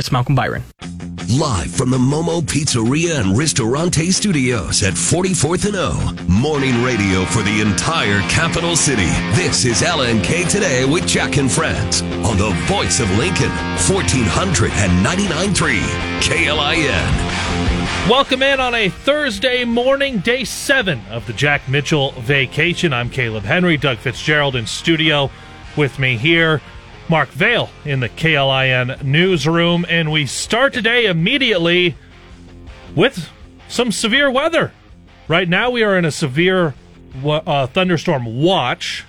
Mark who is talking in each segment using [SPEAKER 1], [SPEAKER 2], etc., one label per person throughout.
[SPEAKER 1] It's Malcolm Byron.
[SPEAKER 2] Live from the Momo Pizzeria and Ristorante Studios at 44th and O. Morning radio for the entire capital city. This is LNK Today with Jack and Friends on the voice of Lincoln, 1499.3 KLIN.
[SPEAKER 3] Welcome in on a Thursday morning, day seven of the Jack Mitchell vacation. I'm Caleb Henry, Doug Fitzgerald in studio with me here. Mark Vale in the KLIN newsroom, and we start today immediately with some severe weather. Right now, we are in a severe uh, thunderstorm watch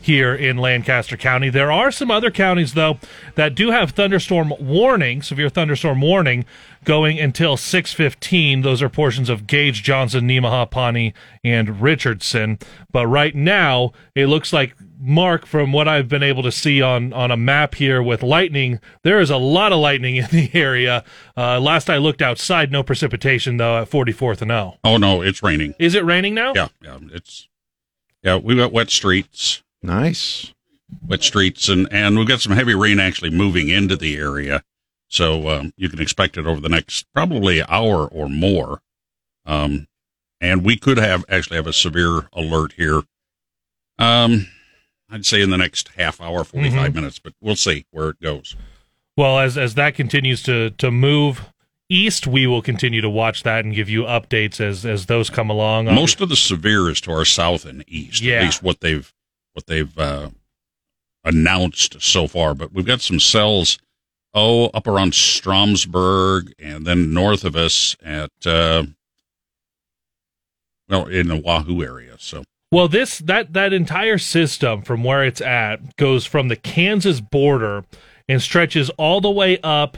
[SPEAKER 3] here in Lancaster County. There are some other counties, though, that do have thunderstorm warning, severe thunderstorm warning, going until 6:15. Those are portions of Gage, Johnson, Nemaha, Pawnee, and Richardson. But right now, it looks like Mark, from what I've been able to see on on a map here with lightning, there is a lot of lightning in the area. Uh, last I looked outside, no precipitation though at 44th and O.
[SPEAKER 4] Oh no, it's raining.
[SPEAKER 3] Is it raining now?
[SPEAKER 4] Yeah, yeah, it's yeah. We got wet streets.
[SPEAKER 5] Nice.
[SPEAKER 4] Wet streets, and and we've got some heavy rain actually moving into the area. So um, you can expect it over the next probably hour or more. Um, and we could have actually have a severe alert here. Um, I'd say in the next half hour, 45 mm-hmm. minutes, but we'll see where it goes.
[SPEAKER 3] Well, as as that continues to to move east, we will continue to watch that and give you updates as as those come along.
[SPEAKER 4] Most of the severe is to our south and east. Yeah. At least what they've what they've uh, announced so far. But we've got some cells oh, up around Stromsburg and then north of us at, uh, well, in the Wahoo area. So.
[SPEAKER 3] Well, this that that entire system from where it's at goes from the Kansas border and stretches all the way up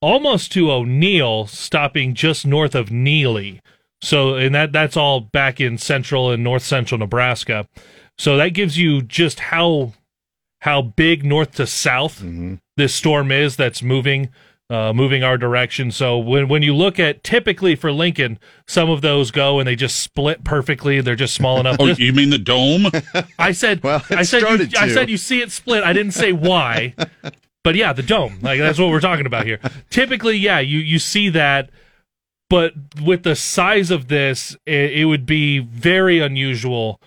[SPEAKER 3] almost to O'Neill, stopping just north of Neligh. So, and that that's all back in central and north central Nebraska. So that gives you just how how big north to south mm-hmm. this storm is that's moving uh, moving our direction. So when when you look at typically for Lincoln, some of those go and they just split perfectly. They're just small enough.
[SPEAKER 4] oh, you mean the dome?
[SPEAKER 3] I said. well, I said. You, I said you see it split. I didn't say why, but yeah, the dome. Like that's what we're talking about here. typically, yeah, you you see that, but with the size of this, it, it would be very unusual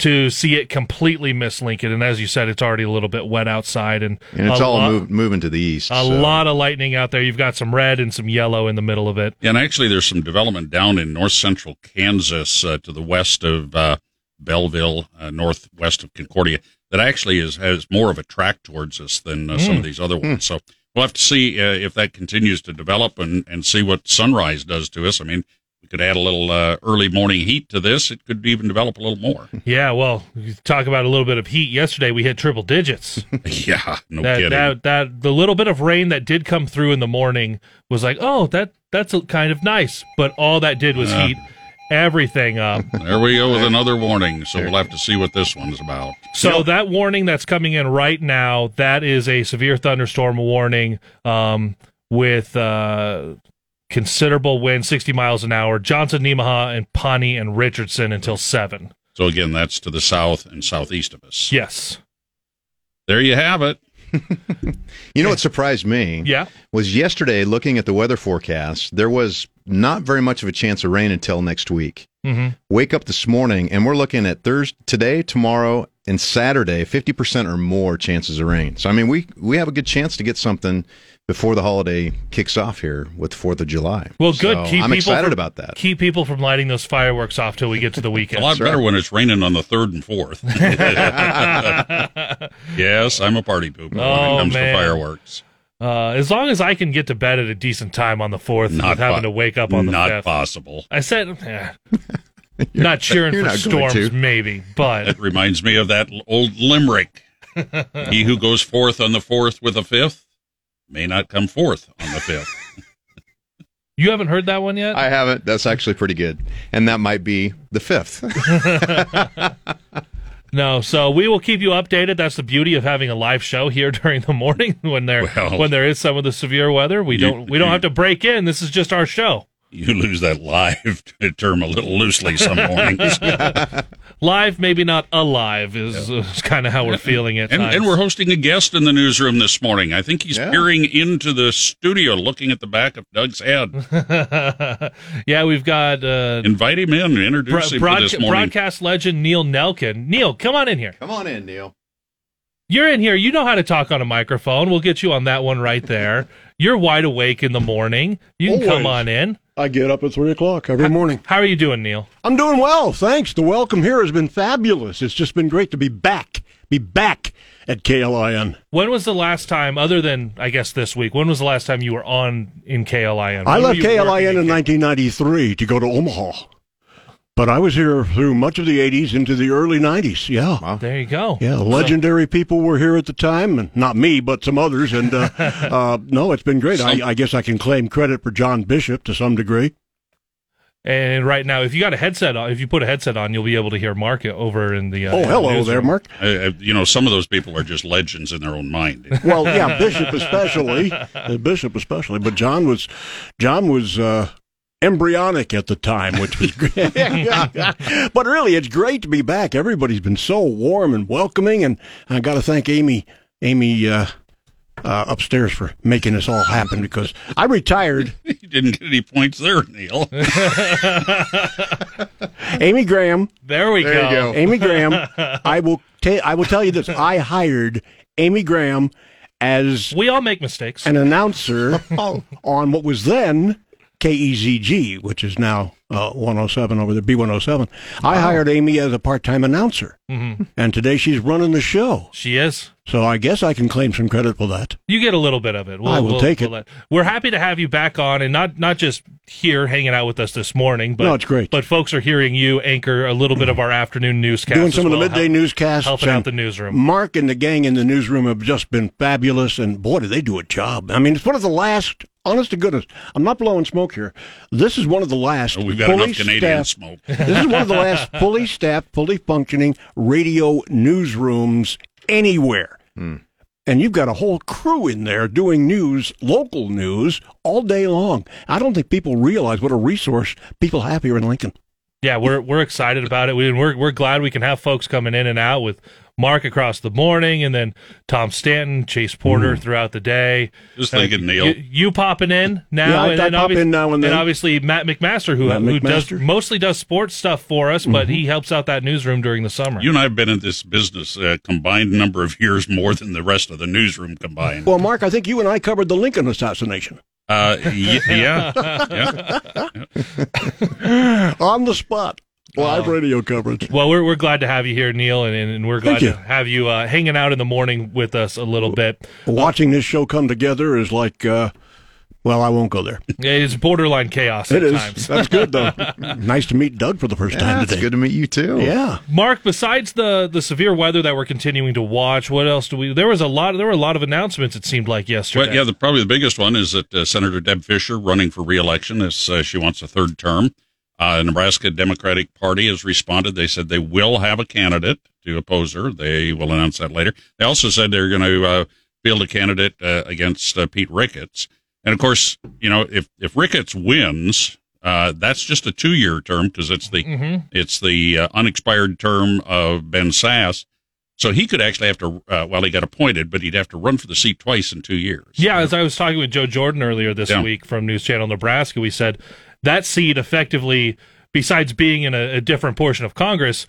[SPEAKER 3] to see it completely miss Lincoln. And as you said, it's already a little bit wet outside, and,
[SPEAKER 5] and it's all lot, move, moving to the east.
[SPEAKER 3] A so. lot of lightning out there. You've got some red and some yellow in the middle of it.
[SPEAKER 4] And actually, there's some development down in north central Kansas uh, to the west of uh, Belleville, uh, northwest of Concordia, that actually is has more of a track towards us than mm. some of hmm. these other ones. Mm. So we'll have to see uh, if that continues to develop and, and see what sunrise does to us. I mean, could add a little uh, early morning heat to this, it could even develop a little more.
[SPEAKER 3] Yeah, well, talk about a little bit of heat. Yesterday we hit triple digits.
[SPEAKER 4] yeah, no
[SPEAKER 3] that,
[SPEAKER 4] kidding.
[SPEAKER 3] That, that the little bit of rain that did come through in the morning was like, oh, that that's kind of nice. But all that did was uh, heat everything up.
[SPEAKER 4] There we go with another warning. So we'll have to see what this one's about.
[SPEAKER 3] So yep. that warning that's coming in right now, that is a severe thunderstorm warning. Um, with uh, considerable wind, 60 miles an hour. Johnson, Nemaha, and Pawnee and Richardson until 7.
[SPEAKER 4] So again, that's to the south and southeast of us.
[SPEAKER 3] Yes.
[SPEAKER 4] There you have it.
[SPEAKER 5] you know what surprised me?
[SPEAKER 3] Yeah.
[SPEAKER 5] Was yesterday looking at the weather forecast, there was not very much of a chance of rain until next week. Mm-hmm. Wake up this morning and we're looking at Thursday, today, tomorrow, and Saturday, 50% or more chances of rain. So, I mean, we, we have a good chance to get something before the holiday kicks off here with Fourth of July.
[SPEAKER 3] Well, good.
[SPEAKER 5] So I'm excited
[SPEAKER 3] from,
[SPEAKER 5] about that.
[SPEAKER 3] Keep people from lighting those fireworks off till we get to the weekend.
[SPEAKER 4] a lot better when it's raining on the third and fourth. yes, I'm a party pooper oh, when it oh, comes man. to fireworks.
[SPEAKER 3] Uh, as long as I can get to bed at a decent time on the fourth, not having po- to wake up on the
[SPEAKER 4] not
[SPEAKER 3] fifth.
[SPEAKER 4] possible.
[SPEAKER 3] I said, eh. not cheering for not storms, maybe, but
[SPEAKER 4] it reminds me of that old limerick: "He who goes forth on the fourth with a fifth may not come forth on the fifth.
[SPEAKER 3] You haven't heard that one yet?
[SPEAKER 5] I haven't. That's actually pretty good. And that might be the fifth.
[SPEAKER 3] no, so we will keep you updated. That's the beauty of having a live show here during the morning when there well, when there is some of the severe weather. We don't we don't have to break in. This is just our show.
[SPEAKER 4] You lose that live term a little loosely some mornings.
[SPEAKER 3] Live, maybe not alive, is, is kind of how we're feeling it.
[SPEAKER 4] And, and, we're hosting a guest in the newsroom this morning. I think he's yeah. peering into the studio, looking at the back of Doug's head.
[SPEAKER 3] yeah, we've got. Uh,
[SPEAKER 4] Invite him in. Introduce him this morning.
[SPEAKER 3] Broadcast legend Neil Nelkin. Neil, come on in here.
[SPEAKER 5] Come on in, Neil.
[SPEAKER 3] You're in here. You know how to talk on a microphone. We'll get you on that one right there. You're wide awake in the morning. You can Always. come on in.
[SPEAKER 6] I get up at three o'clock every
[SPEAKER 3] how,
[SPEAKER 6] morning.
[SPEAKER 3] How are you doing, Neil?
[SPEAKER 6] I'm doing well, thanks. The welcome here has been fabulous. It's just been great to be back, be back at KLIN.
[SPEAKER 3] When was the last time, other than I guess this week? When was the last time you were on in KLIN? When
[SPEAKER 6] I left KLIN in 1993 to go to Omaha. But I was here through much of the 80s into the early 90s. Yeah.
[SPEAKER 3] Wow. There you go.
[SPEAKER 6] Yeah. Legendary people were here at the time, and not me, but some others. And uh, uh, no, it's been great. I, I, guess I can claim credit for John Bishop to some degree.
[SPEAKER 3] And right now, if you got a headset on, if you put a headset on, you'll be able to hear Mark over in the.
[SPEAKER 6] Uh, oh, hello
[SPEAKER 3] newsroom.
[SPEAKER 6] there, Mark.
[SPEAKER 4] you know, some of those people are just legends in their own mind.
[SPEAKER 6] well, yeah, Bishop especially, uh, Bishop especially, but John was, John was uh, embryonic at the time, which was great. but really, it's great to be back. Everybody's been so warm and welcoming, and I got to thank Amy, Amy uh, uh, upstairs for making this all happen because I retired.
[SPEAKER 4] you didn't get any points there, Neil.
[SPEAKER 6] Amy Graham.
[SPEAKER 3] There we
[SPEAKER 6] there
[SPEAKER 3] go.
[SPEAKER 6] go. Amy Graham. I will. Ta- I will tell you this. I hired Amy Graham as
[SPEAKER 3] we all make mistakes.
[SPEAKER 6] An announcer on what was then KEZG, which is now uh, 107 over there, B107. I hired Amy as a part time announcer, mm-hmm. and today she's running the show.
[SPEAKER 3] She is.
[SPEAKER 6] So I guess I can claim some credit for that.
[SPEAKER 3] You get a little bit of it.
[SPEAKER 6] We'll, I will
[SPEAKER 3] we'll,
[SPEAKER 6] take
[SPEAKER 3] we'll
[SPEAKER 6] it.
[SPEAKER 3] Let, we're happy to have you back on, and not not just here hanging out with us this morning, but
[SPEAKER 6] no, it's great.
[SPEAKER 3] But folks are hearing you anchor a little bit of our afternoon newscast,
[SPEAKER 6] doing some
[SPEAKER 3] well,
[SPEAKER 6] of the midday
[SPEAKER 3] help,
[SPEAKER 6] newscasts,
[SPEAKER 3] helping out the newsroom.
[SPEAKER 6] Mark and the gang in the newsroom have just been fabulous, and boy, do they do a job. I mean, it's one of the last honest to goodness, I'm not blowing smoke here. This is one of the last.
[SPEAKER 4] Oh, we've got enough Canadian
[SPEAKER 6] staffed,
[SPEAKER 4] smoke.
[SPEAKER 6] this is one of the last fully staffed, fully functioning radio newsrooms anywhere. Hmm. And you've got a whole crew in there doing news, local news, all day long. I don't think people realize what a resource people have here in Lincoln.
[SPEAKER 3] Yeah, we're we're excited about it. We, we're we're glad we can have folks coming in and out with Mark across the morning, and then Tom Stanton, Chase Porter mm. throughout the day.
[SPEAKER 4] Just thinking, uh, Neil,
[SPEAKER 3] you, you, popping in now,
[SPEAKER 6] yeah, I,
[SPEAKER 3] and
[SPEAKER 6] I pop in now and then,
[SPEAKER 3] and obviously Matt McMaster, who
[SPEAKER 6] Matt
[SPEAKER 3] who
[SPEAKER 6] McMaster.
[SPEAKER 3] does mostly does sports stuff for us, mm-hmm. but he helps out that newsroom during the summer.
[SPEAKER 4] You and I have been in this business a uh, combined number of years more than the rest of the newsroom combined.
[SPEAKER 6] Well, Mark, I think you and I covered the Lincoln assassination.
[SPEAKER 4] Uh, y- yeah,
[SPEAKER 6] yeah. On the spot. Live uh, radio coverage.
[SPEAKER 3] Well, we're, we're glad to have you here, Neil, and, and we're glad to have you uh, hanging out in the morning with us a little bit.
[SPEAKER 6] Watching this show come together is like, uh, well, I won't go there.
[SPEAKER 3] It's borderline chaos.
[SPEAKER 6] It is.
[SPEAKER 3] Times.
[SPEAKER 6] That's good though. nice to meet Doug for the first
[SPEAKER 5] yeah,
[SPEAKER 6] time
[SPEAKER 5] today.
[SPEAKER 6] It's
[SPEAKER 5] good to meet you too.
[SPEAKER 6] Yeah,
[SPEAKER 3] Mark. Besides the the severe weather that we're continuing to watch, what else do we? There was a lot. There were a lot of announcements. It seemed like yesterday.
[SPEAKER 4] Well, yeah, the, probably the biggest one is that uh, Senator Deb Fischer running for reelection as uh, she wants a third term. Uh, Nebraska Democratic Party has responded. They said they will have a candidate to oppose her. They will announce that later. They also said they're going to uh, field a candidate uh, against uh, Pete Ricketts. And of course, you know, if if Ricketts wins, uh, that's just a two year term because it's the mm-hmm. it's the uh, unexpired term of Ben Sasse. So he could actually have to, well, he got appointed, but he'd have to run for the seat twice in two years.
[SPEAKER 3] Yeah, as I was talking with Joe Jordan earlier this yeah. week from News Channel Nebraska, we said that seat effectively, besides being in a, a different portion of Congress,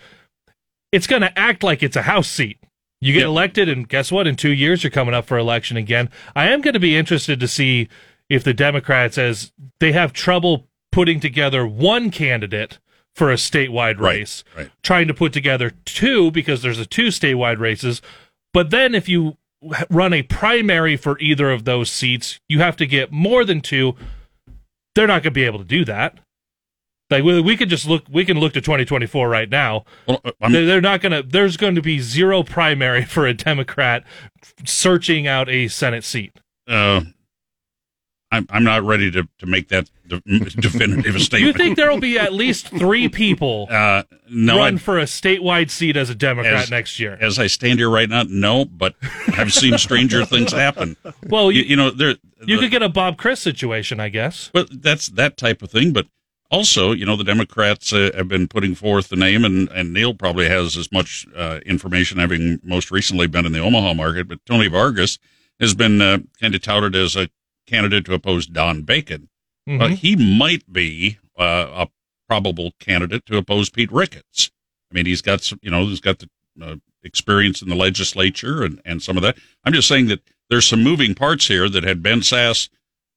[SPEAKER 3] it's going to act like it's a House seat. You get yep. elected, and guess what? In two years, you're coming up for election again. I am going to be interested to see if the Democrats, as they have trouble putting together one candidate for a statewide race,
[SPEAKER 4] right, right.
[SPEAKER 3] trying to put together two because there's a two statewide races. But then if you run a primary for either of those seats, you have to get more than two they're not going to be able to do that. Like we, we could just look, we can look to 2024 right now. Well, uh, they're, they're not going to. There's going to be zero primary for a Democrat searching out a Senate seat.
[SPEAKER 4] Uh, I'm, I'm not ready to, to make that de- definitive statement.
[SPEAKER 3] You think there will be at least three people
[SPEAKER 4] uh, no,
[SPEAKER 3] run
[SPEAKER 4] I,
[SPEAKER 3] for a statewide seat as a Democrat
[SPEAKER 4] As-
[SPEAKER 3] next year?
[SPEAKER 4] as I stand here right now, no. But I've seen stranger things happen.
[SPEAKER 3] well,
[SPEAKER 4] You,
[SPEAKER 3] you,
[SPEAKER 4] you know, there.
[SPEAKER 3] you
[SPEAKER 4] the-
[SPEAKER 3] could get a Bob Krist situation, I guess.
[SPEAKER 4] But that's that type of thing. But also, you know, the Democrats uh, have been putting forth the name, and, and Neil probably has as much uh, information, having most recently been in the Omaha market. But Tony Vargas has been uh, kind of touted as a candidate to oppose Don Bacon.
[SPEAKER 3] Mhm.
[SPEAKER 4] Uh, he might be uh, a probable candidate to oppose Pete Ricketts. I mean, he's got some, you know, he's got the uh, experience in the legislature and, and some of that. I'm just saying that there's some moving parts here that had Ben Sasse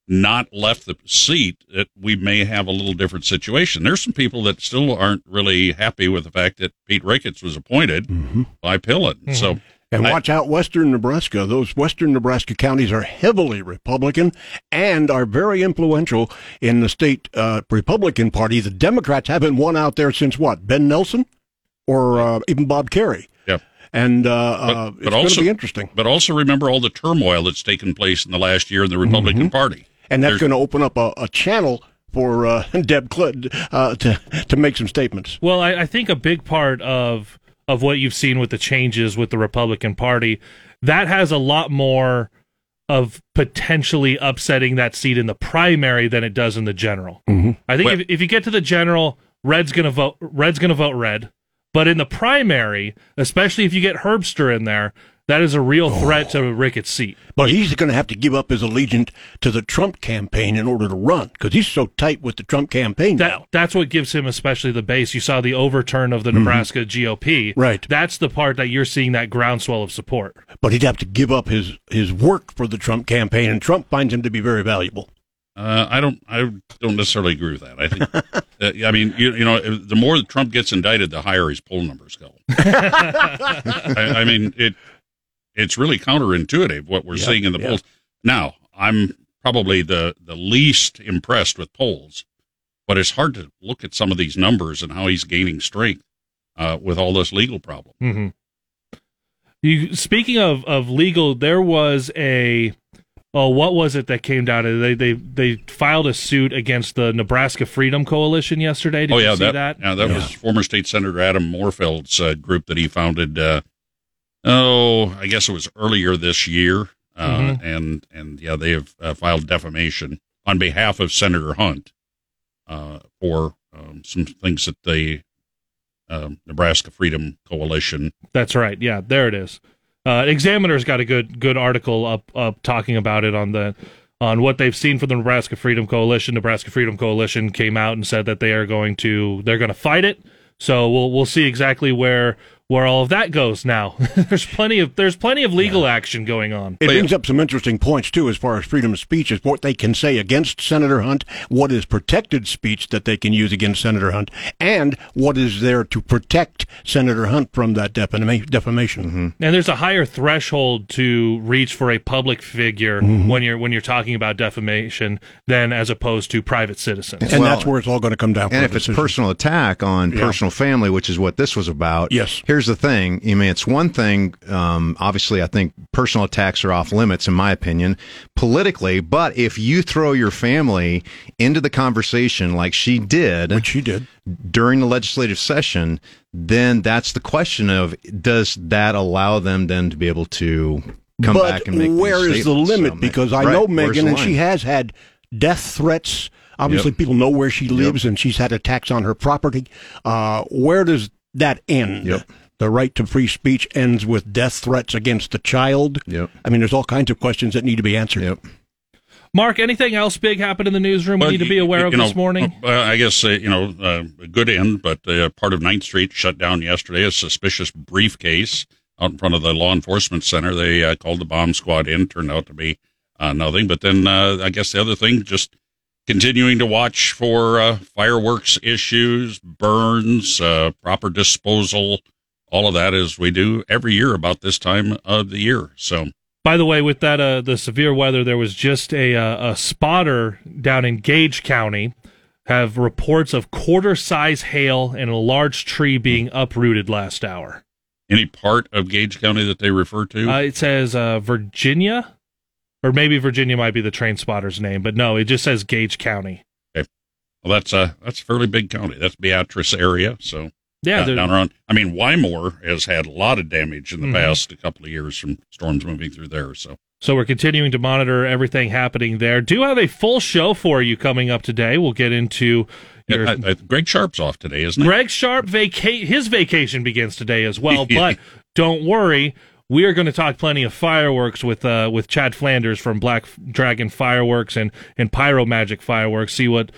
[SPEAKER 4] not left the seat, that we may have a little different situation. There's some people that still aren't really happy with the fact that Pete Ricketts was appointed by Pillen. So
[SPEAKER 6] And
[SPEAKER 4] I-
[SPEAKER 6] watch out, Western Nebraska. Those Western Nebraska counties are heavily Republican and are very influential in the state uh, Republican Party. The Democrats haven't won out there since what? Ben Nelson or uh, even Bob Kerrey.
[SPEAKER 4] yeah.
[SPEAKER 6] And uh, uh,
[SPEAKER 4] but
[SPEAKER 6] it's going to be interesting.
[SPEAKER 4] But also remember all the turmoil that's taken place in the last year in the Republican Party.
[SPEAKER 6] And that's
[SPEAKER 4] There's-
[SPEAKER 6] going to open up a, a channel for uh, Deb Clinton uh, to, to make some statements.
[SPEAKER 3] Well, I, I think a big part of of what you've seen with the changes with the Republican Party that has a lot more of potentially upsetting that seat in the primary than it does in the general. Mm-hmm. I think
[SPEAKER 4] Well-
[SPEAKER 3] if, if you get to the general, red's gonna vote red's gonna vote red, but in the primary, especially if you get Herbster in there, that is a real threat to Ricketts' seat.
[SPEAKER 6] But he's going to have to give up his allegiance to the Trump campaign in order to run because he's so tight with the Trump campaign
[SPEAKER 3] That
[SPEAKER 6] now.
[SPEAKER 3] that's what gives him especially the base. You saw the overturn of the Nebraska GOP.
[SPEAKER 6] Right.
[SPEAKER 3] That's the part that you're seeing that groundswell of support.
[SPEAKER 6] But he'd have to give up his, his work for the Trump campaign, and Trump finds him to be very valuable.
[SPEAKER 4] Uh, I don't. I don't necessarily agree with that. I think. uh, I mean, you, you know, the more Trump gets indicted, the higher his poll numbers go. I, I mean, it. It's really counterintuitive what we're
[SPEAKER 6] Yeah,
[SPEAKER 4] seeing in the
[SPEAKER 6] yeah.
[SPEAKER 4] polls. Now, I'm probably the the least impressed with polls, but it's hard to look at some of these numbers and how he's gaining strength uh, with all this legal problem.
[SPEAKER 3] Mm-hmm. You speaking of of legal, there was a oh, what was it that came down? to They they they filed a suit against the Nebraska Freedom Coalition yesterday. Did
[SPEAKER 4] oh
[SPEAKER 3] you
[SPEAKER 4] yeah,
[SPEAKER 3] see
[SPEAKER 4] that,
[SPEAKER 3] that?
[SPEAKER 4] Yeah, that was former state senator Adam Morfeld's uh, group that he founded. Uh, oh, I guess it was earlier this year, uh,
[SPEAKER 3] Mhm.
[SPEAKER 4] and and yeah, they have uh, filed defamation on behalf of Senator Hunt uh, for um, some things that the um, Nebraska Freedom Coalition.
[SPEAKER 3] That's right. Yeah, there it is. Uh, Examiner's got a good good article up up talking about it on the on what they've seen from the Nebraska Freedom Coalition. Nebraska Freedom Coalition came out and said that they are going to they're going to fight it. So we'll we'll see exactly where where all of that goes now. there's plenty of there's plenty of legal action going on.
[SPEAKER 6] It brings up some interesting points too, as far as freedom of speech, is what they can say against Senator Hunt, what is protected speech that they can use against Senator Hunt, and what is there to protect Senator Hunt from that defama- defamation. Mm-hmm.
[SPEAKER 3] And there's a higher threshold to reach for a public figure mm-hmm. when you're when you're talking about defamation than as opposed to private citizens.
[SPEAKER 6] And
[SPEAKER 5] Well,
[SPEAKER 6] that's where it's all going to come down.
[SPEAKER 5] And
[SPEAKER 6] a
[SPEAKER 5] if it's
[SPEAKER 6] decision.
[SPEAKER 5] personal attack on personal family, which is what this was about,
[SPEAKER 6] Yes.
[SPEAKER 5] Here's the thing. I mean, it's one thing. Um, obviously, I think personal attacks are off limits, in my opinion, politically. But if you throw your family into the conversation like she did
[SPEAKER 6] which she did.
[SPEAKER 5] during the legislative session, then that's the question of does that allow them then to be able to come
[SPEAKER 6] but
[SPEAKER 5] back and make
[SPEAKER 6] where is the limit?
[SPEAKER 5] So,
[SPEAKER 6] because I
[SPEAKER 5] right,
[SPEAKER 6] know Megan, and she has had death threats. Obviously,
[SPEAKER 5] Yep.
[SPEAKER 6] people know where she lives, and she's had attacks on her property. Uh, where does that end?
[SPEAKER 5] Yep.
[SPEAKER 6] The right to free speech ends with death threats against the child.
[SPEAKER 5] Yep.
[SPEAKER 6] I mean, there's all kinds of questions that need to be answered.
[SPEAKER 5] Yep.
[SPEAKER 3] Mark, anything else big happened in the newsroom we
[SPEAKER 4] Well,
[SPEAKER 3] need to be aware of
[SPEAKER 4] know,
[SPEAKER 3] this morning?
[SPEAKER 4] Uh, I guess uh, you know uh, a good end, but uh, part of 9th Street shut down yesterday. A suspicious briefcase out in front of the law enforcement center. They uh, called the bomb squad in. Turned out to be uh, nothing. But then uh, I guess the other thing, just continuing to watch for uh, fireworks issues, burns, uh, proper disposal, all of that as we do every year about this time of the year. So.
[SPEAKER 3] By the way, with that uh, the severe weather, there was just a uh, a spotter down in Gage County have reports of quarter size hail and a large tree being uprooted last hour.
[SPEAKER 4] Any part of Gage County that they refer to?
[SPEAKER 3] Uh, it says uh, Virginia. or maybe Virginia might be the train spotter's name, but no, it just says Gage County.
[SPEAKER 7] Okay. Well, that's a that's a fairly big county. That's Beatrice area. So
[SPEAKER 3] Yeah,
[SPEAKER 7] down, down around. I mean, Wymore has had a lot of damage in the
[SPEAKER 3] Mhm.
[SPEAKER 7] past a couple of years from storms moving through there. So
[SPEAKER 3] So we're continuing to monitor everything happening there. Do have a full show for you coming up today. We'll get into your
[SPEAKER 7] Yeah, I, I, Greg Sharp's off today, isn't he?
[SPEAKER 3] Greg Sharp vacate his vacation begins today as well, but don't worry. We are going to talk plenty of fireworks with uh, with Chad Flanders from Black Dragon Fireworks and and Pyro Magic Fireworks. See what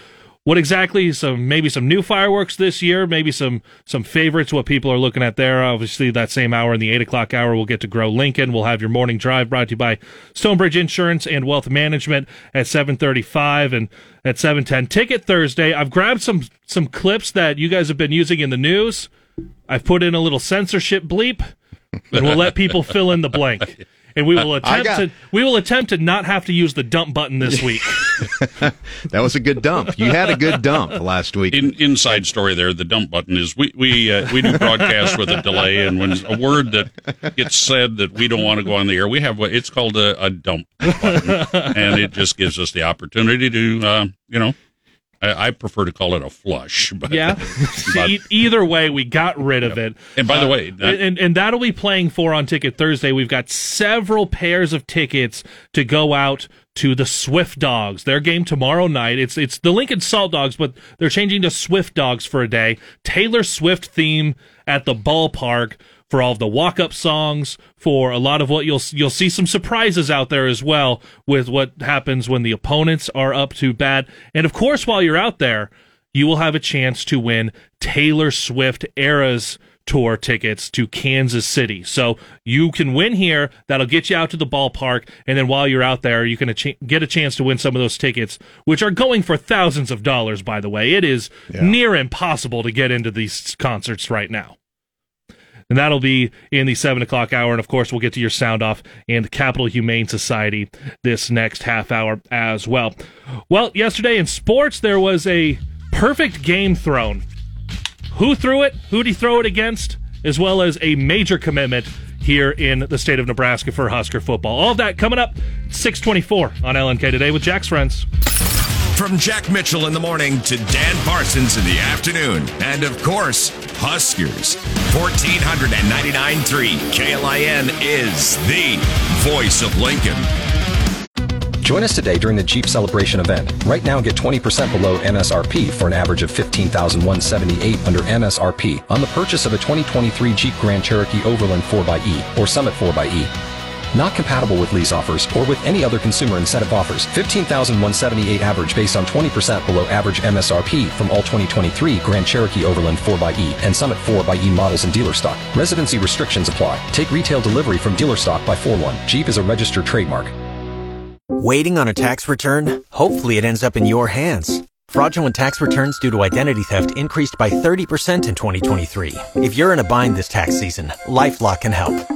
[SPEAKER 3] what exactly some maybe some new fireworks this year, maybe some some favorites. What people are looking at there. Obviously, that same hour in the eight o'clock hour, we'll get to Grow Lincoln. We'll have your morning drive brought to you by Stonebridge Insurance and Wealth Management at seven thirty five and at seven ten. Ticket Thursday. I've grabbed some some clips that you guys have been using in the news. I've put in a little censorship bleep, and we'll let people fill in the blank. And we will attempt
[SPEAKER 5] got-
[SPEAKER 3] to we will attempt to not have to use the dump button this week.
[SPEAKER 5] That was a good dump. You had a good dump last week.
[SPEAKER 7] In, inside story there, the dump button is we we uh, we do broadcast with a delay, and when a word that gets said that we don't want to go on the air, we have what it's called a, a dump button, and it just gives us the opportunity to uh, you know. I, I prefer to call it a flush, but
[SPEAKER 3] Yeah.
[SPEAKER 7] but-
[SPEAKER 3] E- Either way, we got rid of it.
[SPEAKER 7] And by the
[SPEAKER 3] Uh,
[SPEAKER 7] way, that-
[SPEAKER 3] and and that'll be playing for on Ticket Thursday. We've got several pairs of tickets to go out to the Swift Dogs. Their game tomorrow night. It's it's the Lincoln Salt Dogs, but they're changing to Swift Dogs for a day. Taylor Swift theme at the ballpark for all of the walk-up songs, for a lot of what you'll you'll see some surprises out there as well with what happens when the opponents are up to bat. And of course, while you're out there, you will have a chance to win Taylor Swift Eras Tour tickets to Kansas City. So you can win here. That'll get you out to the ballpark. And then while you're out there, you can get a chance to win some of those tickets, which are going for thousands of dollars, by the way. It is near impossible to get into these concerts right now. And that'll be in the seven o'clock hour. And of course, we'll get to your sound off and Capital Humane Society this next half hour as well. Well, yesterday in sports, there was a perfect game thrown. Who threw it? Who'd he throw it against? As well as a major commitment here in the state of Nebraska for Husker football. All of that coming up 624 on LNK today with Jack's friends.
[SPEAKER 2] From Jack Mitchell in the morning to Dan Parsons in the afternoon. And of course, Huskers. 1499.3 KLIN is the voice of Lincoln.
[SPEAKER 8] Join us today during the Jeep Celebration event. Right now, get 20% below MSRP for an average of 15178 under MSRP on the purchase of a 2023 Jeep Grand Cherokee Overland 4xE or Summit 4xE. Not compatible with lease offers or with any other consumer incentive offers. 15,178 average based on 20% below average MSRP from all 2023 Grand Cherokee Overland 4xE and Summit 4xE models in dealer stock. Residency restrictions apply. Take retail delivery from dealer stock by 4-1. Jeep is a registered trademark.
[SPEAKER 9] Waiting on a tax return? Hopefully it ends up in your hands. Fraudulent tax returns due to identity theft increased by 30% in 2023. If you're in a bind this tax season, LifeLock can help.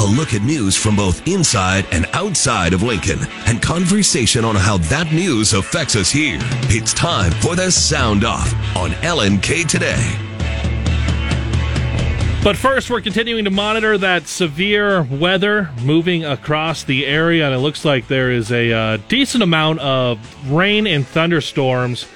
[SPEAKER 2] A look at news from both inside and outside of Lincoln and conversation on how that news affects us here. It's time for the Sound Off on LNK Today.
[SPEAKER 3] But first, we're continuing to monitor that severe weather moving across the area, and it looks like there is a uh, decent amount of rain and thunderstorms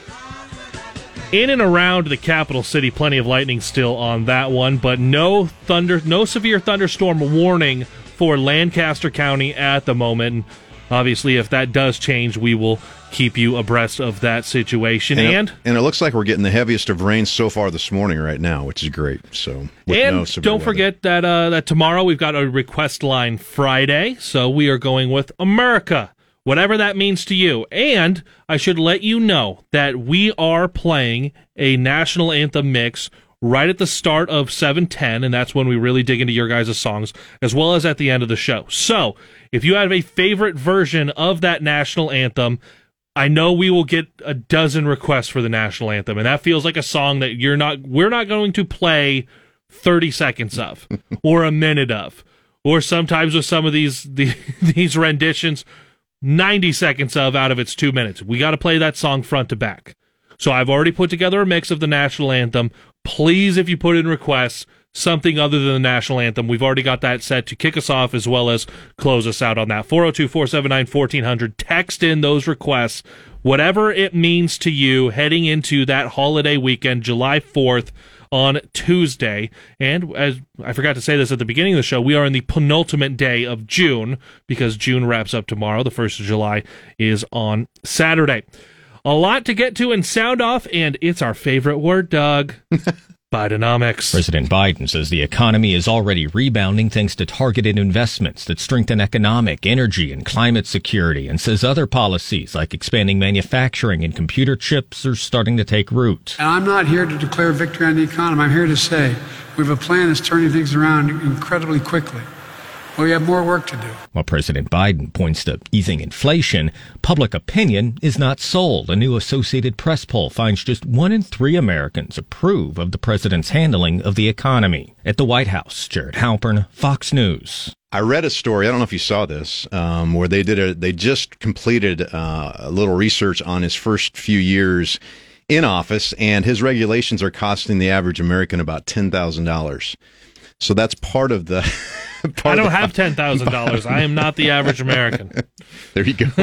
[SPEAKER 3] in and around the capital city. Plenty of lightning still on that one, but no thunder, no severe thunderstorm warning for Lancaster County at the moment. And obviously, if that does change, we will keep you abreast of that situation.
[SPEAKER 5] And,
[SPEAKER 3] And,
[SPEAKER 5] it, and it looks like we're getting the heaviest of rain so far this morning right now, which is great. So, with
[SPEAKER 3] and
[SPEAKER 5] no
[SPEAKER 3] don't
[SPEAKER 5] weather.
[SPEAKER 3] forget that uh, that tomorrow we've got a request line Friday, so we are going with America, whatever that means to you. And I should let you know that we are playing a national anthem mix right at the start of 710 and that's when we really dig into your guys' songs as well as at the end of the show so if you have a favorite version of that national anthem I know we will get a dozen requests for the national anthem, and that feels like a song that you're not. We're not going to play 30 seconds of or a minute of or sometimes with some of these the, these renditions 90 seconds of out of its 2 minutes. We got to play that song front to back. So I've already put together a mix of the national anthem. Please if you put in requests something other than the national anthem. We've already got that set to kick us off as well as close us out on that. 402 479 1400. Text in those requests, whatever it means to you heading into that holiday weekend, July 4th on Tuesday. And as I forgot to say this at the beginning of the show, we are in the penultimate day of June because June wraps up tomorrow. The 1st of July is on Saturday. A lot to get to and sound off, and it's our favorite word, Doug. Bidenomics.
[SPEAKER 10] President Biden says the economy is already rebounding thanks to targeted investments that strengthen economic, energy, and climate security, and says other policies like expanding manufacturing and computer chips are starting to take root.
[SPEAKER 11] And I'm not here to declare victory on the economy. I'm here to say we have a plan that's turning things around incredibly quickly. We have more work to do.
[SPEAKER 10] While President Biden points to easing inflation, public opinion is not sold. A new Associated Press poll finds just one in three Americans approve of the president's handling of the economy. At the White House, Jared Halpern, Fox News.
[SPEAKER 5] I read a story. I don't know if you saw this, um, where they did a. They just completed uh, a little research on his first few years in office, and his regulations are costing the average American about ten thousand dollars. So that's part of the.
[SPEAKER 3] I don't have ten thousand dollars. I am not the average American.
[SPEAKER 5] there you go.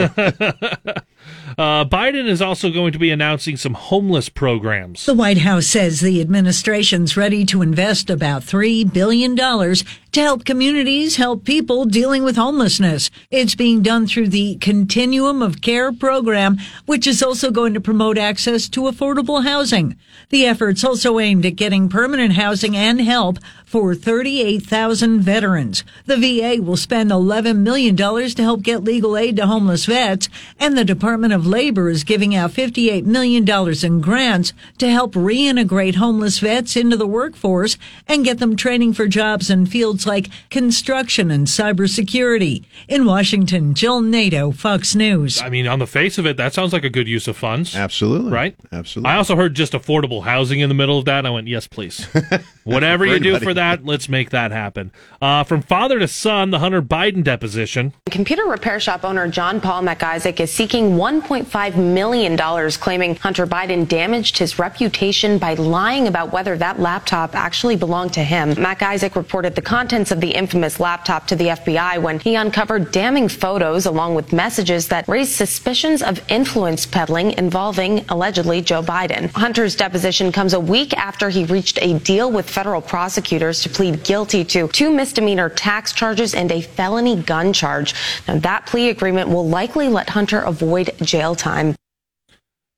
[SPEAKER 3] uh, Biden is also going to be announcing some homeless programs.
[SPEAKER 12] The White House says the administration's ready to invest about three billion dollars to help communities help people dealing with homelessness. It's being done through the Continuum of Care program, which is also going to promote access to affordable housing. The effort's also aimed at getting permanent housing and help for 38,000 veterans. The VA will spend $11 million to help get legal aid to homeless vets, and the Department of Labor is giving out $58 million in grants to help reintegrate homeless vets into the workforce and get them training for jobs in fields like construction and cybersecurity. In Washington, Jill Nato, Fox News.
[SPEAKER 3] I mean, on the face of it, that sounds like a good use of funds.
[SPEAKER 5] Absolutely.
[SPEAKER 3] Right?
[SPEAKER 5] Absolutely.
[SPEAKER 3] I also heard just affordable housing in the middle of that. I went, yes, please. Whatever you do for that, let's make that happen. Uh, from father to son, the Hunter Biden deposition.
[SPEAKER 13] Computer repair shop owner John Paul MacIsaac is seeking $1.5 million, claiming Hunter Biden damaged his reputation by lying about whether that laptop actually belonged to him. MacIsaac reported the contents of the infamous laptop to the FBI when he uncovered damning photos along with messages that raised suspicions of influence peddling involving allegedly Joe Biden. Hunter's deposition comes a week after he reached a deal with federal prosecutors to plead guilty to two misdemeanor tax charges and a felony gun charge. Now, that plea agreement will likely let Hunter avoid jail time.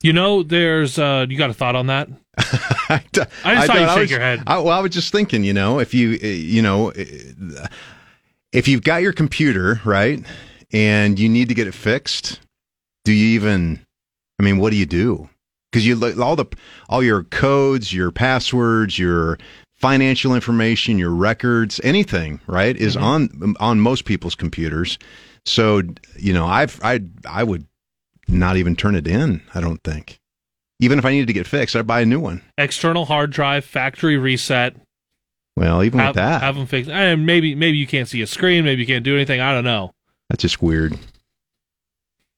[SPEAKER 3] You know, there's, uh, you got a thought on that?
[SPEAKER 5] I,
[SPEAKER 3] I just I saw you shake was, your head.
[SPEAKER 5] I, well, I was just thinking, you know, if you, you know, if you've got your computer, right, and you need to get it fixed, do you even, I mean, what do you do? Because you all the all your codes, your passwords, your financial information, your records, anything, right, is mm-hmm. on on most people's computers. So, you know, I've I I would not even turn it in, I don't think. Even if I needed to get fixed, I'd buy a new one.
[SPEAKER 3] External hard drive, factory reset.
[SPEAKER 5] Well, even
[SPEAKER 3] have,
[SPEAKER 5] with that,
[SPEAKER 3] have them fixed. And maybe maybe you can't see a screen, maybe you can't do anything. I don't know.
[SPEAKER 5] That's just weird.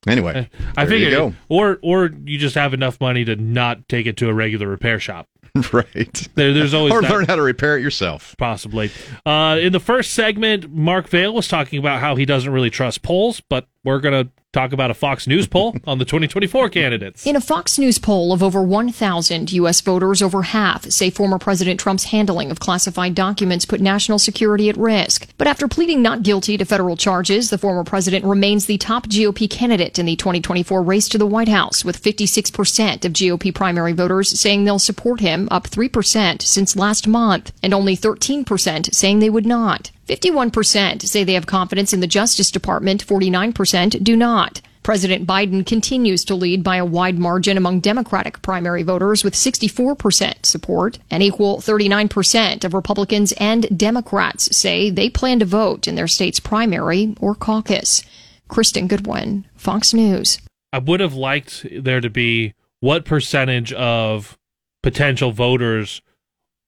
[SPEAKER 5] Anyway,
[SPEAKER 3] I figure, or or you just have enough money to not take it to a regular repair shop.
[SPEAKER 5] right.
[SPEAKER 3] There, there's always
[SPEAKER 5] or learn how to repair it yourself.
[SPEAKER 3] Possibly. Uh, in the first segment, Mark Vale was talking about how he doesn't really trust polls, but we're going to talk about a Fox News poll on the 2024 candidates.
[SPEAKER 14] In a Fox News poll of over 1,000 U.S. voters, over half say former President Trump's handling of classified documents put national security at risk. But after pleading not guilty to federal charges, the former president remains the top GOP candidate in the 2024 race to the White House, with 56% of GOP primary voters saying they'll support him, up 3% since last month, and only 13% saying they would not. 51% say they have confidence in the Justice Department, 49% do not. President Biden continues to lead by a wide margin among Democratic primary voters with 64% support. An equal 39% of Republicans and Democrats say they plan to vote in their state's primary or caucus. Kristen Goodwin, Fox News.
[SPEAKER 3] I would have liked there to be what percentage of potential voters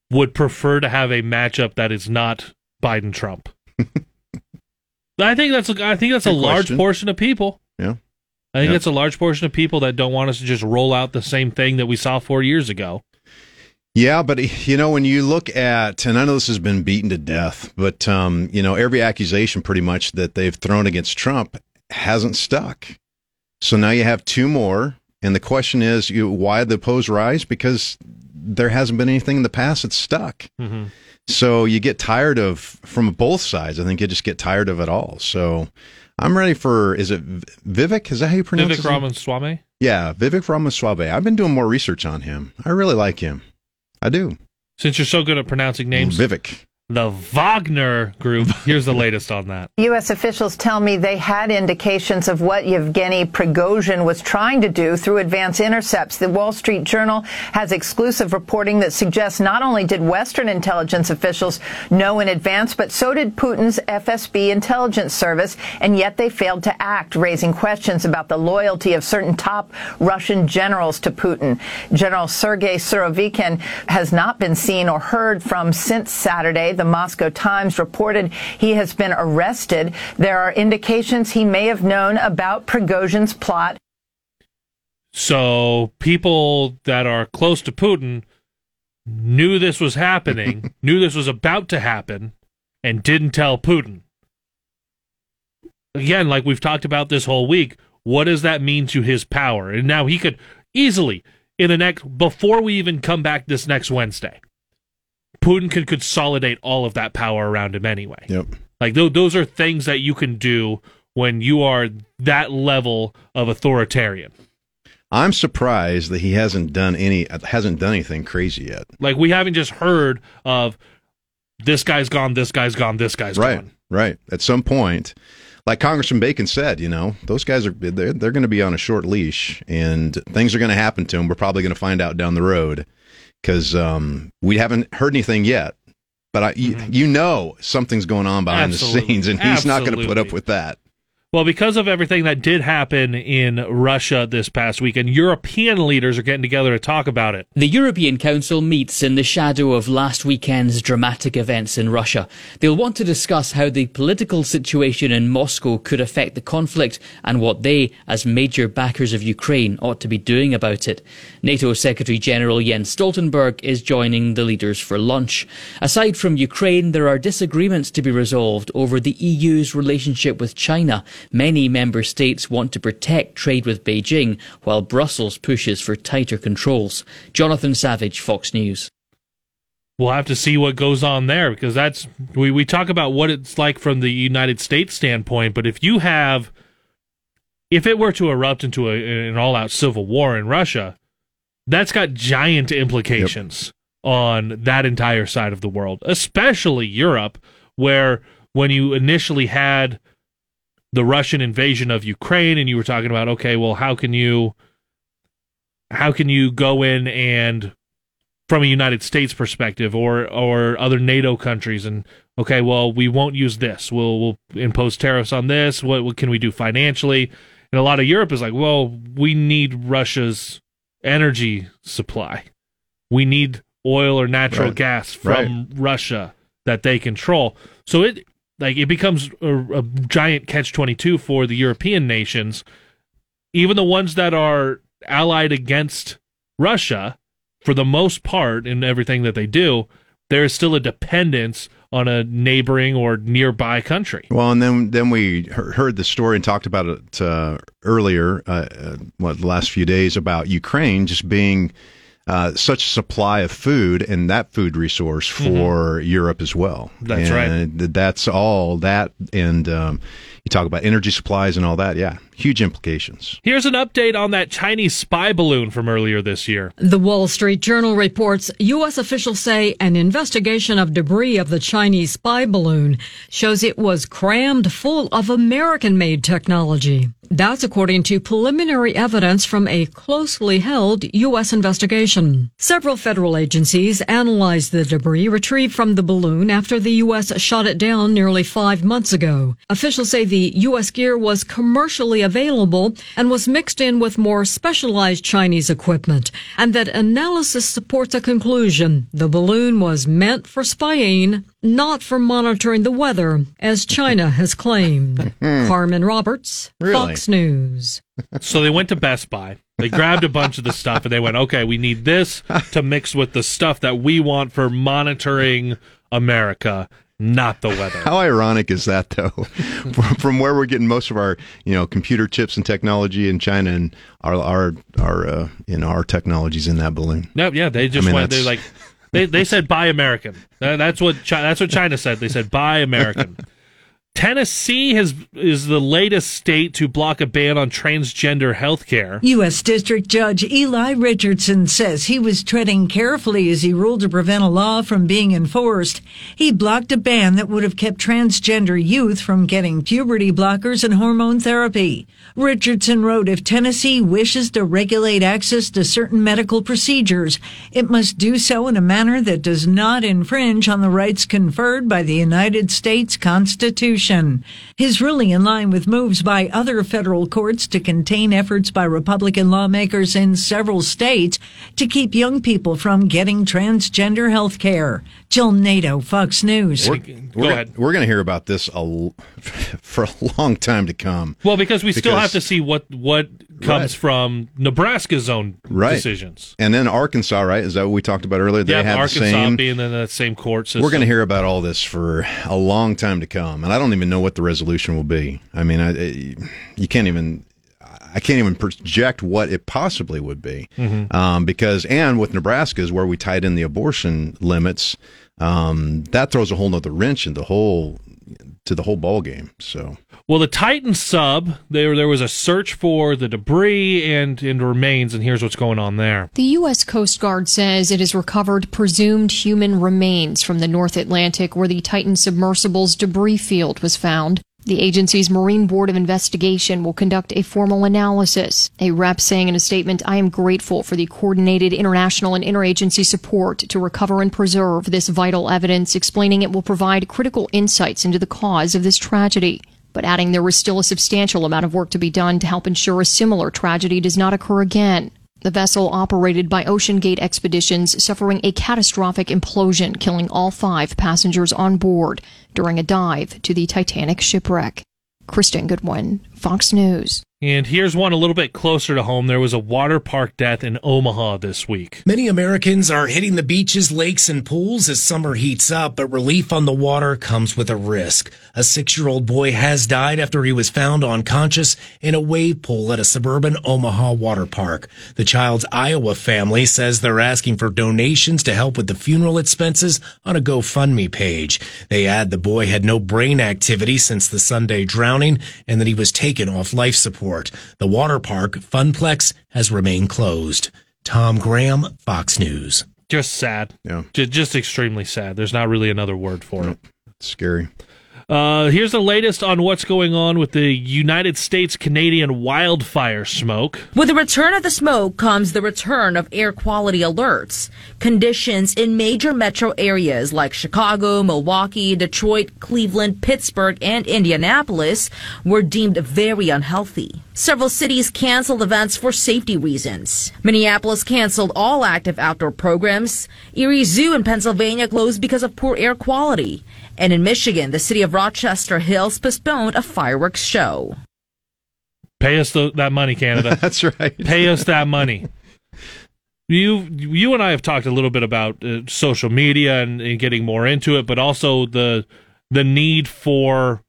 [SPEAKER 3] would prefer to have a matchup that is not Biden Trump. I think that's a, I think that's
[SPEAKER 5] Good
[SPEAKER 3] a large
[SPEAKER 5] question.
[SPEAKER 3] portion of people.
[SPEAKER 5] Yeah.
[SPEAKER 3] I think
[SPEAKER 5] Yeah.
[SPEAKER 3] that's a large portion of people that don't want us to just roll out the same thing that we saw four years ago.
[SPEAKER 5] Yeah, but you know, when you look at, and I know this has been beaten to death, but um, you know, every accusation pretty much that they've thrown against Trump hasn't stuck. So now you have two more, and the question is, you, why the polls rise? Because there hasn't been anything in the past that's stuck.
[SPEAKER 3] Mm-hmm.
[SPEAKER 5] So you get tired of from both sides. I think you just get tired of it all. So I'm ready for. Is it Vivek? Is that how you pronounce
[SPEAKER 3] Vivek
[SPEAKER 5] name?
[SPEAKER 3] Ramaswamy.
[SPEAKER 5] Yeah, Vivek Ramaswamy. I've been doing more research on him. I really like him. I do.
[SPEAKER 3] Since you're so good at pronouncing names,
[SPEAKER 5] Vivek.
[SPEAKER 3] The Wagner Group. Here's the latest on that.
[SPEAKER 15] U.S. officials tell me they had indications of what Yevgeny Prigozhin was trying to do through advance intercepts. The Wall Street Journal has exclusive reporting that suggests not only did Western intelligence officials know in advance, but so did Putin's FSB intelligence service, and yet they failed to act, raising questions about the loyalty of certain top Russian generals to Putin. General Sergei Surovikin has not been seen or heard from since Saturday. The Moscow Times reported he has been arrested. There are indications he may have known about Prigozhin's plot.
[SPEAKER 3] So people that are close to Putin knew this was happening, knew this was about to happen, and didn't tell Putin. Again, like we've talked about this whole week, what does that mean to his power? And now he could easily, in the next, before we even come back this next Wednesday, Putin could consolidate all of that power around him anyway.
[SPEAKER 5] Yep.
[SPEAKER 3] Like th- those are things that you can do when you are that level of authoritarian.
[SPEAKER 5] I'm surprised that he hasn't done any hasn't done anything crazy yet.
[SPEAKER 3] Like we haven't just heard of this guy's gone, this guy's gone, this guy's
[SPEAKER 5] right,
[SPEAKER 3] gone.
[SPEAKER 5] right. At some point, like Congressman Bacon said, you know, those guys are they're they're going to be on a short leash, and things are going to happen to them. We're probably going to find out down the road because um, we haven't heard anything yet. But I, you, you know, something's going on behind the scenes, and he's not going to put up with that.
[SPEAKER 3] Well, because of everything that did happen in Russia this past weekend, European leaders are getting together to talk about it.
[SPEAKER 16] The European Council meets in the shadow of last weekend's dramatic events in Russia. They'll want to discuss how the political situation in Moscow could affect the conflict and what they, as major backers of Ukraine, ought to be doing about it. NATO Secretary General Jens Stoltenberg is joining the leaders for lunch. Aside from Ukraine, there are disagreements to be resolved over the EU's relationship with China. Many member states want to protect trade with Beijing, while Brussels pushes for tighter controls. Jonathan Savage, Fox News.
[SPEAKER 3] We'll have to see what goes on there because that's we, we talk about what it's like from the United States standpoint, but if you have if it were to erupt into a, an all-out civil war in Russia, that's got giant implications on that entire side of the world, especially Europe, where when you initially had the Russian invasion of Ukraine and you were talking about okay, well, how can you how can you go in and from a United States perspective or or other NATO countries and okay, well, we won't use this. We'll we'll impose tariffs on this. What, what can we do financially? And a lot of Europe is like, well, we need Russia's energy supply. We need oil or natural
[SPEAKER 5] Right.
[SPEAKER 3] gas from Russia that they control. So it like it becomes a, a giant catch twenty two for the European nations, even the ones that are allied against Russia for the most part in everything that they do, there is still a dependence on a neighboring or nearby country.
[SPEAKER 5] Well, and then then we heard the story and talked about it uh, earlier, uh, uh, what the last few days about Ukraine just being uh, such supply of food and that food resource for Europe as well.
[SPEAKER 3] Mm-hmm. That's right.
[SPEAKER 5] That's all that, and um, you talk about energy supplies and all that. Yeah, huge implications.
[SPEAKER 3] Here's an update on that Chinese spy balloon from earlier this year.
[SPEAKER 17] The Wall Street Journal reports U.S. officials say an investigation of debris of the Chinese spy balloon shows it was crammed full of American made technology. That's according to preliminary evidence from a closely held U.S. investigation. Several federal agencies analyzed the debris retrieved from the balloon after the U.S. shot it down nearly five months ago. Officials say the the U.S. gear was commercially available and was mixed in with more specialized Chinese equipment, and that analysis supports a conclusion. The balloon was meant for spying, not for monitoring the weather, as China has claimed. Hmm. Carmen Roberts,
[SPEAKER 3] Really?
[SPEAKER 17] Fox News.
[SPEAKER 3] so they went to Best Buy. They grabbed a bunch of the stuff and they went, okay, we need this to mix with the stuff that we want for monitoring America, not the weather.
[SPEAKER 5] How ironic is that, though? from, from where we're getting most of our, you know, computer chips and technology in China, and our our our uh, you know our technologies in that balloon.
[SPEAKER 3] No, yeah, they just
[SPEAKER 5] I mean,
[SPEAKER 3] went. They
[SPEAKER 5] that's-
[SPEAKER 3] like they they said buy American. That's what China, that's what China said. They said buy American. Tennessee has is the latest state to block a ban on transgender health care.
[SPEAKER 12] U.S. District Judge Eli Richardson says he was treading carefully as he ruled to prevent a law from being enforced. He blocked a ban that would have kept transgender youth from getting puberty blockers and hormone therapy. Richardson wrote, if Tennessee wishes to regulate access to certain medical procedures, it must do so in a manner that does not infringe on the rights conferred by the United States Constitution. His ruling in line with moves by other federal courts to contain efforts by Republican lawmakers in several states to keep young people from getting transgender health care. Jill Nato, Fox News.
[SPEAKER 5] We're, we're gonna, We're going to hear about this a l- for a long time to come.
[SPEAKER 3] Well, because we still have to see what what comes
[SPEAKER 5] Right.
[SPEAKER 3] from Nebraska's own
[SPEAKER 5] Right.
[SPEAKER 3] decisions.
[SPEAKER 5] And then Arkansas, right? Is that what we talked about earlier? They
[SPEAKER 3] yeah,
[SPEAKER 5] have
[SPEAKER 3] Arkansas
[SPEAKER 5] the same.
[SPEAKER 3] being in that same court system.
[SPEAKER 5] We're going to hear about all this for a long time to come, and I don't even know what the resolution will be. I mean, I, I- you can't even. I can't even project what it possibly would be,
[SPEAKER 3] Mhm.
[SPEAKER 5] um, because and with Nebraska is where we tied in the abortion limits. Um, that throws a whole nother wrench in the whole to the whole ball game. So
[SPEAKER 3] Well, the Titan sub, there there was a search for the debris and and remains, and here's what's going on there.
[SPEAKER 14] The U.S. Coast Guard says it has recovered presumed human remains from the North Atlantic where the Titan submersible's debris field was found. The agency's Marine Board of Investigation will conduct a formal analysis. A rep saying in a statement, I am grateful for the coordinated international and interagency support to recover and preserve this vital evidence, explaining it will provide critical insights into the cause of this tragedy but adding there was still a substantial amount of work to be done to help ensure a similar tragedy does not occur again. The vessel operated by OceanGate Expeditions suffering a catastrophic implosion, killing all five passengers on board during a dive to the Titanic shipwreck. Kristen Goodwin, Fox News.
[SPEAKER 3] And here's one a little bit closer to home. There was a water park death in Omaha this week.
[SPEAKER 18] Many Americans are hitting the beaches, lakes, and pools as summer heats up, but relief on the water comes with a risk. A six year old boy has died after he was found unconscious in a wave pool at a suburban Omaha water park. The child's Iowa family says they're asking for donations to help with the funeral expenses on a GoFundMe page. They add the boy had no brain activity since the Sunday drowning and that he was taken off life support. The water park, Funplex, has remained closed. Tom Graham, Fox News.
[SPEAKER 3] Just sad.
[SPEAKER 5] Yeah.
[SPEAKER 3] Just, just extremely sad. There's not really another word for it.
[SPEAKER 5] It's scary.
[SPEAKER 3] Uh, here's the latest on what's going on with the United States Canadian wildfire smoke.
[SPEAKER 19] With the return of the smoke comes the return of air quality alerts. Conditions in major metro areas like Chicago, Milwaukee, Detroit, Cleveland, Pittsburgh, and Indianapolis were deemed very unhealthy. Several cities canceled events for safety reasons. Minneapolis canceled all active outdoor programs. Erie Zoo in Pennsylvania closed because of poor air quality. And in Michigan, the city of Rochester Hills postponed a fireworks show.
[SPEAKER 3] Pay us the, that money, Canada.
[SPEAKER 5] That's right.
[SPEAKER 3] Pay us that money. You you and I have talked a little bit about uh, social media and, and getting more into it, but also the the need for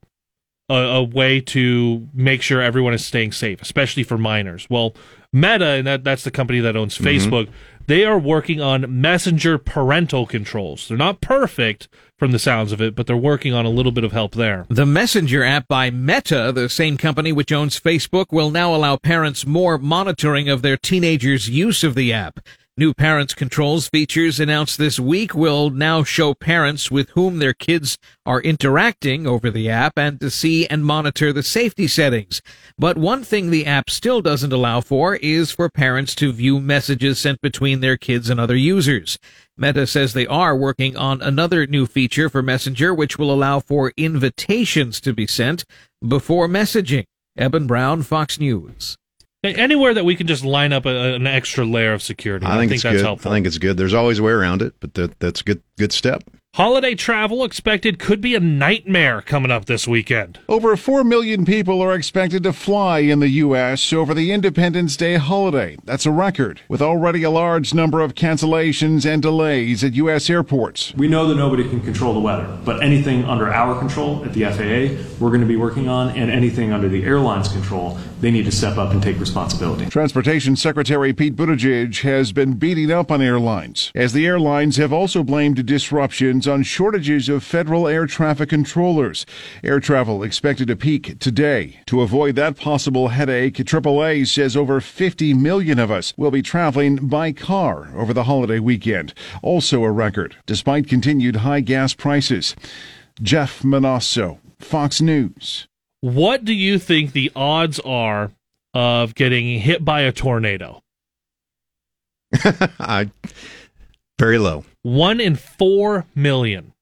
[SPEAKER 3] a, a way to make sure everyone is staying safe, especially for minors. Well, Meta, and that, that's the company that owns Facebook, they are working on messenger parental controls. They're not perfect from the sounds of it, but they're working on a little bit of help there.
[SPEAKER 20] The Messenger app by Meta, the same company which owns Facebook, will now allow parents more monitoring of their teenagers' use of the app. New Parents Controls features announced this week will now show parents with whom their kids are interacting over the app and to see and monitor the safety settings. But one thing the app still doesn't allow for is for parents to view messages sent between their kids and other users. Meta says they are working on another new feature for Messenger which will allow for invitations to be sent before messaging. Eben Brown, Fox News.
[SPEAKER 3] Anywhere that we can just line up a, an extra layer of security,
[SPEAKER 5] I think, it's
[SPEAKER 3] that's
[SPEAKER 5] good.
[SPEAKER 3] helpful.
[SPEAKER 5] I think it's good. There's always a way around it, but that, that's a good good step.
[SPEAKER 3] Holiday travel expected could be a nightmare coming up this weekend.
[SPEAKER 21] Over 4 million people are expected to fly in the U.S. over the Independence Day holiday. That's a record, with already a large number of cancellations and delays at U.S. airports.
[SPEAKER 22] We know that nobody can control the weather, but anything under our control at the FAA, we're going to be working on, and anything under the airline's control, they need to step up and take responsibility.
[SPEAKER 21] Transportation Secretary Pete Buttigieg has been beating up on airlines, as the airlines have also blamed disruptions on shortages of federal air traffic controllers. Air travel expected to peak today. To avoid that possible headache, AAA says over 50 million of us will be traveling by car over the holiday weekend. Also a record, despite continued high gas prices. Jeff Monosso, Fox News.
[SPEAKER 3] What do you think the odds are of getting hit by a tornado?
[SPEAKER 5] I very low.
[SPEAKER 3] One in four million.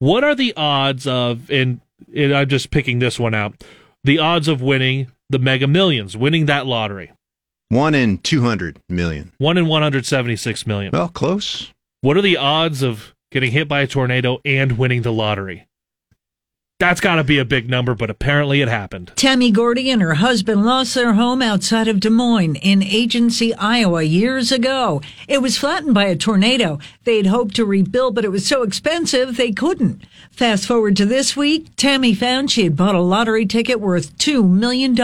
[SPEAKER 3] What are the odds of? And, and I'm just picking this one out. The odds of winning the Mega Millions, winning that lottery.
[SPEAKER 5] One in two hundred million.
[SPEAKER 3] One in one hundred seventy-six million.
[SPEAKER 5] Well, close.
[SPEAKER 3] What are the odds of getting hit by a tornado and winning the lottery? That's got to be a big number, but apparently it happened.
[SPEAKER 12] Tammy Gordy and her husband lost their home outside of Des Moines in Agency, Iowa years ago. It was flattened by a tornado. They'd hoped to rebuild, but it was so expensive they couldn't. Fast forward to this week, Tammy found she had bought a lottery ticket worth $2 million.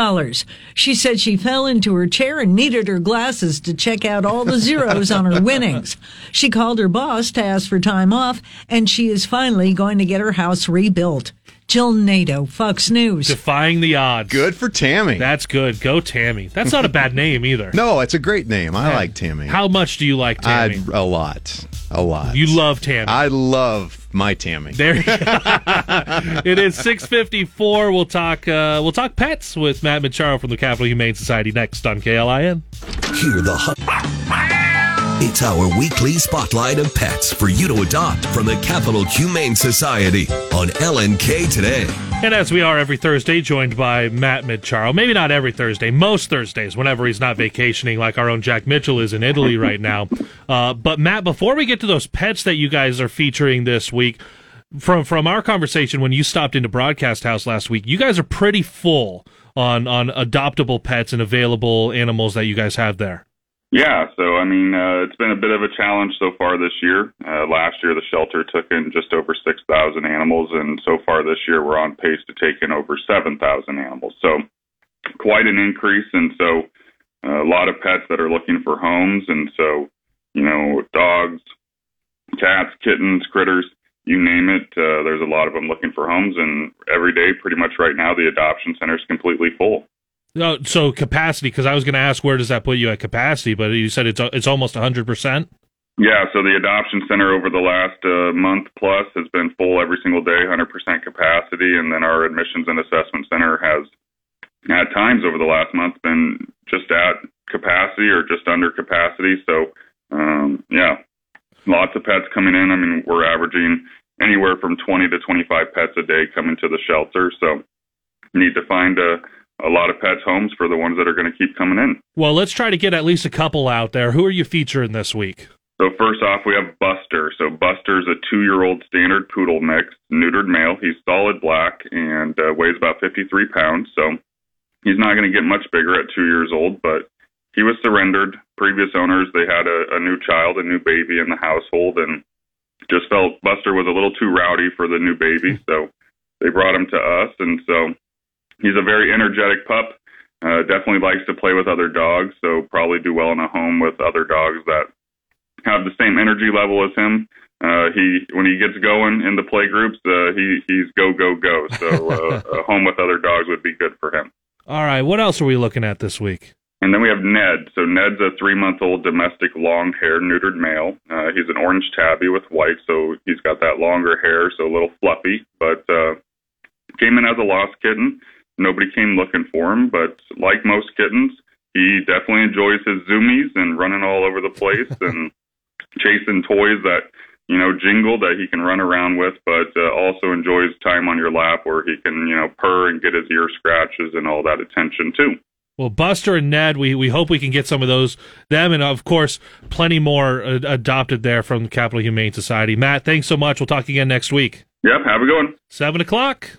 [SPEAKER 12] She said she fell into her chair and needed her glasses to check out all the zeros on her winnings. She called her boss to ask for time off, and she is finally going to get her house rebuilt. Jill Nato, Fox News.
[SPEAKER 3] Defying the odds.
[SPEAKER 5] Good for Tammy.
[SPEAKER 3] That's good. Go Tammy. That's not a bad name either.
[SPEAKER 5] No, it's a great name. I like Tammy.
[SPEAKER 3] How much do you like Tammy?
[SPEAKER 5] I, a lot. A lot.
[SPEAKER 3] You love Tammy.
[SPEAKER 5] I love my Tammy.
[SPEAKER 3] There it is 654. We'll talk uh, we'll talk pets with Matt Madcharo from the Capital Humane Society next on KLIN.
[SPEAKER 2] Hear the hu- It's our weekly spotlight of pets for you to adopt from the Capital Humane Society on LNK today.
[SPEAKER 3] And as we are every Thursday, joined by Matt Madcharo. Maybe not every Thursday, most Thursdays, whenever he's not vacationing, like our own Jack Mitchell is in Italy right now. Uh, but Matt, before we get to those pets that you guys are featuring this week, from from our conversation when you stopped into Broadcast House last week, you guys are pretty full on on adoptable pets and available animals that you guys have there.
[SPEAKER 23] Yeah, so I mean, uh, it's been a bit of a challenge so far this year. Uh, last year, the shelter took in just over 6,000 animals, and so far this year, we're on pace to take in over 7,000 animals. So, quite an increase. And so, uh, a lot of pets that are looking for homes. And so, you know, dogs, cats, kittens, critters, you name it. Uh, there's a lot of them looking for homes, and every day, pretty much right now, the adoption center is completely full.
[SPEAKER 3] No, so capacity, because I was going to ask where does that put you at capacity, but you said it's it's almost 100 percent.
[SPEAKER 23] Yeah, so the adoption center over the last uh, month plus has been full every single day, 100% capacity, and then our admissions and assessment center has, at times over the last month, been just at capacity or just under capacity. So, um, yeah, lots of pets coming in. I mean, we're averaging anywhere from 20 to 25 pets a day coming to the shelter. So, need to find a a lot of pets homes for the ones that are going to keep coming in.
[SPEAKER 3] Well, let's try to get at least a couple out there. Who are you featuring this week?
[SPEAKER 23] So first off, we have Buster. So Buster's a two-year-old standard poodle mix, neutered male. He's solid black and uh, weighs about 53 pounds. So he's not going to get much bigger at two years old, but he was surrendered. Previous owners, they had a, a new child, a new baby in the household, and just felt Buster was a little too rowdy for the new baby. So they brought him to us, and so he's a very energetic pup. Uh, definitely likes to play with other dogs, so probably do well in a home with other dogs that have the same energy level as him. Uh, he when he gets going in the play groups, uh, he he's go go go. So uh, a home with other dogs would be good for him.
[SPEAKER 3] All right, what else are we looking at this week?
[SPEAKER 23] And then we have Ned. So Ned's a three month old domestic long hair neutered male. Uh, he's an orange tabby with white, so he's got that longer hair, so a little fluffy, but uh, came in as a lost kitten. Nobody came looking for him, but like most kittens, he definitely enjoys his zoomies and running all over the place and chasing toys that you know jingle that he can run around with, but uh, also enjoys time on your lap where he can you know purr and get his ear scratches and all that attention too.
[SPEAKER 3] Well, Buster and Ned, we, we hope we can get some of those, them, and of course, plenty more uh, adopted there from the Capital Humane Society. Matt, thanks so much. We'll talk again next week.
[SPEAKER 23] Yep, have a good one.
[SPEAKER 3] Seven o'clock.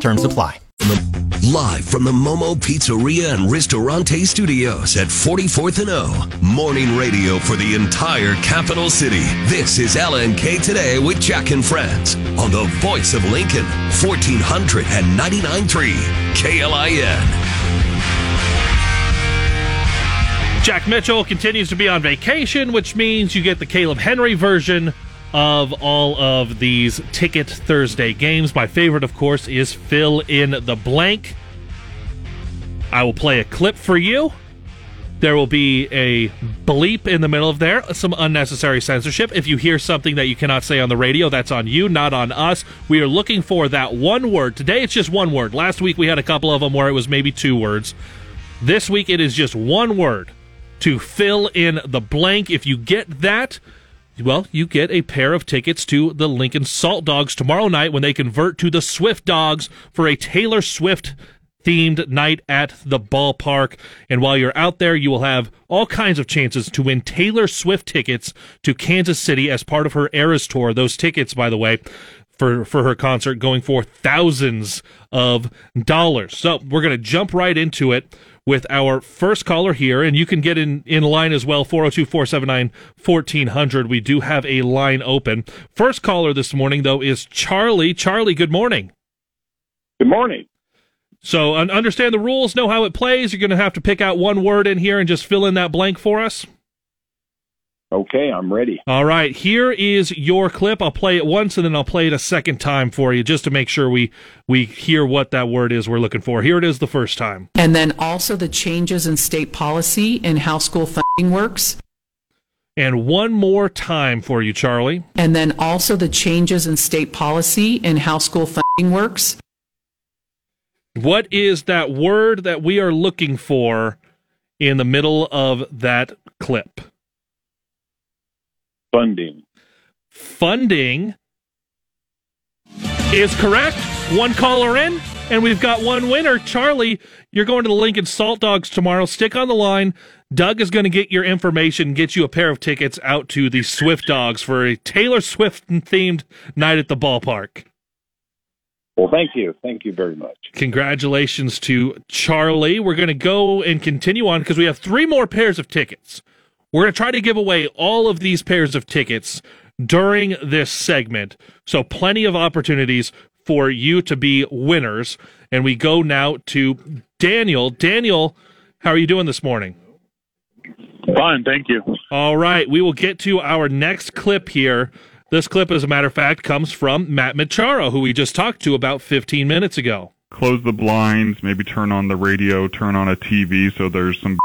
[SPEAKER 9] Terms apply.
[SPEAKER 2] Live from the Momo Pizzeria and Ristorante Studios at 44th and O. Morning radio for the entire capital city. This is LNK Today with Jack and Friends on the voice of Lincoln, 1499.3 KLIN.
[SPEAKER 3] Jack Mitchell continues to be on vacation, which means you get the Caleb Henry version of all of these Ticket Thursday games. My favorite, of course, is Fill in the Blank. I will play a clip for you. There will be a bleep in the middle of there, some unnecessary censorship. If you hear something that you cannot say on the radio, that's on you, not on us. We are looking for that one word. Today it's just one word. Last week we had a couple of them where it was maybe two words. This week it is just one word to fill in the blank. If you get that, well, you get a pair of tickets to the Lincoln Saltdogs tomorrow night when they convert to the Swiftdogs for a Taylor Swift themed night at the ballpark. And while you're out there, you will have all kinds of chances to win Taylor Swift tickets to Kansas City as part of her Eras tour. Those tickets, by the way, for, for her concert going for thousands of dollars. So we're going to jump right into it with our first caller here, and you can get in, in line as well 402 479 1400. We do have a line open. First caller this morning, though, is Charlie. Charlie, good morning.
[SPEAKER 24] Good morning.
[SPEAKER 3] So, understand the rules, know how it plays. You're going to have to pick out one word in here and just fill in that blank for us.
[SPEAKER 24] Okay, I'm ready.
[SPEAKER 3] All right, here is your clip. I'll play it once and then I'll play it a second time for you just to make sure we we hear what that word is we're looking for. Here it is the first time.
[SPEAKER 25] And then also the changes in state policy and how school funding works.
[SPEAKER 3] And one more time for you, Charlie.
[SPEAKER 25] And then also the changes in state policy and how school funding works.
[SPEAKER 3] What is that word that we are looking for in the middle of that clip?
[SPEAKER 24] Funding.
[SPEAKER 3] Funding is correct. One caller in, and we've got one winner. Charlie, you're going to the Lincoln Saltdogs tomorrow. Stick on the line. Doug is going to get your information, get you a pair of tickets out to the Swiftdogs for a Taylor Swift themed night at the ballpark.
[SPEAKER 24] Well, thank you. Thank you very much.
[SPEAKER 3] Congratulations to Charlie. We're going to go and continue on because we have three more pairs of tickets. We're going to try to give away all of these pairs of tickets during this segment. So, plenty of opportunities for you to be winners. And we go now to Daniel. Daniel, how are you doing this morning?
[SPEAKER 24] Fine, thank you.
[SPEAKER 3] All right, we will get to our next clip here. This clip, as a matter of fact, comes from Matt Madcharo, who we just talked to about 15 minutes ago.
[SPEAKER 26] Close the blinds, maybe turn on the radio, turn on a TV so there's some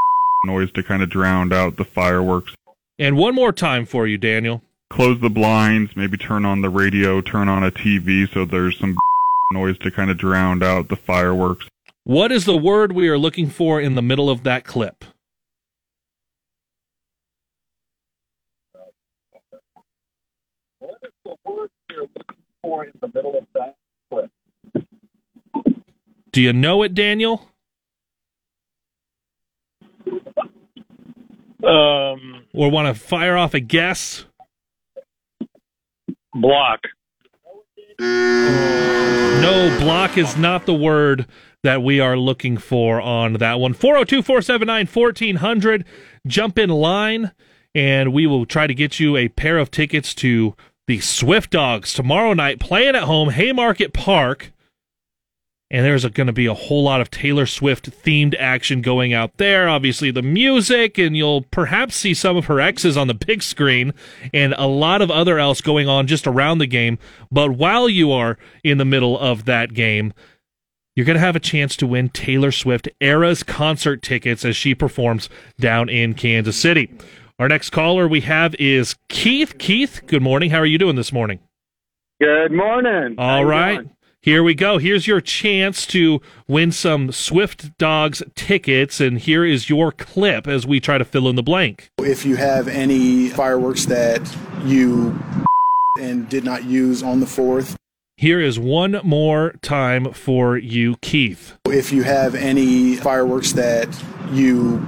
[SPEAKER 26] noise to kind of drown out the fireworks.
[SPEAKER 3] And one more time for you, Daniel.
[SPEAKER 26] Close the blinds, maybe turn on the radio, turn on a TV so there's some noise to kind of drown out the fireworks.
[SPEAKER 3] What is the word we are looking for in the middle of that clip?
[SPEAKER 24] What is the word are looking for in the middle of that clip?
[SPEAKER 3] Do you know it, Daniel?
[SPEAKER 24] Um,
[SPEAKER 3] Or want to fire off a guess?
[SPEAKER 24] block.
[SPEAKER 3] No, block is not the word that we are looking for on that one. 402 479 1400. Jump in line, and we will try to get you a pair of tickets to the Swiftdogs tomorrow night, playing at home, Haymarket Park. And there's going to be a whole lot of Taylor Swift themed action going out there. Obviously, the music, and you'll perhaps see some of her exes on the big screen, and a lot of other else going on just around the game. But while you are in the middle of that game, you're going to have a chance to win Taylor Swift Eras concert tickets as she performs down in Kansas City. Our next caller we have is Keith. Keith, good morning. How are you doing this morning?
[SPEAKER 27] Good morning.
[SPEAKER 3] All right.
[SPEAKER 27] Doing?
[SPEAKER 3] Here we go. Here's your chance to win some Swiftdogs tickets, and here is your clip as we try to fill in the blank.
[SPEAKER 28] If you have any fireworks that you and did not use on the 4th,
[SPEAKER 3] Here is one more time for you, Keith.
[SPEAKER 28] if you have any fireworks that you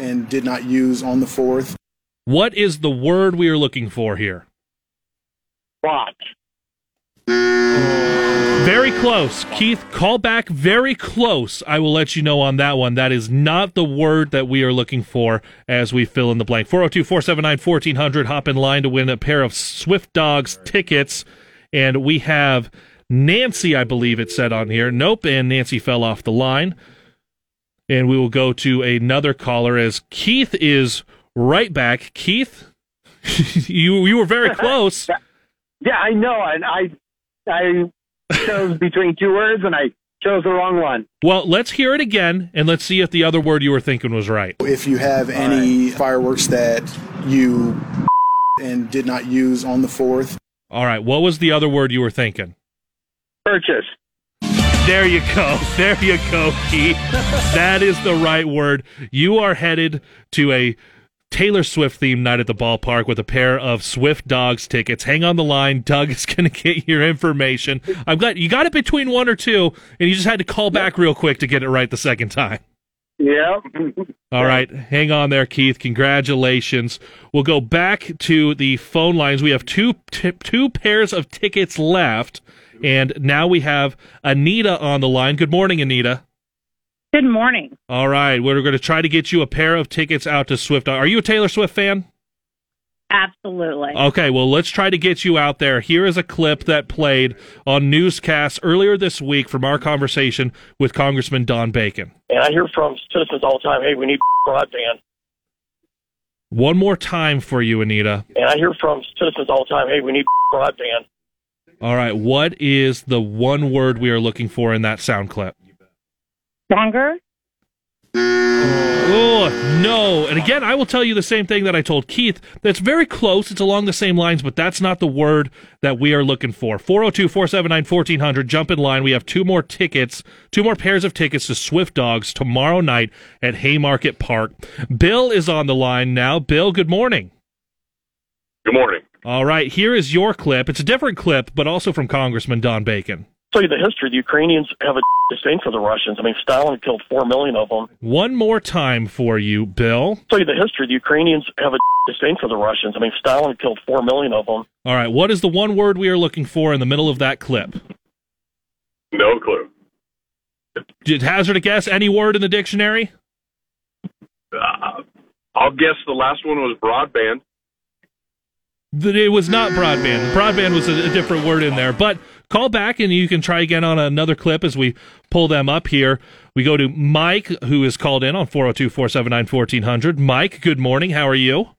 [SPEAKER 28] and did not use on the 4th,
[SPEAKER 3] What is the word we are looking for here?
[SPEAKER 27] Block.
[SPEAKER 3] Very close. Keith, call back very close. I will let you know on that one. That is not the word that we are looking for as we fill in the blank. 402 479 1400. Hop in line to win a pair of Swiftdogs tickets. And we have Nancy, I believe it said on here. Nope. And Nancy fell off the line. And we will go to another caller as Keith is right back. Keith, you you were very close.
[SPEAKER 27] Yeah, I know. And I, I chose between two words, and I chose the wrong one.
[SPEAKER 3] Well, let's hear it again and let's see if the other word you were thinking was right.
[SPEAKER 28] if you have any fireworks that you and did not use on the 4th,
[SPEAKER 3] All right, what was the other word you were thinking?
[SPEAKER 27] Purchase.
[SPEAKER 3] There you go. There you go, Keith. that is the right word. You are headed to a Taylor Swift themed night at the ballpark with a pair of Swiftdogs tickets. Hang on the line. Doug is going to get your information. I'm glad you got it between one or two, and you just had to call back real quick to get it right the second time.
[SPEAKER 27] Yeah.
[SPEAKER 3] All right, hang on there, Keith. Congratulations. We'll go back to the phone lines. We have two t- two pairs of tickets left, and now we have Anita on the line. Good morning, Anita.
[SPEAKER 29] Good morning.
[SPEAKER 3] All right, we're going to try to get you a pair of tickets out to Swift. Are you a Taylor Swift fan?
[SPEAKER 29] Absolutely.
[SPEAKER 3] Okay, well, let's try to get you out there. Here is a clip that played on newscasts earlier this week from our conversation with Congressman Don Bacon.
[SPEAKER 30] And I hear from citizens all the time, hey, we need broadband.
[SPEAKER 3] One more time for you, Anita.
[SPEAKER 30] And I hear from citizens all the time, hey, we need broadband.
[SPEAKER 3] All right, what is the one word we are looking for in that sound clip?
[SPEAKER 29] Longer?
[SPEAKER 3] Oh, no. And again, I will tell you the same thing that I told Keith. That's very close. It's along the same lines, but that's not the word that we are looking for. 402 479 1400. Jump in line. We have two more tickets, two more pairs of tickets to Swiftdogs tomorrow night at Haymarket Park. Bill is on the line now. Bill, good morning.
[SPEAKER 31] Good morning.
[SPEAKER 3] All right, here is your clip. It's a different clip, but also from Congressman Don Bacon.
[SPEAKER 30] Tell you the history. The Ukrainians have a disdain for the Russians. I mean, Stalin killed four million of them.
[SPEAKER 3] One more time for you, Bill.
[SPEAKER 30] tell you the history. The Ukrainians have a disdain for the Russians. I mean, Stalin killed four million of them.
[SPEAKER 3] All right, what is the one word we are looking for in the middle of that clip?
[SPEAKER 31] No clue.
[SPEAKER 3] Did hazard a guess? Any word in the dictionary?
[SPEAKER 31] Uh, I'll guess the last one was broadband.
[SPEAKER 3] It was not broadband. Broadband was a, a different word in there. But call back and you can try again on another clip as we pull them up here. We go to Mike, who is called in on 402 479 1400. Mike, good morning. How are you?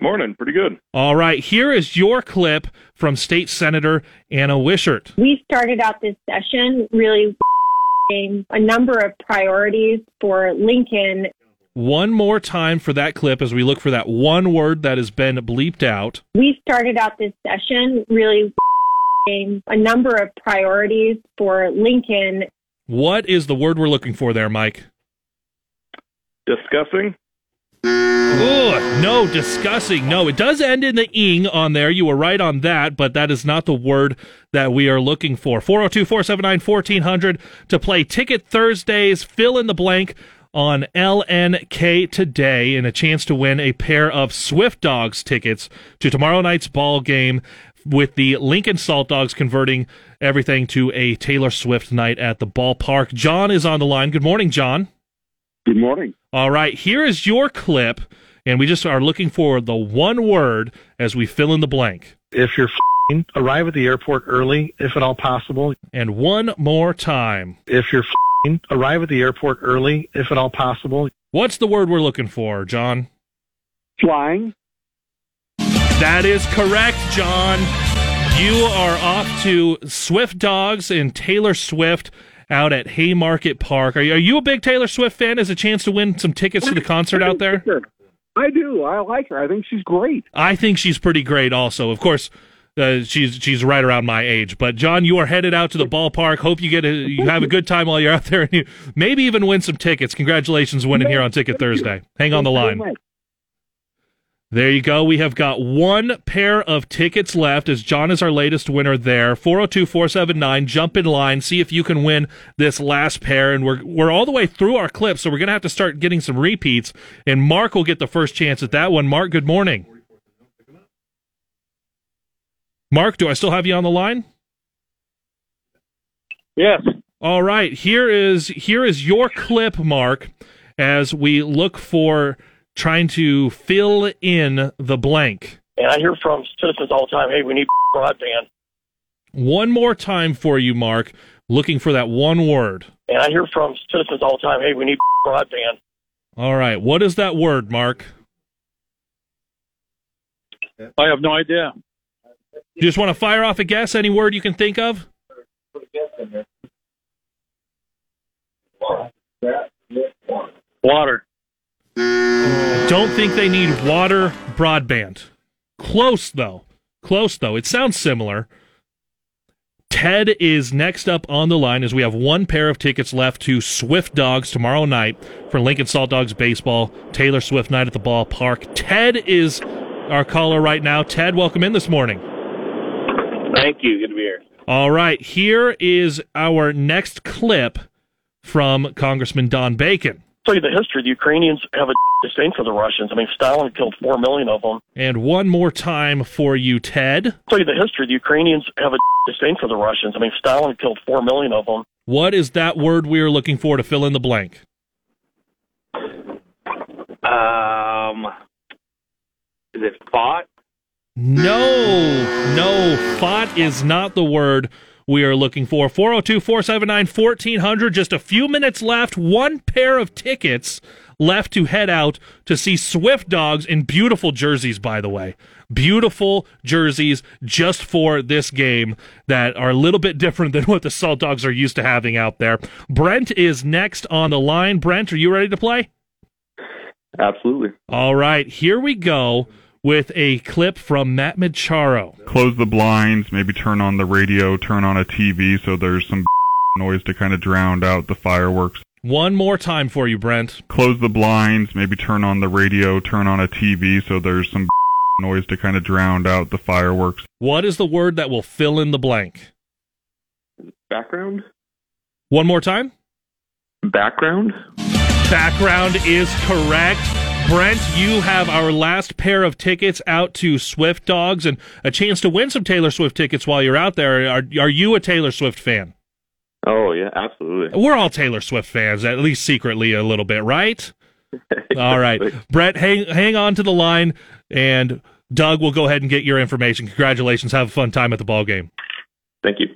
[SPEAKER 31] Morning. Pretty good.
[SPEAKER 3] All right. Here is your clip from State Senator Anna Wishart.
[SPEAKER 32] We started out this session really a number of priorities for Lincoln.
[SPEAKER 3] One more time for that clip as we look for that one word that has been bleeped out.
[SPEAKER 32] We started out this session really a number of priorities for Lincoln.
[SPEAKER 3] What is the word we're looking for there, Mike?
[SPEAKER 31] Discussing.
[SPEAKER 3] Ugh, no, discussing. No, it does end in the ing on there. You were right on that, but that is not the word that we are looking for. 402 479 1400 to play Ticket Thursdays, fill in the blank on LNK today, and a chance to win a pair of Swiftdogs tickets to tomorrow night's ball game with the Lincoln Saltdogs converting everything to a Taylor Swift night at the ballpark. John is on the line. Good morning, John.
[SPEAKER 33] Good morning.
[SPEAKER 3] All right, here is your clip, and we just are looking for the one word as we fill in the blank.
[SPEAKER 34] If you're f***ing, arrive at the airport early, if at all possible.
[SPEAKER 3] And one more time.
[SPEAKER 34] If you're f***ing, arrive at the airport early, if at all possible.
[SPEAKER 3] What's the word we're looking for, John?
[SPEAKER 33] Flying.
[SPEAKER 3] That is correct, John. You are off to Swiftdogs and Taylor Swift out at Haymarket Park. Are you, are you a big Taylor Swift fan? As a chance to win some tickets to the concert out there?
[SPEAKER 33] I do. I like her. I think she's great.
[SPEAKER 3] I think she's pretty great. Also, of course, uh, she's she's right around my age. But John, you are headed out to the ballpark. Hope you get a, you have a good time while you're out there, and you maybe even win some tickets. Congratulations, winning here on Ticket Thursday. Hang on the line. There you go. We have got one pair of tickets left as John is our latest winner there. 402 479. Jump in line. See if you can win this last pair. And we're, we're all the way through our clips, so we're going to have to start getting some repeats. And Mark will get the first chance at that one. Mark, good morning. Mark, do I still have you on the line?
[SPEAKER 33] Yes.
[SPEAKER 3] All right. Here is here is your clip, Mark, as we look for trying to fill in the blank.
[SPEAKER 30] And I hear from citizens all the time, hey, we need broadband.
[SPEAKER 3] One more time for you, Mark, looking for that one word.
[SPEAKER 30] And I hear from citizens all the time, hey, we need broadband.
[SPEAKER 3] All right. What is that word, Mark?
[SPEAKER 33] I have no idea.
[SPEAKER 3] You just want to fire off a guess? Any word you can think of?
[SPEAKER 33] Water.
[SPEAKER 3] I don't think they need water broadband. Close though. Close though. It sounds similar. Ted is next up on the line as we have one pair of tickets left to Swiftdogs tomorrow night for Lincoln Saltdogs baseball. Taylor Swift night at the ballpark. Ted is our caller right now. Ted, welcome in this morning.
[SPEAKER 30] Thank you. Good to be here.
[SPEAKER 3] All right, here is our next clip from Congressman Don Bacon.
[SPEAKER 30] Tell you the history. The Ukrainians have a disdain for the Russians. I mean, Stalin killed four million of them.
[SPEAKER 3] And one more time for you, Ted.
[SPEAKER 30] tell you the history. The Ukrainians have a disdain for the Russians. I mean, Stalin killed four million of them.
[SPEAKER 3] What is that word we are looking for to fill in the blank?
[SPEAKER 35] Um, is it fought?
[SPEAKER 3] No, no, fought is not the word we are looking for. 402 479 1400. Just a few minutes left. One pair of tickets left to head out to see Swiftdogs in beautiful jerseys, by the way. Beautiful jerseys just for this game that are a little bit different than what the Saltdogs are used to having out there. Brent is next on the line. Brent, are you ready to play?
[SPEAKER 35] Absolutely.
[SPEAKER 3] All right, here we go with a clip from Matt Madcharo.
[SPEAKER 26] Close the blinds, maybe turn on the radio, turn on a TV so there's some noise to kind of drown out the fireworks.
[SPEAKER 3] One more time for you, Brent.
[SPEAKER 26] Close the blinds, maybe turn on the radio, turn on a TV so there's some noise to kind of drown out the fireworks.
[SPEAKER 3] What is the word that will fill in the blank?
[SPEAKER 35] Background?
[SPEAKER 3] One more time.
[SPEAKER 35] Background?
[SPEAKER 3] Background is correct. Brent, you have our last pair of tickets out to Swiftdogs and a chance to win some Taylor Swift tickets while you're out there. Are, are you a Taylor Swift fan?
[SPEAKER 35] Oh, yeah, absolutely.
[SPEAKER 3] We're all Taylor Swift fans, at least secretly a little bit, right? all right. Brett, hang, hang on to the line, and Doug will go ahead and get your information. Congratulations. Have a fun time at the ball game.
[SPEAKER 35] Thank you.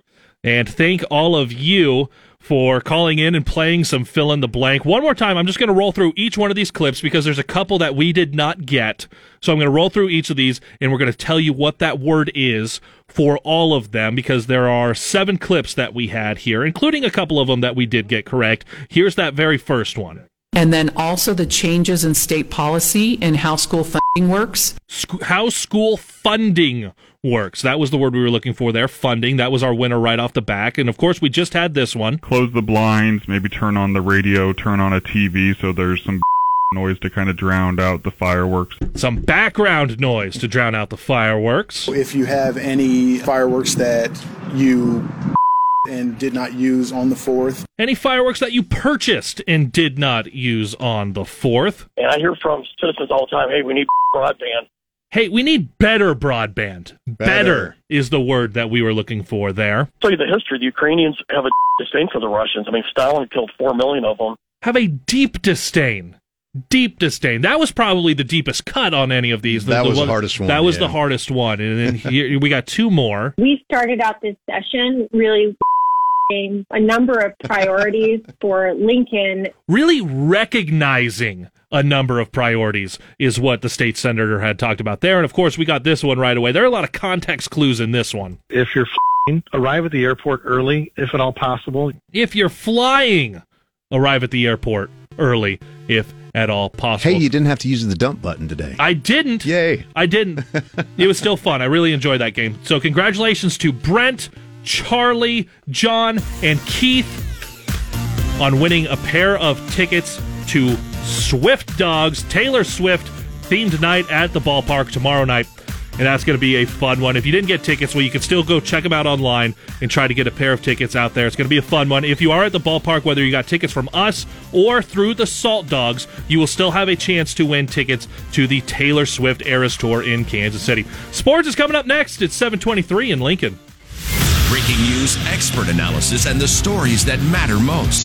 [SPEAKER 3] And thank all of you for calling in and playing some fill in the blank. One more time, I'm just going to roll through each one of these clips because there's a couple that we did not get. So I'm going to roll through each of these and we're going to tell you what that word is for all of them because there are seven clips that we had here, including a couple of them that we did get correct. Here's that very first one.
[SPEAKER 25] And then also the changes in state policy and how school funding works.
[SPEAKER 3] Sc- how school funding works. That was the word we were looking for there. Funding. That was our winner right off the back. And of course, we just had this one.
[SPEAKER 26] Close the blinds, maybe turn on the radio, turn on a TV so there's some noise to kind of drown out the fireworks.
[SPEAKER 3] Some background noise to drown out the fireworks.
[SPEAKER 28] If you have any fireworks that you and did not use on the 4th,
[SPEAKER 3] Any fireworks that you purchased and did not use on the 4th.
[SPEAKER 30] And I hear from citizens all the time, hey, we need broadband.
[SPEAKER 3] Hey, we need better broadband. Better, is the word that we were looking for there.
[SPEAKER 30] tell you the history. The Ukrainians have a disdain for the Russians. I mean, Stalin killed four million of them.
[SPEAKER 3] Have a deep disdain. Deep disdain. That was probably the deepest cut on any of these.
[SPEAKER 5] That was the hardest one,
[SPEAKER 3] That was
[SPEAKER 5] yeah.
[SPEAKER 3] the hardest one. And then here, we got two more.
[SPEAKER 32] We started out this session really a number of priorities for Lincoln.
[SPEAKER 3] Really recognizing a number of priorities is what the state senator had talked about there. And of course, we got this one right away. There are a lot of context clues in this one.
[SPEAKER 34] If you're flying, arrive at the airport early, if at all possible.
[SPEAKER 3] If you're flying, arrive at the airport early, if at all possible.
[SPEAKER 5] Hey, you didn't have to use the dump button today.
[SPEAKER 3] I didn't.
[SPEAKER 5] Yay.
[SPEAKER 3] I didn't. it was still fun. I really enjoyed that game. So, congratulations to Brent, Charlie, John, and Keith on winning a pair of tickets to Swiftdogs Taylor Swift themed night at the ballpark tomorrow night. And that's going to be a fun one. If you didn't get tickets, well, you can still go check them out online and try to get a pair of tickets out there. It's going to be a fun one. If you are at the ballpark, whether you got tickets from us or through the Saltdogs, you will still have a chance to win tickets to the Taylor Swift Eras Tour in Kansas City. Sports is coming up next. It's 723 in Lincoln.
[SPEAKER 2] Breaking news, expert analysis, and the stories that matter most.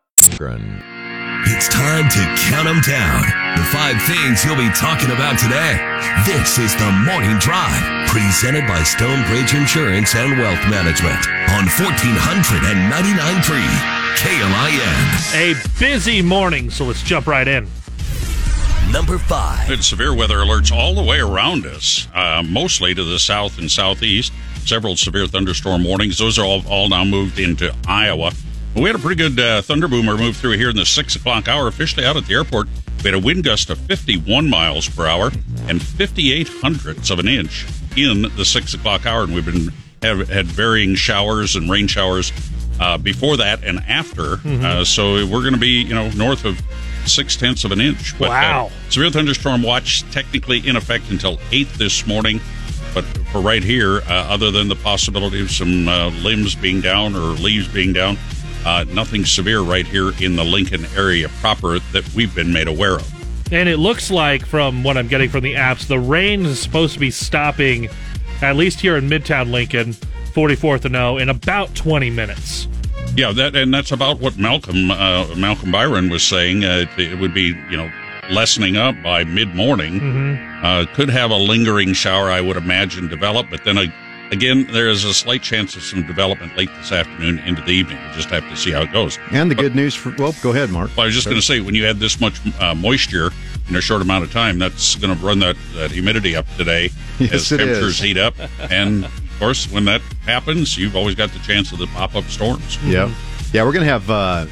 [SPEAKER 2] It's time to count them down. The five things you'll be talking about today. This is the Morning Drive, presented by Stonebridge Insurance and Wealth Management on 1499.3 KLIN.
[SPEAKER 3] A busy morning, so let's jump right in.
[SPEAKER 2] Number five.
[SPEAKER 4] Had severe weather alerts all the way around us, uh, mostly to the south and southeast. Several severe thunderstorm warnings. Those are all, all now moved into Iowa. We had a pretty good uh, thunder boomer move through here in the six o'clock hour. Officially out at the airport, we had a wind gust of 51 miles per hour and 58 hundredths of an inch in the six o'clock hour, and we've been have had varying showers and rain showers uh, before that and after. Uh, so we're going to be you know north of six tenths of an inch. But,
[SPEAKER 3] Wow.
[SPEAKER 4] Uh, severe thunderstorm watch technically in effect until eight this morning. But for right here, uh, other than the possibility of some uh, limbs being down or leaves being down, uh, nothing severe right here in the Lincoln area proper that we've been made aware of.
[SPEAKER 3] And it looks like, from what I'm getting from the apps, the rain is supposed to be stopping, at least here in Midtown Lincoln, 44th and O, in about 20 minutes.
[SPEAKER 4] Yeah, that and that's about what Malcolm uh, Malcolm Byron was saying. Uh, it, it would be you know lessening up by mid morning.
[SPEAKER 3] Mm-hmm.
[SPEAKER 4] Uh, could have a lingering shower, I would imagine, develop, but then uh, again, there is a slight chance of some development late this afternoon into the evening. We just have to see how it goes.
[SPEAKER 5] And the good news for well, go ahead, Mark.
[SPEAKER 4] Well, I was just going to say, when you add this much uh, moisture in a short amount of time, that's going to run that, that humidity up today
[SPEAKER 5] Yes,
[SPEAKER 4] as
[SPEAKER 5] it
[SPEAKER 4] temperatures
[SPEAKER 5] is.
[SPEAKER 4] heat up. And of course, when that happens, you've always got the chance of the pop up storms.
[SPEAKER 5] Yep. Yeah, we're going to have uh,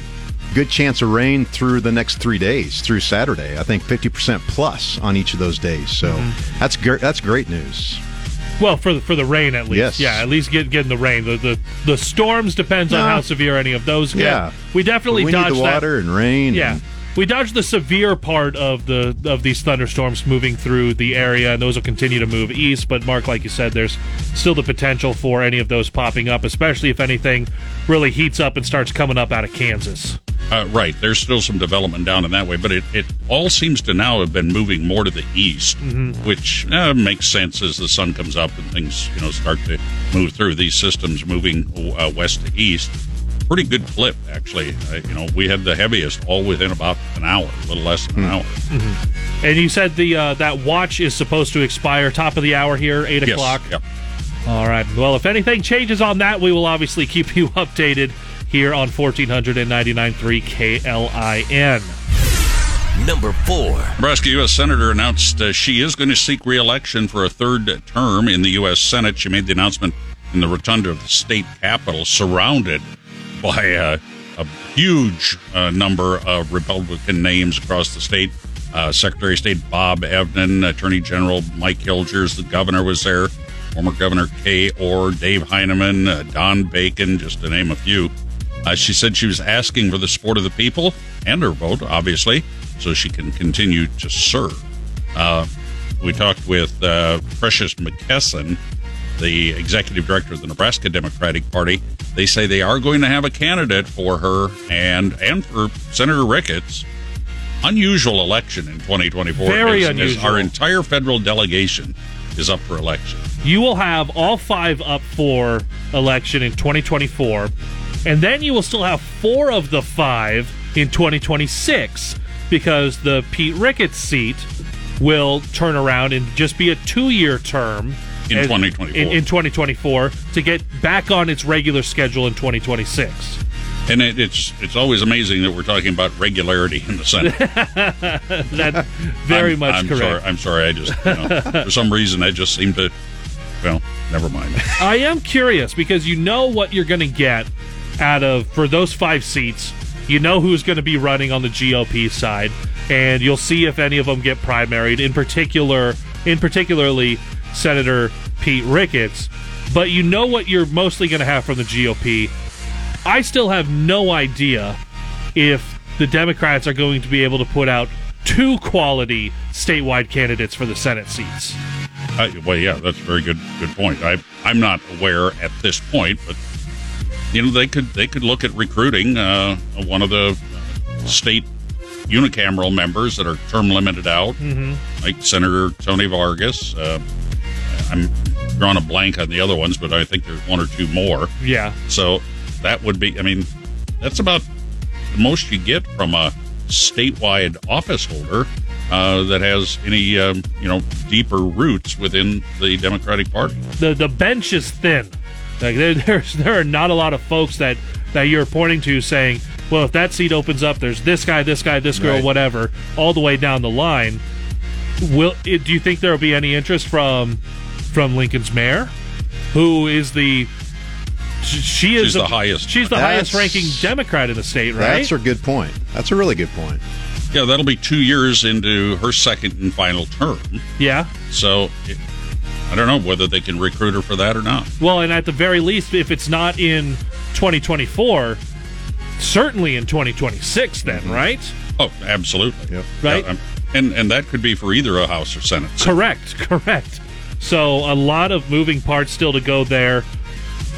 [SPEAKER 5] good chance of rain through the next three days, through Saturday. I think 50% plus on each of those days. So
[SPEAKER 3] Mm-hmm.
[SPEAKER 5] that's great. That's great news.
[SPEAKER 3] Well, for the, for the rain at least.
[SPEAKER 5] Yes.
[SPEAKER 3] Yeah, at least get getting the rain. The the, the storms depends on how severe any of those get.
[SPEAKER 5] Yeah.
[SPEAKER 3] We definitely
[SPEAKER 5] we
[SPEAKER 3] dodged
[SPEAKER 5] need the
[SPEAKER 3] that.
[SPEAKER 5] water and rain.
[SPEAKER 3] Yeah.
[SPEAKER 5] and-
[SPEAKER 3] We dodged the severe part of the of these thunderstorms moving through the area, and those will continue to move east. But Mark, like you said, there's still the potential for any of those popping up, especially if anything really heats up and starts coming up out of Kansas.
[SPEAKER 4] Uh, right. There's still some development down in that way, but it, it all seems to now have been moving more to the east,
[SPEAKER 3] Mhm.
[SPEAKER 4] which uh, makes sense as the sun comes up and things you know start to move through these systems moving uh, west to east. Pretty good clip, actually. Uh, you know, we had the heaviest all within about an hour, a little less than an hour.
[SPEAKER 3] Mm-hmm. And you said the uh, that watch is supposed to expire top of the hour here, eight
[SPEAKER 4] Yes,
[SPEAKER 3] o'clock.
[SPEAKER 4] Yep.
[SPEAKER 3] All right. Well, if anything changes on that, we will obviously keep you updated here on 1499.3 KLIN.
[SPEAKER 2] Number four.
[SPEAKER 4] Nebraska U.S. Senator announced uh, she is going to seek re-election for a third term in the U.S. Senate. She made the announcement in the rotunda of the state capitol, surrounded by uh, a huge uh, number of Republican names across the state. Uh, Secretary of State Bob Evnen, Attorney General Mike Hilgers, the governor was there, former Governor Kay Orr, Dave Heineman, uh, Don Bacon, just to name a few. Uh, she said she was asking for the support of the people and her vote, obviously, so she can continue to serve. Uh, we talked with Precious McKesson, the executive director of the Nebraska Democratic Party. They say they are going to have a candidate for her and and for Senator Ricketts. Unusual election in 2024.
[SPEAKER 3] Very
[SPEAKER 4] as- as
[SPEAKER 3] unusual.
[SPEAKER 4] our entire federal delegation is up for election.
[SPEAKER 3] You will have all five up for election in 2024, and then you will still have four of the five in 2026 because the Pete Ricketts seat will turn around and just be a two-year term
[SPEAKER 4] In
[SPEAKER 3] as-
[SPEAKER 4] 2024.
[SPEAKER 3] In, in 2024 to get back on its regular schedule in 2026.
[SPEAKER 4] And it, it's it's always amazing that we're talking about regularity in the Senate.
[SPEAKER 3] That's very
[SPEAKER 4] I'm-
[SPEAKER 3] much
[SPEAKER 4] I'm
[SPEAKER 3] correct.
[SPEAKER 4] Sorry, I'm sorry. I just you know, for some reason I just seem to. Well, never mind.
[SPEAKER 3] I am curious because you know what you're going to get out of for those five seats. You know who's going to be running on the GOP side, and you'll see if any of them get primaried. In particular, in particularly Senator Pete Ricketts. But you know what you're mostly going to have from the GOP. I still have no idea if the Democrats are going to be able to put out two quality statewide candidates for the Senate seats.
[SPEAKER 4] Uh, well, yeah, that's a very good good point. I I'm not aware at this point, but you know they could they could look at recruiting uh, one of the state unicameral members that are term limited out,
[SPEAKER 3] Mhm.
[SPEAKER 4] like Senator Tony Vargas. Uh, I'm drawing a blank on the other ones, but I think there's one or two more.
[SPEAKER 3] Yeah.
[SPEAKER 4] So that would be. I mean, that's about the most you get from a statewide office holder uh, that has any um, you know deeper roots within the Democratic Party.
[SPEAKER 3] the the bench is thin. Like there, there's there are not a lot of folks that that you're pointing to saying, well, if that seat opens up, there's this guy, this guy, this girl,
[SPEAKER 5] Right.
[SPEAKER 3] whatever, all the way down the line. Will it, do you think there will be any interest from from Lincoln's mayor, who is the she is
[SPEAKER 4] She's the highest.
[SPEAKER 3] she's the highest ranking Democrat in the state, right?
[SPEAKER 5] That's a good point. That's a really good point.
[SPEAKER 4] Yeah, that'll be two years into her second and final term.
[SPEAKER 3] yeah.
[SPEAKER 4] So it, I don't know whether they can recruit her for that or not.
[SPEAKER 3] Well, and at the very least, if it's not in 2024, certainly in 2026, then, right?
[SPEAKER 4] Oh, absolutely.
[SPEAKER 3] Right.
[SPEAKER 4] Yeah, um, and and that could be for either a House or Senate.
[SPEAKER 3] Correct, correct. So a lot of moving parts still to go there.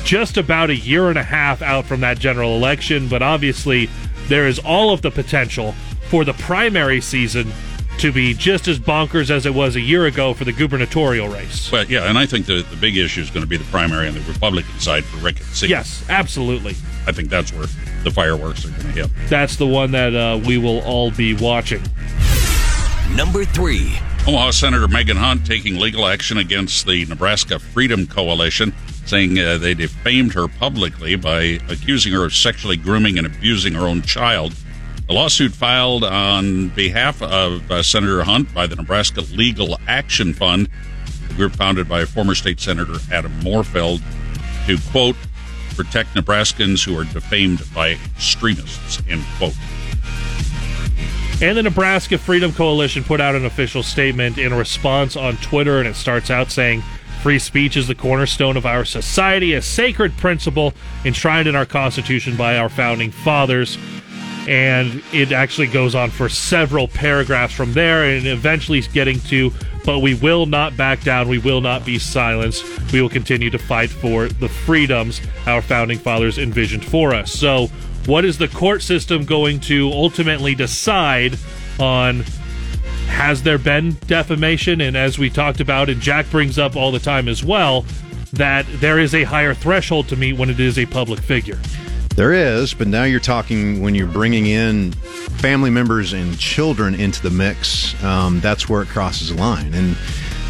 [SPEAKER 3] Just about a year and a half out from that general election, but obviously there is all of the potential for the primary season to be just as bonkers as it was a year ago for the gubernatorial race.
[SPEAKER 4] But yeah, and I think the, the big issue is going to be the primary on the Republican side for Ricketts. seat.
[SPEAKER 3] Yes, absolutely.
[SPEAKER 4] I think that's where the fireworks are going to hit.
[SPEAKER 3] That's the one that uh, we will all be watching.
[SPEAKER 2] Number three.
[SPEAKER 4] Omaha Senator Megan Hunt taking legal action against the Nebraska Freedom Coalition, saying uh, they defamed her publicly by accusing her of sexually grooming and abusing her own child. The lawsuit filed on behalf of uh, Senator Hunt by the Nebraska Legal Action Fund, a group founded by former state senator Adam Morfeld, to quote protect Nebraskans who are defamed by extremists. End quote.
[SPEAKER 3] And the Nebraska Freedom Coalition put out an official statement in response on Twitter, and it starts out saying, Free speech is the cornerstone of our society, a sacred principle enshrined in our Constitution by our founding fathers. And it actually goes on for several paragraphs from there, and eventually getting to, but we will not back down, we will not be silenced, we will continue to fight for the freedoms our founding fathers envisioned for us. So, what is the court system going to ultimately decide on has there been defamation? And as we talked about, and Jack brings up all the time as well, that there is a higher threshold to meet when it is a public figure.
[SPEAKER 5] There is, but now you're talking when you're bringing in family members and children into the mix. Um, that's where it crosses the line. And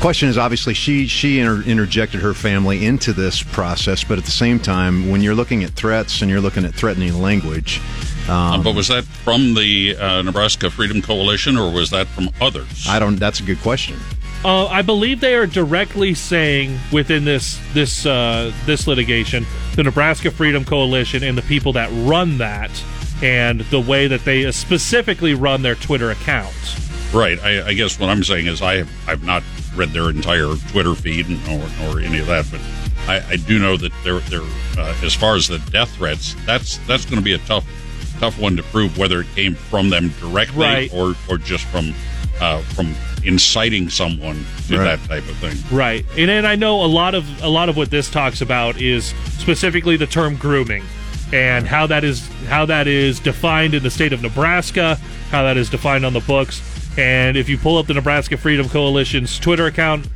[SPEAKER 5] question is obviously she she inter- interjected her family into this process, but at the same time, when you're looking at threats and you're looking at threatening language.
[SPEAKER 4] Um, but was that from the uh, Nebraska Freedom Coalition, or was that from others?
[SPEAKER 5] I don't. That's a good question.
[SPEAKER 3] Uh, I believe they are directly saying within this this uh, this litigation, the Nebraska Freedom Coalition and the people that run that, and the way that they specifically run their Twitter accounts.
[SPEAKER 4] Right. I, I guess what I'm saying is I have I've not read their entire Twitter feed or, or any of that, but I, I do know that they're they're uh, as far as the death threats, that's that's going to be a tough tough one to prove whether it came from them directly
[SPEAKER 3] Right.
[SPEAKER 4] or or just from uh, from inciting someone to
[SPEAKER 3] Right.
[SPEAKER 4] that type of thing.
[SPEAKER 3] Right, and and I know a lot of a lot of what this talks about is specifically the term grooming, and how that is how that is defined in the state of Nebraska, how that is defined on the books, and if you pull up the Nebraska Freedom Coalition's Twitter account,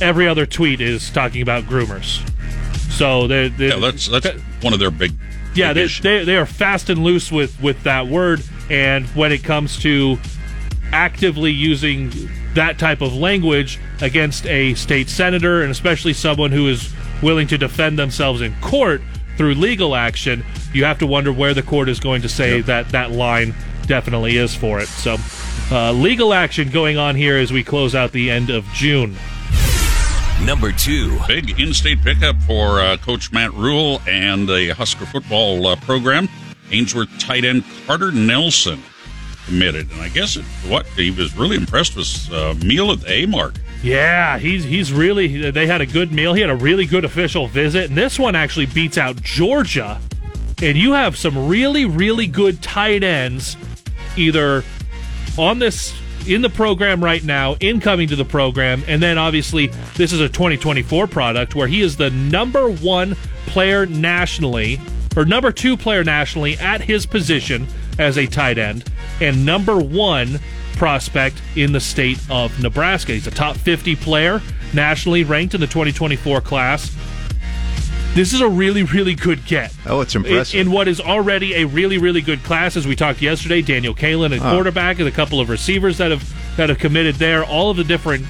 [SPEAKER 3] every other tweet is talking about groomers. So they
[SPEAKER 4] Yeah, that's that's one of their big
[SPEAKER 3] yeah,
[SPEAKER 4] big
[SPEAKER 3] they,
[SPEAKER 4] issues.
[SPEAKER 3] they they are fast and loose with with that word, and when it comes to actively using that type of language against a state senator, and especially someone who is willing to defend themselves in court through legal action, you have to wonder where the court is going to say that that line definitely is for it. So, uh, legal action going on here as we close out the end of June.
[SPEAKER 2] Number two.
[SPEAKER 4] Big in-state pickup for uh, Coach Matt Rhule and the Husker football uh, program. Ainsworth tight end Carter Nelson committed, and I guess it, what he was really impressed with uh, meal at the A mark.
[SPEAKER 3] Yeah, he's he's really. They had a good meal. He had a really good official visit, and this one actually beats out Georgia. And you have some really really good tight ends, either on this in the program right now, incoming to the program, and then obviously this is a 2024 product where he is the number one player nationally, or number two player nationally at his position as a tight end, and number one prospect in the state of Nebraska. He's a top 50 player, nationally ranked in the 2024 class. This is a really, really good get.
[SPEAKER 5] Oh, it's impressive.
[SPEAKER 3] in what is already a really, really good class, as we talked yesterday, Daniel Kaelin, a
[SPEAKER 5] Ah.
[SPEAKER 3] quarterback, and a couple of receivers that have that have committed there. All of the different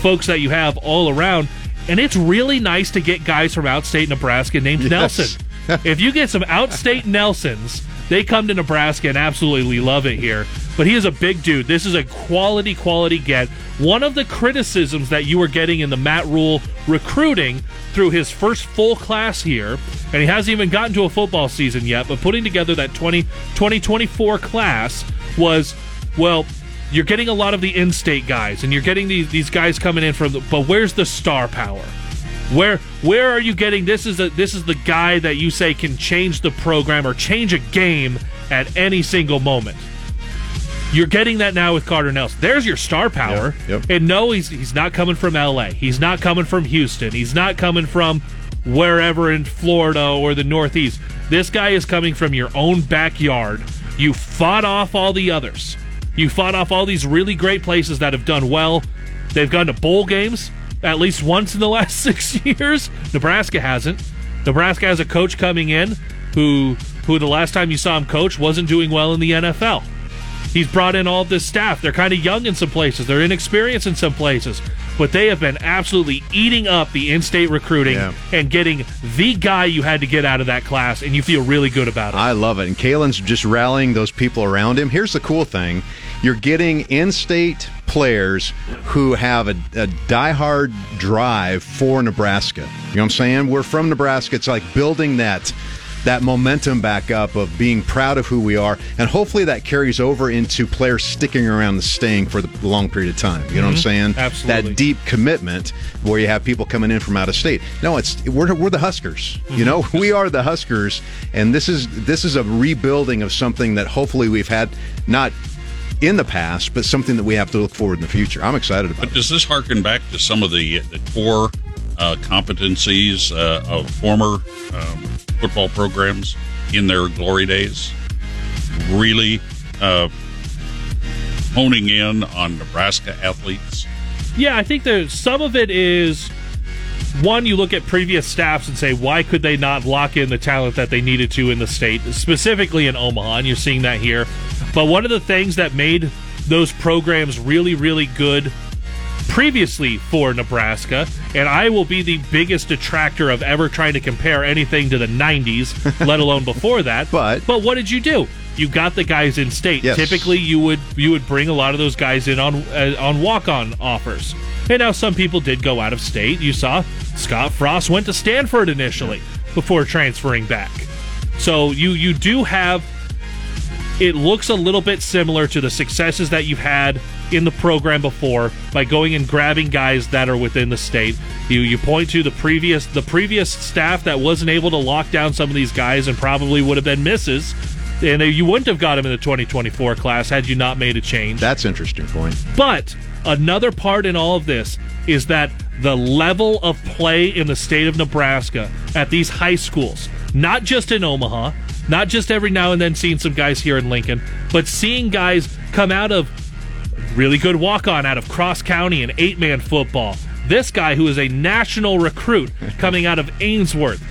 [SPEAKER 3] folks that you have all around, and it's really nice to get guys from outstate Nebraska named
[SPEAKER 5] Yes.
[SPEAKER 3] Nelson. if you get some outstate Nelsons, they come to Nebraska and absolutely love it here. But he is a big dude. This is a quality, quality get. One of the criticisms that you were getting in the Matt Rhule recruiting through his first full class here, and he hasn't even gotten to a football season yet, but putting together that 20, 2024 class was, well, you're getting a lot of the in-state guys, and you're getting these, these guys coming in from the, but where's the star power? Where where are you getting this is a this is the guy that you say can change the program or change a game at any single moment. You're getting that now with Carter Nelson. There's your star power.
[SPEAKER 5] Yep,
[SPEAKER 3] And no, he's he's not coming from LA. He's not coming from Houston. He's not coming from wherever in Florida or the Northeast. This guy is coming from your own backyard. You fought off all the others. You fought off all these really great places that have done well. They've gone to bowl games at least once in the last six years. Nebraska hasn't. Nebraska has a coach coming in who who the last time you saw him coach wasn't doing well in the NFL. He's brought in all of this staff. They're kind of young in some places. They're inexperienced in some places. But they have been absolutely eating up the in-state recruiting and getting the guy you had to get out of that class, and you feel really good about it.
[SPEAKER 5] I love it. And Kaelin's just rallying those people around him. Here's the cool thing you're getting in state players who have a, a diehard drive for Nebraska. You know what I'm saying? We're from Nebraska. It's like building that. That momentum back up of being proud of who we are, and hopefully that carries over into players sticking around and staying for the long period of time. You know what I'm
[SPEAKER 3] Mhm.
[SPEAKER 5] saying?
[SPEAKER 3] Absolutely.
[SPEAKER 5] That deep commitment where you have people coming in from out of state. No, it's we're, we're the Huskers. You know, we are the Huskers, and this is this is a rebuilding of something that hopefully we've had not in the past, but something that we have to look forward in the future. I'm excited about.
[SPEAKER 4] But does this harken back to some of the, the core uh, competencies uh, of former um, football programs in their glory days? really uh, honing in on Nebraska athletes?
[SPEAKER 3] Yeah, I think that some of it is one, you look at previous staffs and say, why could they not lock in the talent that they needed to in the state, specifically in Omaha? And you're seeing that here. But one of the things that made those programs really, really good previously for Nebraska, and I will be the biggest detractor of ever trying to compare anything to the 90s, let alone before that.
[SPEAKER 5] But
[SPEAKER 3] but what did you do? You got the guys in state.
[SPEAKER 5] Yes.
[SPEAKER 3] Typically, you would you would bring a lot of those guys in on uh, on walk on offers. And now some people did go out of state. You saw Scott Frost went to Stanford initially before transferring back. So you you do have it looks a little bit similar to the successes that you've had in the program before by going and grabbing guys that are within the state. You you point to the previous the previous staff that wasn't able to lock down some of these guys and probably would have been misses. And you wouldn't have got them in the 2024 class had you not made a change.
[SPEAKER 5] That's interesting point.
[SPEAKER 3] But another part in all of this is that the level of play in the state of Nebraska at these high schools, not just in Omaha, not just every now and then seeing some guys here in Lincoln, but seeing guys come out of really good walk on out of Cross County and eight man football. This guy, who is a national recruit coming out of Ainsworth.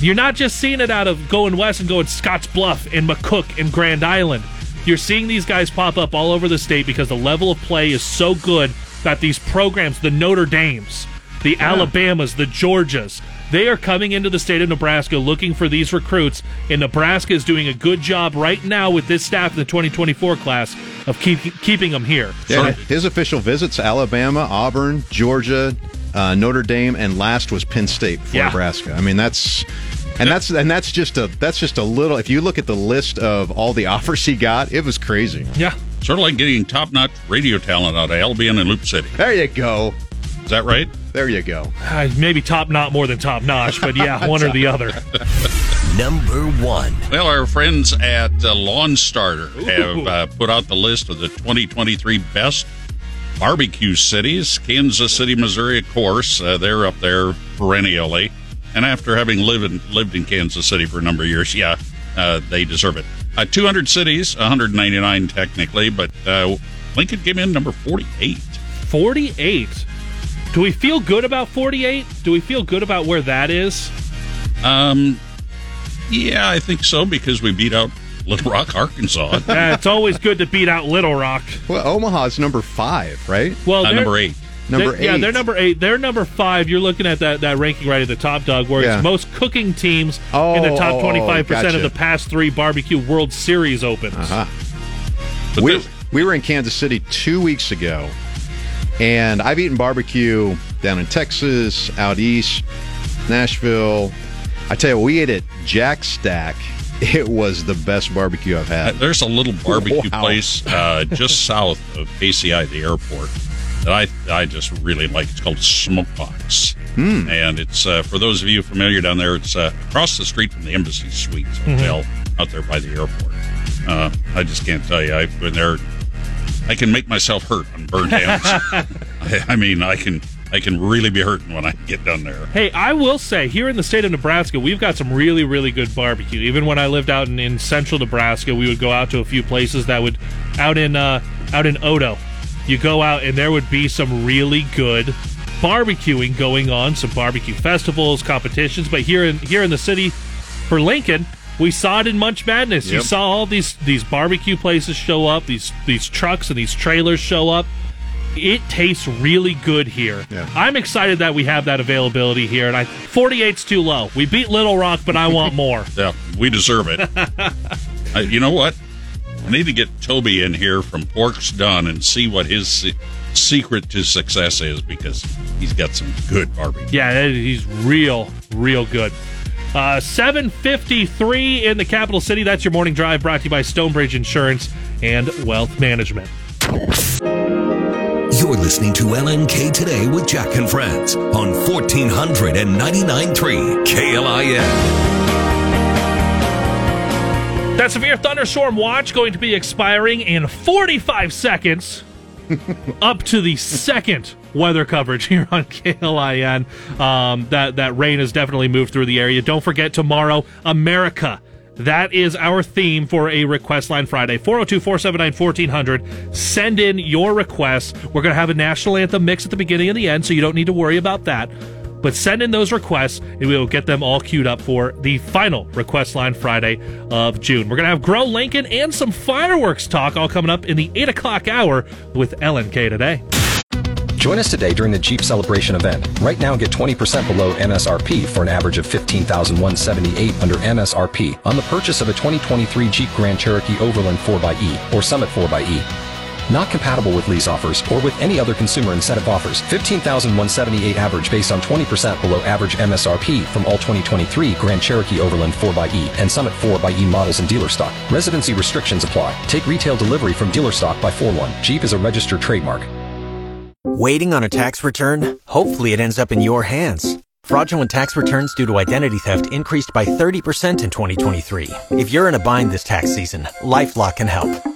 [SPEAKER 3] You're not just seeing it out of going west and going Scotts Bluff and McCook and Grand Island. You're seeing these guys pop up all over the state because the level of play is so good that these programs, the Notre Dames, the
[SPEAKER 5] Yeah.
[SPEAKER 3] Alabamas, the Georgias, they are coming into the state of Nebraska looking for these recruits, and Nebraska is doing a good job right now with this staff in the 2024 class of keep, keeping them here.
[SPEAKER 5] Yeah, his official visits: Alabama, Auburn, Georgia, uh, Notre Dame, and last was Penn State for
[SPEAKER 3] Yeah.
[SPEAKER 5] Nebraska. I mean, that's and that's and that's just a that's just a little. If you look at the list of all the offers he got, it was crazy.
[SPEAKER 3] Yeah,
[SPEAKER 4] Sort of like getting top notch radio talent out of Albion and Loop City.
[SPEAKER 5] There you go.
[SPEAKER 4] Is that right?
[SPEAKER 5] There you go.
[SPEAKER 3] Uh, maybe top not more than top notch, but yeah, one or the other.
[SPEAKER 2] Number one.
[SPEAKER 4] Well, our friends at uh, Lawn Starter have uh, put out the list of the 2023 best barbecue cities. Kansas City, Missouri, of course, uh, they're up there perennially. And after having lived in, lived in Kansas City for a number of years, yeah, uh, they deserve it. Uh, 200 cities, 199 technically, but uh, Lincoln came in number 48.
[SPEAKER 3] 48. Do we feel good about 48? Do we feel good about where that is?
[SPEAKER 4] Um, yeah, I think so because we beat out Little Rock, Arkansas.
[SPEAKER 3] Yeah, it's always good to beat out Little Rock.
[SPEAKER 5] Well, Omaha's number five, right?
[SPEAKER 3] Well,
[SPEAKER 4] Uh, number eight.
[SPEAKER 5] Number
[SPEAKER 3] they're- Yeah, they're number eight. They're number five. You're looking at that, that ranking right at the top, Doug, where
[SPEAKER 5] Yeah.
[SPEAKER 3] it's most cooking teams
[SPEAKER 5] Oh,
[SPEAKER 3] in the
[SPEAKER 5] oh,
[SPEAKER 3] top
[SPEAKER 5] oh,
[SPEAKER 3] 25%
[SPEAKER 5] gotcha.
[SPEAKER 3] of the past three barbecue World Series opens.
[SPEAKER 5] Uh-huh. We, we were in Kansas City two weeks ago, and I've eaten barbecue down in Texas, out east, Nashville. I tell you, we ate at Jack Stack. It was the best barbecue I've had.
[SPEAKER 4] There's a little barbecue
[SPEAKER 5] Wow.
[SPEAKER 4] place uh, just south of KCI, the airport, that I I just really like. It's called Smokebox,
[SPEAKER 5] Hmm.
[SPEAKER 4] and it's uh, for those of you familiar down there. It's uh, across the street from the Embassy Suites Hotel out there by the airport. Uh, I just can't tell you. I've been there. I can make myself hurt on burnt ends. I, I mean, I can I can really be hurting when I get down there.
[SPEAKER 3] Hey, I will say, here in the state of Nebraska, we've got some really, really good barbecue. Even when I lived out in, in central Nebraska, we would go out to a few places that would out in uh, out in Odo. You go out and there would be some really good barbecuing going on, some barbecue festivals, competitions. But here in here in the city, for Lincoln, we saw it in Munch Madness. You saw all these these barbecue places show up, these these trucks and these trailers show up. It tastes really good here.
[SPEAKER 5] Yeah.
[SPEAKER 3] I'm excited that we have that availability here, and I 48's too low. We beat Little Rock, but I want more.
[SPEAKER 4] Yeah, we deserve it. uh, you know what? I need to get Toby in here from Pork's Done and see what his se- secret to success is because he's got some good barbecue.
[SPEAKER 3] Yeah, he's real, real good. Uh, 753 in the capital city. That's your morning drive brought to you by Stonebridge Insurance and Wealth Management.
[SPEAKER 2] You're listening to LNK Today with Jack and Friends on 1499.3 KLIN.
[SPEAKER 3] That severe thunderstorm watch going to be expiring in 45 seconds. Up to the second weather coverage here on KLIN. Um, that that rain has definitely moved through the area. Don't forget tomorrow, America That is our theme for a request line Friday. 402 479 1400. Send in your requests. We're going to have a national anthem mix at the beginning and the end, so you don't need to worry about that. But send in those requests, and we will get them all queued up for the final request line Friday of June. We're going to have Grow Lincoln and some fireworks talk all coming up in the 8 o'clock hour with LNK today.
[SPEAKER 8] Join us today during the Jeep Celebration event. Right now, get 20% below MSRP for an average of 15178 under MSRP on the purchase of a 2023 Jeep Grand Cherokee Overland 4xE or Summit 4xE. Not compatible with lease offers or with any other consumer incentive offers. 15,178 average based on 20% below average MSRP from all 2023 Grand Cherokee Overland 4xE and Summit 4xE models in dealer stock. Residency restrictions apply. Take retail delivery from dealer stock by 4-1. Jeep is a registered trademark.
[SPEAKER 9] Waiting on a tax return? Hopefully it ends up in your hands. Fraudulent tax returns due to identity theft increased by 30% in 2023. If you're in a bind this tax season, LifeLock can help.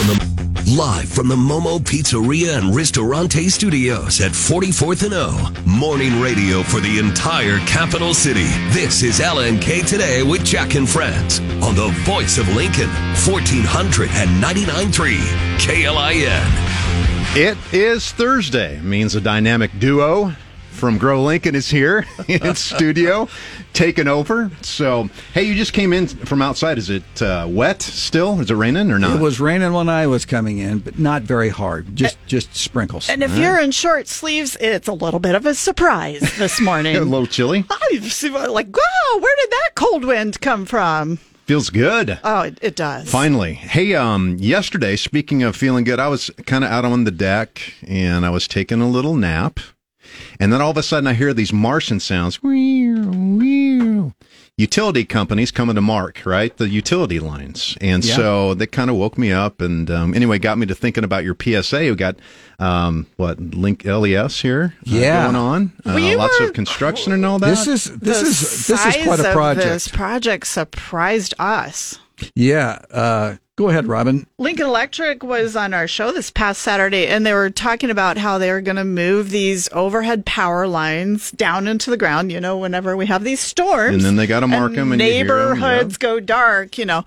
[SPEAKER 2] Live from the Momo Pizzeria and Ristorante Studios at 44th and O. Morning radio for the entire capital city. This is LNK Today with Jack and Friends on the voice of Lincoln, 1499.3 KLIN.
[SPEAKER 5] It is Thursday. Means a dynamic duo from Grow Lincoln is here in studio, taking over. So, hey, you just came in from outside. Is it uh, wet still? Is it raining or not?
[SPEAKER 36] It was raining when I was coming in, but not very hard. Just just sprinkles.
[SPEAKER 37] And if you're in short sleeves, it's a little bit of a surprise this morning.
[SPEAKER 5] a little chilly.
[SPEAKER 37] like, wow, where did that cold wind come from?
[SPEAKER 5] Feels good.
[SPEAKER 37] Oh, it, it does.
[SPEAKER 5] Finally. Hey, um, yesterday, speaking of feeling good, I was kind of out on the deck and I was taking a little nap. And then all of a sudden I hear these Martian sounds. Utility companies coming to mark, right? The utility lines. And
[SPEAKER 36] Yeah.
[SPEAKER 5] so they kind of woke me up and um, anyway, got me to thinking about your PSA. We got, um, what, Link LES here uh,
[SPEAKER 36] Yeah.
[SPEAKER 5] going on. Uh,
[SPEAKER 37] We
[SPEAKER 5] lots
[SPEAKER 37] were-
[SPEAKER 5] of construction and all that.
[SPEAKER 36] This is this
[SPEAKER 37] the
[SPEAKER 36] is this is quite
[SPEAKER 37] size
[SPEAKER 36] a
[SPEAKER 37] of
[SPEAKER 36] project.
[SPEAKER 37] This project surprised us.
[SPEAKER 36] Yeah. Uh, go ahead, Robin.
[SPEAKER 37] Lincoln Electric was on our show this past Saturday, and they were talking about how they were going to move these overhead power lines down into the ground. You know, whenever we have these storms,
[SPEAKER 5] And then they gotta mark 'em and you hear 'em,
[SPEAKER 37] neighborhoods go dark. You know,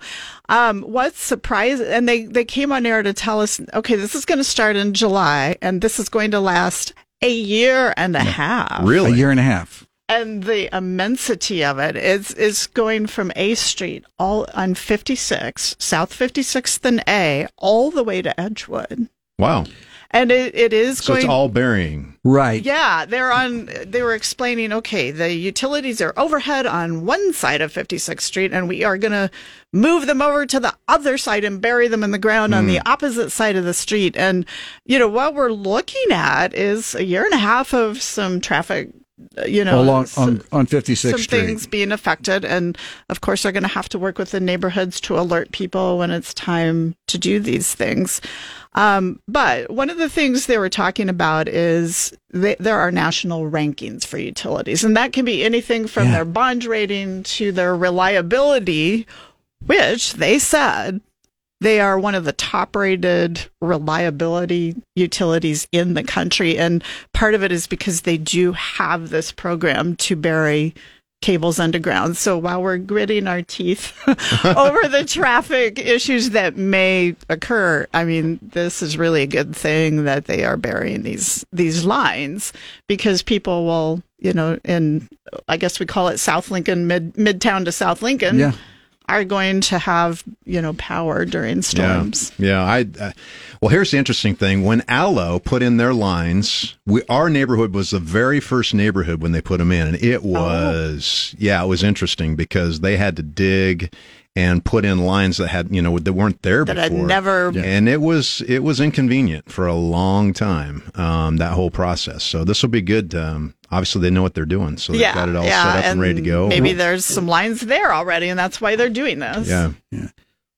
[SPEAKER 37] um, what's surprising? And they they came on air to tell us, okay, this is going to start in July, and this is going to last a year and a half.
[SPEAKER 36] Really, A year and a half.
[SPEAKER 37] And the immensity of it is is going from A Street all on 56, South 56th and A, all the way to Edgewood.
[SPEAKER 5] wow.
[SPEAKER 37] And it, it is
[SPEAKER 5] So
[SPEAKER 37] going
[SPEAKER 5] it's all burying.
[SPEAKER 36] Right.
[SPEAKER 37] Yeah, they're on they were explaining, okay, the utilities are overhead on one side of 56th Street and we are going to move them over to the other side and bury them in the ground on
[SPEAKER 36] Hmm.
[SPEAKER 37] the opposite side of the street. And you know, what we're looking at is a year and a half of some traffic you know, s-
[SPEAKER 36] on on 56th
[SPEAKER 37] some
[SPEAKER 36] Street.
[SPEAKER 37] things being affected. And of course they're going to have to work with the neighborhoods to alert people when it's time to do these things. Um, but one of the things they were talking about is they, there are national rankings for utilities. And that can be anything from their bond rating to their reliability which they said they are one of the top rated reliability utilities in the country. And part of it is because they do have this program to bury cables underground. So while we're gritting our teeth over the traffic issues that may occur, I mean, this is really a good thing that they are burying these these lines because people will, you know, in I guess we call it South Lincoln, mid midtown to South Lincoln.
[SPEAKER 36] Yeah.
[SPEAKER 37] Are going to have you know power during storms.
[SPEAKER 5] Yeah, yeah. I uh, well, here's the interesting thing: when Allo put in their lines, we our neighborhood was the very first neighborhood when they put them in, and
[SPEAKER 37] Oh.
[SPEAKER 5] it was yeah, it was interesting because they had to dig and put in lines that had you know that weren't there
[SPEAKER 37] That
[SPEAKER 5] before,
[SPEAKER 37] had never-
[SPEAKER 5] and it was it was inconvenient for a long time um, that whole process. So this will be good. Um, obviously, they know what they're doing, so they've
[SPEAKER 37] yeah,
[SPEAKER 5] got it all
[SPEAKER 37] yeah,
[SPEAKER 5] set up and, ready to go.
[SPEAKER 37] Maybe there's some lines there already, and that's why they're doing this.
[SPEAKER 5] yeah.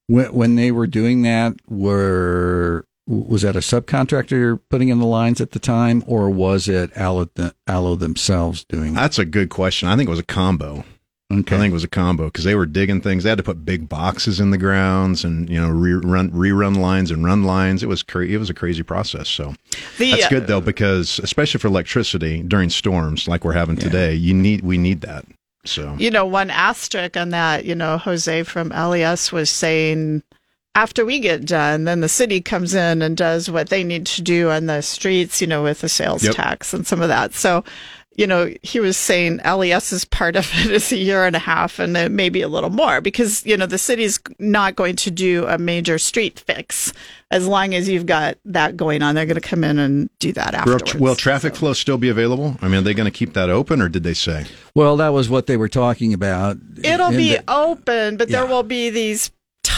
[SPEAKER 36] When when they were doing that, were was that a subcontractor putting in the lines at the time, or was it Allo, Allo themselves doing?
[SPEAKER 5] That's a good question. I think it was a combo.
[SPEAKER 36] Okay.
[SPEAKER 5] I think it was a combo because they were digging things. They had to put big boxes in the grounds and you know rerun rerun lines and run lines. It was cra- it was a crazy process. So
[SPEAKER 37] The,
[SPEAKER 5] that's
[SPEAKER 37] uh,
[SPEAKER 5] good though because especially for electricity during storms like we're having today, you need we need that. So
[SPEAKER 37] You know, one asterisk on that, you know, Jose from LES was saying after we get done, then the city comes in and does what they need to do on the streets, you know, with the sales
[SPEAKER 5] Yep.
[SPEAKER 37] tax and some of that. So, you know, he was saying LES's part of it is a year and a half and then maybe a little more because, you know, the city's not going to do a major street fix as long as you've got that going on. They're going to come in and do that
[SPEAKER 5] will,
[SPEAKER 37] afterwards.
[SPEAKER 5] will traffic flow still be available? I mean, are they going to keep that open or did they say?
[SPEAKER 36] Well, that was what they were talking about.
[SPEAKER 37] It'll
[SPEAKER 36] And
[SPEAKER 37] be
[SPEAKER 36] the-
[SPEAKER 37] open, but there will be these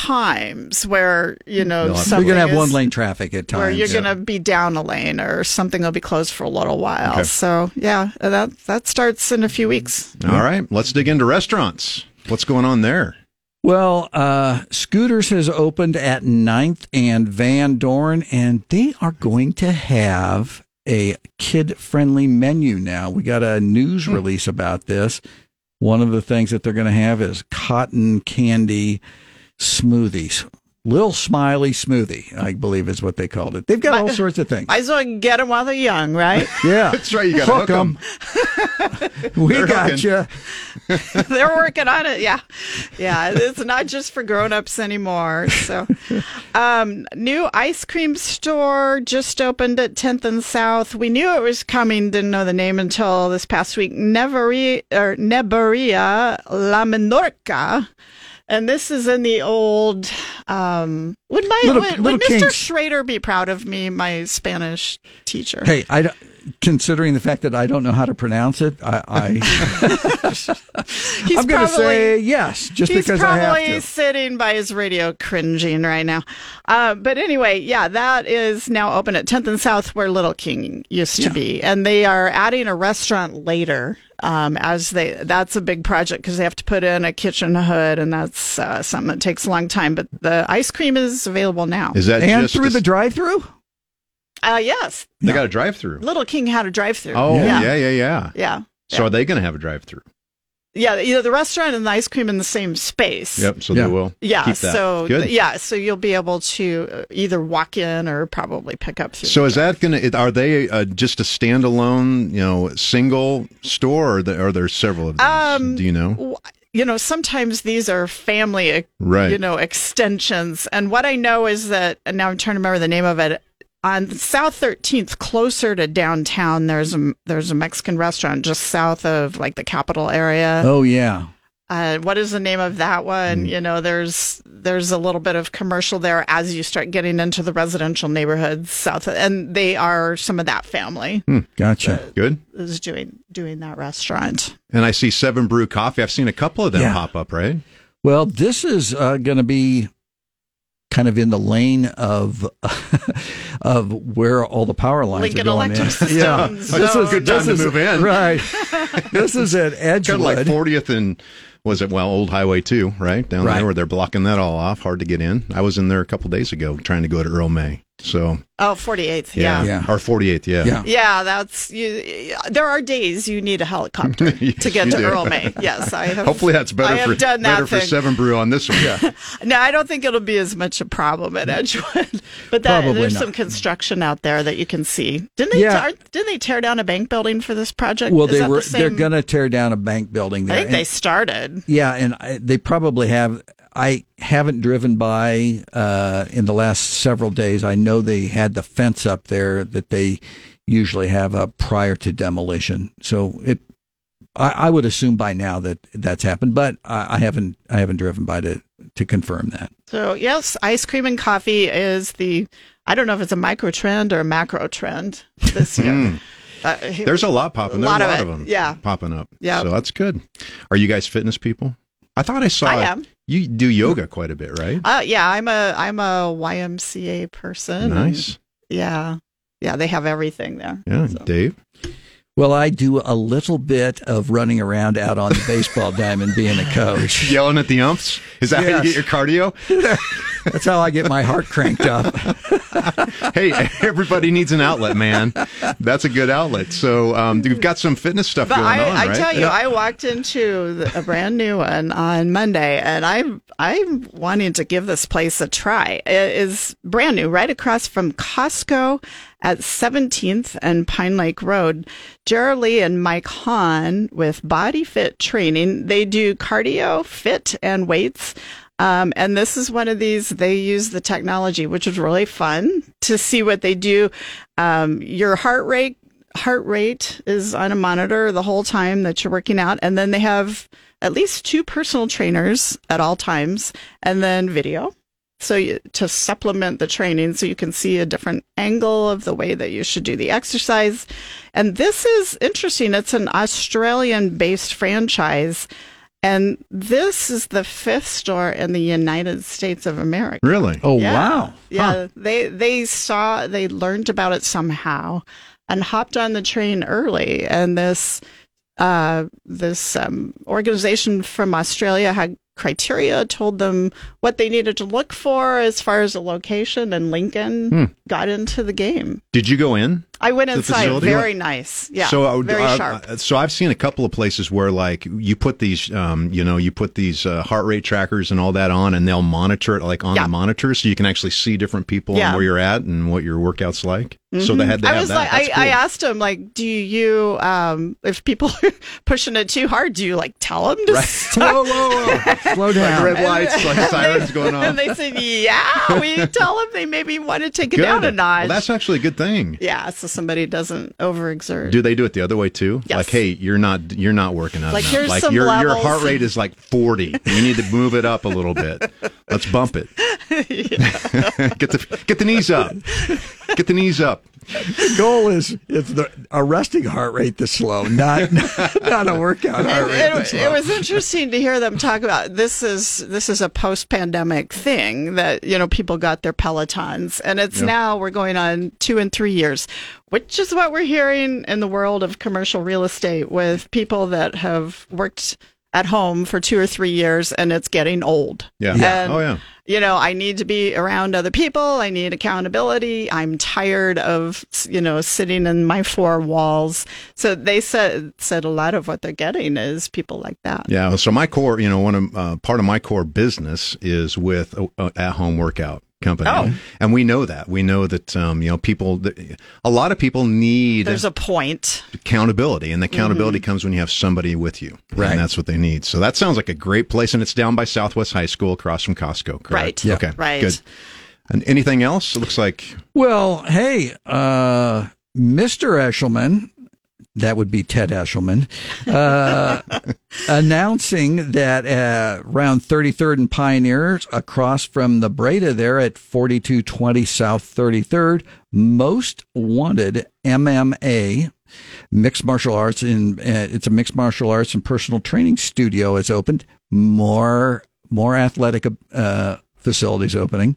[SPEAKER 37] times where you know
[SPEAKER 36] They'll have-
[SPEAKER 37] something
[SPEAKER 36] You're going to have
[SPEAKER 37] is-
[SPEAKER 36] one lane traffic at times.
[SPEAKER 37] where you're going to be down a lane or something will be closed for a little while.
[SPEAKER 5] Okay.
[SPEAKER 37] So yeah, that that starts in a few weeks.
[SPEAKER 5] All right, let's dig into restaurants. What's going on there?
[SPEAKER 36] Well, uh, Scooters has opened at 9th and Van Dorn, and they are going to have a kid friendly menu now. We got a news
[SPEAKER 5] Hmm.
[SPEAKER 36] release about this. One of the things that they're going to have is cotton candy smoothies. Little Smiley smoothie, I believe is what they called it. They've got all sorts of things.
[SPEAKER 37] Might as well get them while they're young, right?
[SPEAKER 36] Yeah,
[SPEAKER 5] That's right. You got to hook 'em.
[SPEAKER 36] We
[SPEAKER 5] They're
[SPEAKER 36] got
[SPEAKER 5] hooking.
[SPEAKER 36] you.
[SPEAKER 37] they're working on it. Yeah, yeah. It's not just for grown-ups anymore. So, um, new ice cream store just opened at 10th and South. We knew it was coming. Didn't know the name until this past week. Neveria or Neberia La Menorca. And this is in the old. Um, would my
[SPEAKER 36] Little-
[SPEAKER 37] would,
[SPEAKER 36] Little
[SPEAKER 37] would Mr. Schrader be proud of me, my Spanish teacher?
[SPEAKER 36] Hey, I don't- considering the fact that I don't know how to pronounce it, I, I
[SPEAKER 37] He's
[SPEAKER 36] I'm going to
[SPEAKER 37] probably-
[SPEAKER 36] say yes, just
[SPEAKER 37] He's
[SPEAKER 36] because I have
[SPEAKER 37] probably
[SPEAKER 36] to.
[SPEAKER 37] sitting by his radio cringing right now. Uh, but anyway, yeah, that is now open at 10th and South where Little King used to be. And they are adding a restaurant later. Um, as they, that's a big project because they have to put in a kitchen hood and that's uh, something that takes a long time. But the ice cream is available now.
[SPEAKER 5] Is that
[SPEAKER 36] and
[SPEAKER 5] just
[SPEAKER 36] through
[SPEAKER 5] a-
[SPEAKER 36] the drive-through?
[SPEAKER 37] Uh, yes.
[SPEAKER 5] They got a drive-through.
[SPEAKER 37] Little King had a drive through.
[SPEAKER 5] Oh yeah, yeah, yeah. yeah.
[SPEAKER 37] Yeah.
[SPEAKER 5] So are they going to have a drive-through?
[SPEAKER 37] Yeah. Either the restaurant and the ice cream in the same space.
[SPEAKER 5] Yep. So
[SPEAKER 36] Yeah.
[SPEAKER 5] they will.
[SPEAKER 37] Yeah.
[SPEAKER 5] Keep that.
[SPEAKER 37] So
[SPEAKER 5] Good.
[SPEAKER 37] yeah. So you'll be able to uh, either walk in or probably pick up.
[SPEAKER 5] So is that going to? Are they uh, just a standalone, you know, single store, or are there several of these?
[SPEAKER 37] Um,
[SPEAKER 5] Do you know?
[SPEAKER 37] w- you know, sometimes these are family,
[SPEAKER 5] Right.
[SPEAKER 37] you know, extensions. And what I know is that, and now I'm trying to remember the name of it. On South 13th, closer to downtown, there's a there's a Mexican restaurant just south of like the capital area.
[SPEAKER 36] Oh yeah.
[SPEAKER 37] Uh, what is the name of that one? You know, there's there's a little bit of commercial there as you start getting into the residential neighborhoods south, of, and they are some of that family
[SPEAKER 5] Hmm.
[SPEAKER 36] Gotcha.
[SPEAKER 5] Good.
[SPEAKER 37] is doing doing that restaurant.
[SPEAKER 5] And I see Seven Brew Coffee. I've seen a couple of them
[SPEAKER 36] Yeah.
[SPEAKER 5] pop up. Right.
[SPEAKER 36] Well, this is uh, going to be kind of in the lane of of where all the power lines
[SPEAKER 37] Lincoln
[SPEAKER 36] are going
[SPEAKER 37] Electric
[SPEAKER 36] in. Yeah,
[SPEAKER 5] Oh, this is a good time to
[SPEAKER 36] is-
[SPEAKER 5] move in.
[SPEAKER 36] Right. this is at
[SPEAKER 5] Kind of like 40th and was it well Old Highway two, right down
[SPEAKER 36] Right.
[SPEAKER 5] there where they're blocking that all off, hard to get in. I was in there a couple days ago trying to go to Earl May. So
[SPEAKER 37] Oh, 48th.
[SPEAKER 5] yeah,
[SPEAKER 37] Yeah.
[SPEAKER 36] Yeah.
[SPEAKER 5] or 48th, yeah.
[SPEAKER 36] Yeah.
[SPEAKER 37] Yeah, that's you. There are days you need a helicopter
[SPEAKER 5] Yes,
[SPEAKER 37] to get to
[SPEAKER 5] do.
[SPEAKER 37] Earl May. Yes, I have.
[SPEAKER 5] Hopefully that's better
[SPEAKER 37] I have
[SPEAKER 5] for
[SPEAKER 37] done that
[SPEAKER 5] better for. Seven Brew on this one. Yeah.
[SPEAKER 37] No, I don't think it'll be as much a problem at Edgewood, but that, there's
[SPEAKER 36] not.
[SPEAKER 37] some construction out there that you can see. Didn't they?
[SPEAKER 36] Yeah.
[SPEAKER 37] Tar- didn't they tear down a bank building for this project?
[SPEAKER 36] well,
[SPEAKER 37] Is
[SPEAKER 36] they were
[SPEAKER 37] the
[SPEAKER 36] they're going to tear down a bank building
[SPEAKER 37] I
[SPEAKER 36] there.
[SPEAKER 37] think they started.
[SPEAKER 36] Yeah, and I, they probably have. I haven't driven by uh, in the last several days. I know they had the fence up there that they usually have up prior to demolition. So it, I, I would assume by now that that's happened, but I, I haven't. I haven't driven by to to confirm that.
[SPEAKER 37] So yes, ice cream and coffee is the. I don't know if it's a micro trend or a macro trend this year.
[SPEAKER 5] Mm.
[SPEAKER 37] Uh,
[SPEAKER 5] There's a lot popping. There's
[SPEAKER 37] lot
[SPEAKER 5] a lot
[SPEAKER 37] it,
[SPEAKER 5] of them.
[SPEAKER 37] yeah.
[SPEAKER 5] popping up.
[SPEAKER 37] Yeah.
[SPEAKER 5] So that's good. Are you guys fitness people? I thought I saw.
[SPEAKER 37] I am.
[SPEAKER 5] You do yoga quite a bit, right?
[SPEAKER 37] Uh, yeah, I'm a I'm a YMCA person.
[SPEAKER 5] Nice.
[SPEAKER 37] Yeah, yeah, they have everything there.
[SPEAKER 5] Yeah, Dave.
[SPEAKER 36] Well, I do a little bit of running around out on the baseball diamond being a coach.
[SPEAKER 5] Yelling at the umps. Is that how you get your cardio?
[SPEAKER 36] That's how I get my heart cranked up.
[SPEAKER 5] hey, everybody needs an outlet, man. That's a good outlet. So um, you've got some fitness stuff
[SPEAKER 37] But
[SPEAKER 5] going
[SPEAKER 37] I,
[SPEAKER 5] on,
[SPEAKER 37] I
[SPEAKER 5] right?
[SPEAKER 37] tell you, I walked into the, a brand new one on Monday, and I'm I'm wanting to give this place a try. It is brand new, right across from Costco at 17th and Pine Lake Road. Gerald Lee and Mike Hahn with Body Fit Training. They do cardio, fit, and weights. Um, and this is one of these, they use the technology, which is really fun to see what they do. Um, your heart rate, heart rate is on a monitor the whole time that you're working out. And then they have at least two personal trainers at all times and then video. So you, to supplement the training so you can see a different angle of the way that you should do the exercise. And this is interesting. It's an Australian based franchise. And this is the fifth store in the United States of America.
[SPEAKER 5] Really?
[SPEAKER 36] Oh,
[SPEAKER 37] Yeah.
[SPEAKER 36] wow.
[SPEAKER 37] Yeah, they they saw they learned about it somehow and hopped on the train early. And this uh, this um, organization from Australia had criteria, told them what they needed to look for as far as a location, and Lincoln
[SPEAKER 5] Hmm.
[SPEAKER 37] got into the game.
[SPEAKER 5] Did you go in?
[SPEAKER 37] I went inside. Very nice. Yeah.
[SPEAKER 5] So, uh,
[SPEAKER 37] very
[SPEAKER 5] uh,
[SPEAKER 37] sharp.
[SPEAKER 5] uh, so I've seen a couple of places where like you put these, um, you know, you put these uh, heart rate trackers and all that on, and they'll monitor it like on
[SPEAKER 37] Yeah.
[SPEAKER 5] the monitor, so you can actually see different people
[SPEAKER 37] Yeah.
[SPEAKER 5] and where you're at and what your workout's like. So they
[SPEAKER 37] Mhm.
[SPEAKER 5] had. They
[SPEAKER 37] I
[SPEAKER 5] have
[SPEAKER 37] was
[SPEAKER 5] that.
[SPEAKER 37] like,
[SPEAKER 5] That's
[SPEAKER 37] I, I asked him, like, do you, um, if people are pushing it too hard, do you like tell them to stop?
[SPEAKER 5] whoa, whoa, whoa.
[SPEAKER 36] Slow down.
[SPEAKER 5] Like Red lights, like sirens going on.
[SPEAKER 37] And they said, yeah, we tell them they maybe want to take it
[SPEAKER 5] Good.
[SPEAKER 37] down a notch.
[SPEAKER 5] Well, that's actually a good thing.
[SPEAKER 37] yeah, so somebody doesn't overexert.
[SPEAKER 5] Do they do it the other way too?
[SPEAKER 37] Yes.
[SPEAKER 5] Like, hey, you're not you're not working out
[SPEAKER 37] Like,
[SPEAKER 5] enough.
[SPEAKER 37] here's
[SPEAKER 5] like
[SPEAKER 37] some
[SPEAKER 5] your your heart rate is like 40. You need to move it up a little bit. Let's bump it. get the get the knees up. Get the knees up.
[SPEAKER 36] The goal is it's the a resting heart rate that's slow, not not a workout heart rate
[SPEAKER 37] it, it was interesting to hear them talk about this is this is a post pandemic thing that you know people got their pelotons and it's
[SPEAKER 1] Yeah.
[SPEAKER 37] now we're going on two and three years which is what we're hearing in the world of commercial real estate with people that have worked at home for two or three years and it's getting old
[SPEAKER 5] Yeah. Yeah.
[SPEAKER 37] And,
[SPEAKER 5] Oh, yeah.
[SPEAKER 37] you know i need to be around other people i need accountability i'm tired of you know sitting in my four walls so they said said a lot of what they're getting is people like that
[SPEAKER 5] Yeah. So my core, you know, one of uh, part of my core business is with a, a at home workout company,
[SPEAKER 37] Oh.
[SPEAKER 5] and we know that we know that um, you know people, a lot of people need
[SPEAKER 37] there's a point
[SPEAKER 5] accountability, and the accountability
[SPEAKER 37] Mhm.
[SPEAKER 5] comes when you have somebody with you,
[SPEAKER 36] Right.
[SPEAKER 5] And that's what they need. So that sounds like a great place, and it's down by Southwest High School, across from Costco. Correct?
[SPEAKER 37] Right. Yeah.
[SPEAKER 5] Okay.
[SPEAKER 37] Right.
[SPEAKER 5] Good. And anything else? It looks like
[SPEAKER 36] Well, hey, uh, Mr. Eshelman, that would be Ted Eshelman, uh, announcing that uh, around 33rd and Pioneers, across from the Breda there at 4220 South 33rd, most wanted MMA mixed martial arts in uh, it's a mixed martial arts and personal training studio has opened. More more athletic uh, facilities opening.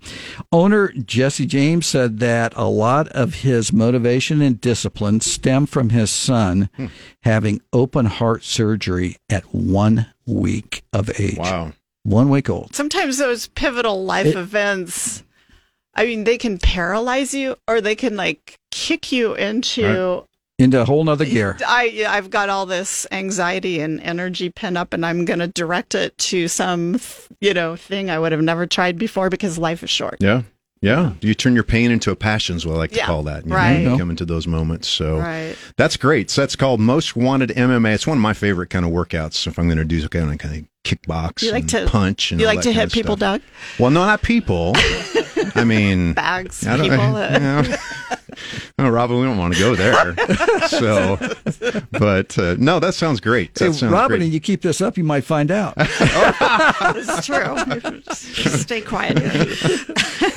[SPEAKER 36] Owner jesse james said that a lot of his motivation and discipline stem from his son
[SPEAKER 5] Hmm.
[SPEAKER 36] having open heart surgery at one week of age.
[SPEAKER 5] Wow.
[SPEAKER 36] One week old.
[SPEAKER 37] Sometimes those pivotal life
[SPEAKER 36] It-
[SPEAKER 37] events i mean they can paralyze you or they can like kick you into
[SPEAKER 36] into a whole nother gear
[SPEAKER 37] I I've got all this anxiety and energy pent up, and I'm going to direct it to some you know thing I would have never tried before because life is short.
[SPEAKER 5] yeah. Yeah, you turn your pain into a passion, is what I like to
[SPEAKER 37] Yeah,
[SPEAKER 5] call that. You know,
[SPEAKER 37] right.
[SPEAKER 5] you come into those moments. So
[SPEAKER 37] Right.
[SPEAKER 5] that's great. So that's called Most Wanted MMA. It's one of my favorite kind of workouts. If I'm going to do kind of kind of kickbox,
[SPEAKER 37] You like
[SPEAKER 5] and
[SPEAKER 37] to
[SPEAKER 5] punch, and
[SPEAKER 37] you like to hit
[SPEAKER 5] of
[SPEAKER 37] people,
[SPEAKER 5] stuff.
[SPEAKER 37] Doug?
[SPEAKER 5] Well, no, not people. I mean,
[SPEAKER 37] Bags,
[SPEAKER 5] I don't-
[SPEAKER 37] people.
[SPEAKER 5] you know. Oh, Robin, we don't want to go there. so, but uh, no, that sounds great. That
[SPEAKER 36] Hey,
[SPEAKER 5] sounds
[SPEAKER 36] Robin,
[SPEAKER 5] great.
[SPEAKER 36] and you keep this up, you might find out.
[SPEAKER 37] it's true. Just stay quiet.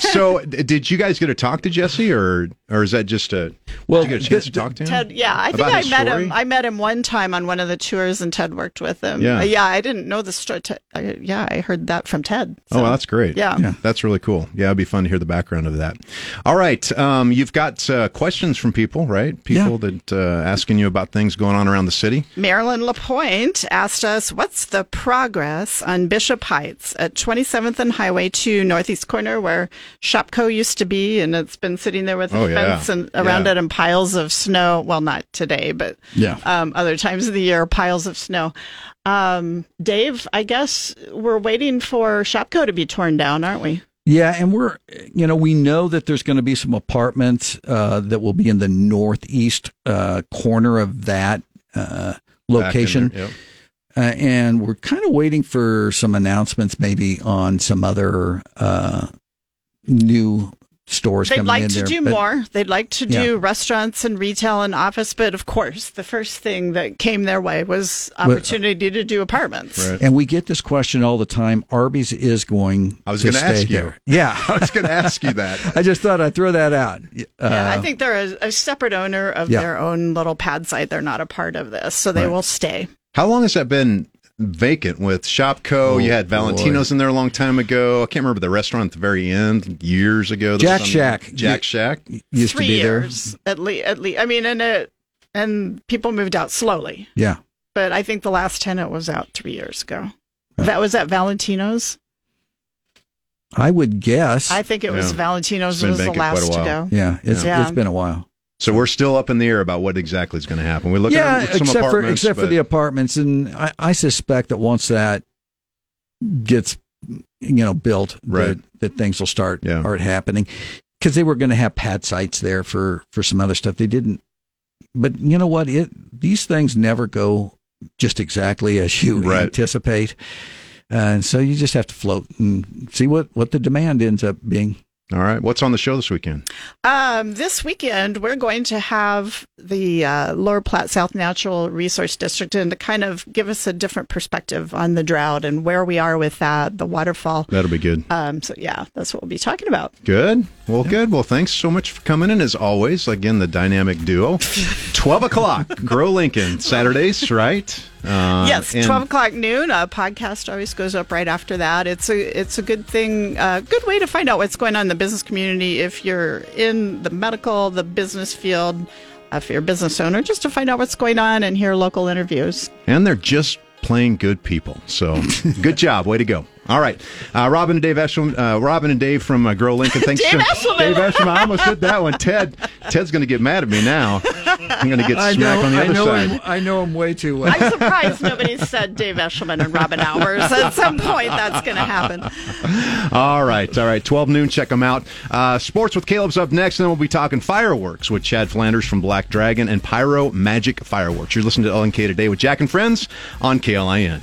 [SPEAKER 5] so, did you guys get to talk to Jesse, or or is that just a?
[SPEAKER 36] Well,
[SPEAKER 5] Did you get a chance to talk to him?
[SPEAKER 37] Ted, yeah, I think I met
[SPEAKER 5] story?
[SPEAKER 37] him. I met him one time on one of the tours, and Ted worked with him.
[SPEAKER 5] Yeah.
[SPEAKER 37] Uh, yeah. I didn't know the story. Ted- I, yeah, I heard that from Ted.
[SPEAKER 5] Oh, well, that's great.
[SPEAKER 37] Yeah.
[SPEAKER 5] That's really cool. Yeah, it'd be fun to hear the background of that. All right. Um, you've got uh, questions from people, right? People that uh, asking you about things going on around the city.
[SPEAKER 37] Marilyn Lapointe asked us, "What's the progress on Bishop Heights at 27th and Highway 2 northeast corner, where Shopko used to be, and it's been sitting there with a
[SPEAKER 5] Oh, yeah.
[SPEAKER 37] fence and around
[SPEAKER 5] Yeah.
[SPEAKER 37] it and piles of snow. Well, not today, but
[SPEAKER 36] Yeah.
[SPEAKER 37] um, other times of the year, piles of snow." Um, Dave, I guess we're waiting for Shopko to be torn down, aren't we?
[SPEAKER 36] Yeah, and we're you know we know that there's going to be some apartments uh, that will be in the northeast uh, corner of that uh, location,
[SPEAKER 5] there, yep.
[SPEAKER 36] uh, and we're kind of waiting for some announcements, maybe on some other uh, new stores
[SPEAKER 37] They'd
[SPEAKER 36] coming
[SPEAKER 37] like
[SPEAKER 36] in
[SPEAKER 37] to
[SPEAKER 36] there.
[SPEAKER 37] do
[SPEAKER 36] but-
[SPEAKER 37] more. They'd like to do
[SPEAKER 36] Yeah.
[SPEAKER 37] restaurants and retail and office, but of course, the first thing that came their way was opportunity to do apartments.
[SPEAKER 36] And we get this question all the time. Arby's is going.
[SPEAKER 5] I was
[SPEAKER 36] to
[SPEAKER 5] gonna
[SPEAKER 36] stay
[SPEAKER 5] ask you.
[SPEAKER 36] Yeah,
[SPEAKER 5] I was going to ask you that.
[SPEAKER 36] I just thought I'd throw that out.
[SPEAKER 37] Yeah, I
[SPEAKER 36] Uh,
[SPEAKER 37] think they're a, a separate owner of
[SPEAKER 36] Yeah.
[SPEAKER 37] their own little pad site. They're not a part of this, so they
[SPEAKER 5] Right.
[SPEAKER 37] will stay.
[SPEAKER 5] How long has that been vacant with Shopko? you oh, had Valentino's in there a long time ago. I can't remember the restaurant at the very end, years ago.
[SPEAKER 36] Jack Shack.
[SPEAKER 5] Jack Shack.
[SPEAKER 36] used
[SPEAKER 37] Three
[SPEAKER 36] to be
[SPEAKER 37] years at least. At least, I mean, and it and people moved out slowly.
[SPEAKER 36] Yeah.
[SPEAKER 37] but I think the last tenant was out three years ago. That was at Valentino's.
[SPEAKER 36] I would guess.
[SPEAKER 37] I think it was Valentino's
[SPEAKER 5] It's
[SPEAKER 37] was the
[SPEAKER 5] vacant quite a
[SPEAKER 37] last to go.
[SPEAKER 36] Yeah, it's
[SPEAKER 37] Yeah.
[SPEAKER 36] it's been a while.
[SPEAKER 5] So we're still up in the air about what exactly is going to happen. We look
[SPEAKER 36] yeah,
[SPEAKER 5] at some
[SPEAKER 36] except for
[SPEAKER 5] apartments,
[SPEAKER 36] except for the apartments, and I, I suspect that once that gets you know built,
[SPEAKER 5] Right.
[SPEAKER 36] that, that things will start
[SPEAKER 5] Yeah.
[SPEAKER 36] start happening because they were going to have pad sites there for for some other stuff. They didn't, but you know what? It these things never go just exactly as you
[SPEAKER 5] Right.
[SPEAKER 36] anticipate, and so you just have to float and see what what the demand ends up being.
[SPEAKER 5] All right. What's on the show this weekend?
[SPEAKER 37] Um, this weekend, we're going to have the uh, Lower Platte South Natural Resource District in to kind of give us a different perspective on the drought and where we are with that, the waterfall.
[SPEAKER 5] That'll be good.
[SPEAKER 37] Um, so, yeah, that's what we'll be talking about.
[SPEAKER 5] Good. Well, good. Well, thanks so much for coming in as always. Again, the dynamic duo. 12 o'clock, Grow Lincoln, Saturdays, right? Uh,
[SPEAKER 37] yes,
[SPEAKER 5] and-
[SPEAKER 37] 12 o'clock noon. A podcast always goes up right after that. It's a it's a good thing, a good way to find out what's going on in the business community if you're in the medical, the business field, uh, if you're a business owner, just to find out what's going on and hear local interviews.
[SPEAKER 5] And they're just plain good people. So good job. Way to go. All right. Uh, Robin and Dave Eshelman, uh, Robin and Dave from uh, Grow Lincoln. Thanks
[SPEAKER 37] Dave
[SPEAKER 5] so
[SPEAKER 37] Eshelman.
[SPEAKER 5] Dave Eshelman. I almost did that one. Ted. Ted's going to get mad at me now. I'm going to get
[SPEAKER 36] I
[SPEAKER 5] smacked
[SPEAKER 36] know,
[SPEAKER 5] on the
[SPEAKER 36] I
[SPEAKER 5] other
[SPEAKER 36] know
[SPEAKER 5] side.
[SPEAKER 36] him. I know him way too well.
[SPEAKER 37] I'm surprised nobody said Dave Eshelman and Robin Hours. At some point, that's going to happen.
[SPEAKER 5] All right, all right. 12 noon, check them out. Uh, sports with Caleb's up next, and then we'll be talking fireworks with Chad Flanders from Black Dragon and Pyro Magic Fireworks. You're listening to LNK today with Jack and Friends on KLIN.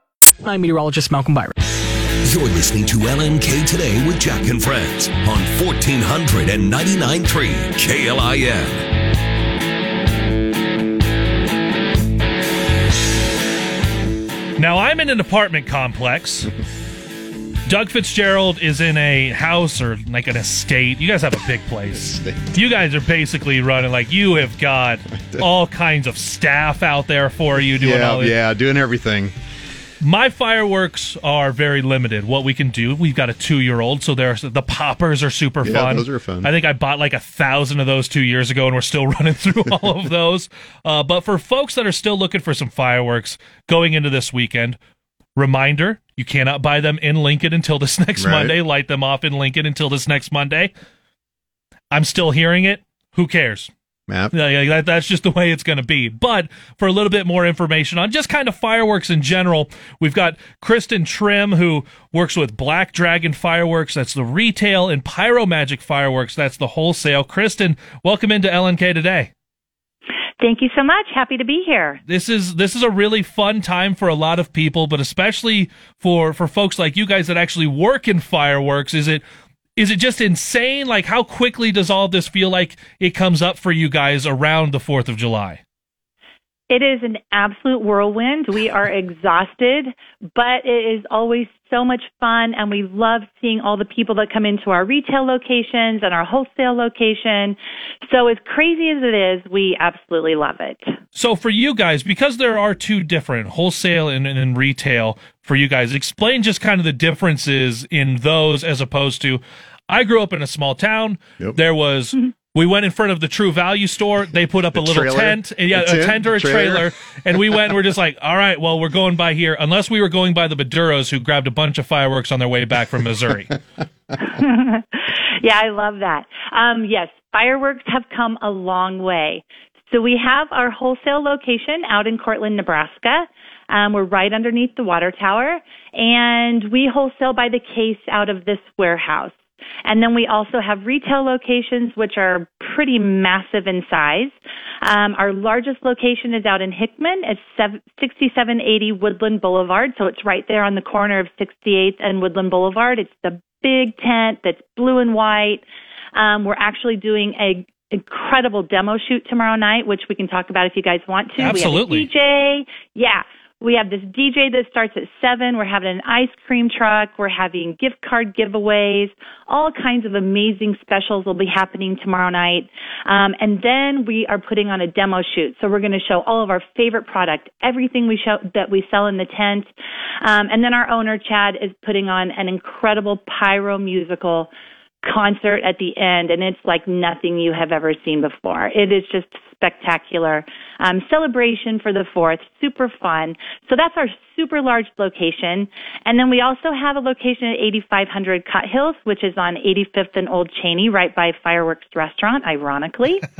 [SPEAKER 1] I'm meteorologist Malcolm Byron.
[SPEAKER 2] You're listening to LNK Today with Jack and Friends on 1499.3 KLIN.
[SPEAKER 3] Now I'm in an apartment complex. Doug Fitzgerald is in a house or like an estate. You guys have a big place. You guys are basically running like you have got all kinds of staff out there for you doing all this.
[SPEAKER 5] yeah, doing everything.
[SPEAKER 3] My fireworks are very limited. What we can do, we've got a two-year-old, so there's the poppers are super
[SPEAKER 5] Yeah,
[SPEAKER 3] fun.
[SPEAKER 5] those are fun.
[SPEAKER 3] I think I bought like a thousand of those two years ago, and we're still running through all of those. Uh, but for folks that are still looking for some fireworks going into this weekend, reminder: you cannot buy them in Lincoln until this next
[SPEAKER 5] Right.
[SPEAKER 3] Monday. Light them off in Lincoln until this next Monday. I'm still hearing it. Who cares?
[SPEAKER 5] Map.
[SPEAKER 3] Yeah, yeah, that, that's just the way it's going to be. But for a little bit more information on just kind of fireworks in general, we've got Kristen Trimm, who works with Black Dragon Fireworks. That's the retail and Pyro Magic Fireworks. That's the wholesale. Kristen, welcome into LNK today.
[SPEAKER 38] Thank you so much. Happy to be here.
[SPEAKER 3] This is this is a really fun time for a lot of people, but especially for for folks like you guys that actually work in fireworks. Is it is it just insane? Like how quickly does all this feel like it comes up for you guys around the Fourth of July?
[SPEAKER 38] It is an absolute whirlwind. We are exhausted, but it is always so much fun and we love seeing all the people that come into our retail locations and our wholesale location. So as crazy as it is, we absolutely love it.
[SPEAKER 3] So for you guys, because there are two different wholesale and, and, and retail for you guys, explain just kind of the differences in those as opposed to I grew up in a small town. There was mm-hmm. We went in front of the True Value store. They put up a little
[SPEAKER 5] trailer?
[SPEAKER 3] tent, and yeah,
[SPEAKER 5] A
[SPEAKER 3] a
[SPEAKER 5] tent?
[SPEAKER 3] tent or a
[SPEAKER 5] Trailer?
[SPEAKER 3] trailer, and we went. and We're just like, all right, well, we're going by here, unless we were going by the Maduros who grabbed a bunch of fireworks on their way back from Missouri.
[SPEAKER 38] yeah, I love that. Um, yes, fireworks have come a long way. So we have our wholesale location out in Cortland, Nebraska. Um, we're right underneath the water tower, and we wholesale by the case out of this warehouse. And then we also have retail locations, which are pretty massive in size. Um, our largest location is out in Hickman. It's sev- 6780 Woodland Boulevard. So it's right there on the corner of 68th and Woodland Boulevard. It's the big tent that's blue and white. Um, we're actually doing a incredible demo shoot tomorrow night, which we can talk about if you guys want to.
[SPEAKER 3] Absolutely.
[SPEAKER 38] We have a DJ. Yeah. We have this DJ that starts at seven. We're having an ice cream truck. We're having gift card giveaways. All kinds of amazing specials will be happening tomorrow night. Um, and then we are putting on a demo shoot. So we're going to show all of our favorite product, everything we show that we sell in the tent. Um, and then our owner Chad is putting on an incredible pyro musical concert at the end, and it's like nothing you have ever seen before. It is just spectacular um, celebration for the fourth, super fun. So that's our super large location, and then we also have a location at 8500 Cut Hills, which is on 85th and Old Cheney, right by Fireworks Restaurant. Ironically,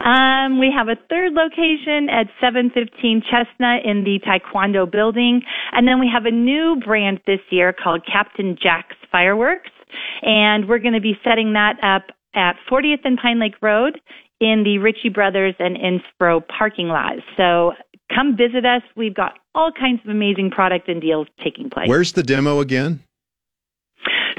[SPEAKER 38] um, we have a third location at 715 Chestnut in the Taekwondo building, and then we have a new brand this year called Captain Jack's Fireworks and we're going to be setting that up at 40th and Pine Lake Road in the Ritchie Brothers and Inspro parking lot. So come visit us. We've got all kinds of amazing product and deals taking place.
[SPEAKER 5] Where's the demo again?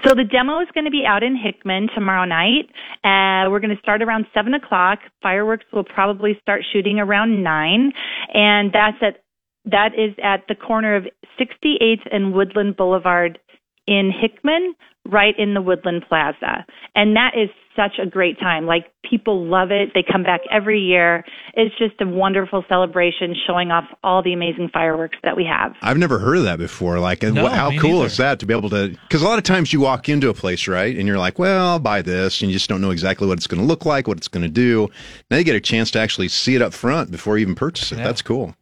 [SPEAKER 38] So the demo is going to be out in Hickman tomorrow night. Uh, we're going to start around seven o'clock. Fireworks will probably start shooting around nine, and that's at that is at the corner of 68th and Woodland Boulevard in Hickman, right in the Woodland Plaza. And that is such a great time. Like people love it. They come back every year. It's just a wonderful celebration showing off all the amazing fireworks that we have.
[SPEAKER 5] I've never heard of that before. Like,
[SPEAKER 38] No,
[SPEAKER 5] how cool
[SPEAKER 38] neither.
[SPEAKER 5] is that to be able to? Because a lot of times you walk into a place, right, and you're like, "Well, I'll buy this," and you just don't know exactly what it's going to look like, what it's going to do. Now you get a chance to actually see it up front before you even purchase it. That's cool.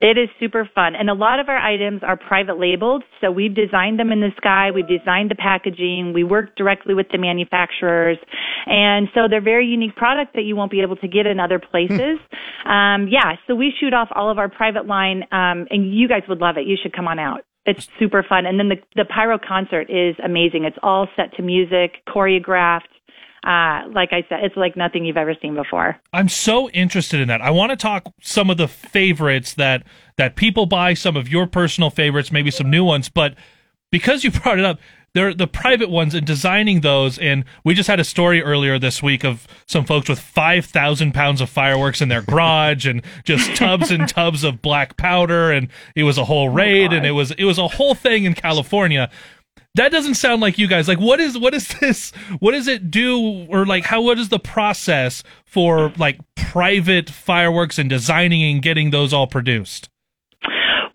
[SPEAKER 38] It is super fun. And a lot of our items are private labeled. So we've designed them in the sky. We've designed the packaging. We work directly with the manufacturers. And so they're very unique products that you won't be able to get in other places. um, yeah. So we shoot off all of our private line. Um, and you guys would love it. You should come on out. It's super fun. And then the, the pyro concert is amazing. It's all set to music, choreographed. Uh, like I said, it's like nothing you've ever seen before.
[SPEAKER 3] I'm so interested in that. I want to talk some of the favorites that that people buy, some of your personal favorites, maybe some new ones. But because you brought it up, they're the private ones and designing those. And we just had a story earlier this week of some folks with five thousand pounds of fireworks in their garage and just tubs and tubs of black powder, and it was a whole raid, and it was it was a whole thing in California. That doesn't sound like you guys. Like, what is what is this? What does it do, or like how? What is the process for like private fireworks and designing and getting those all produced?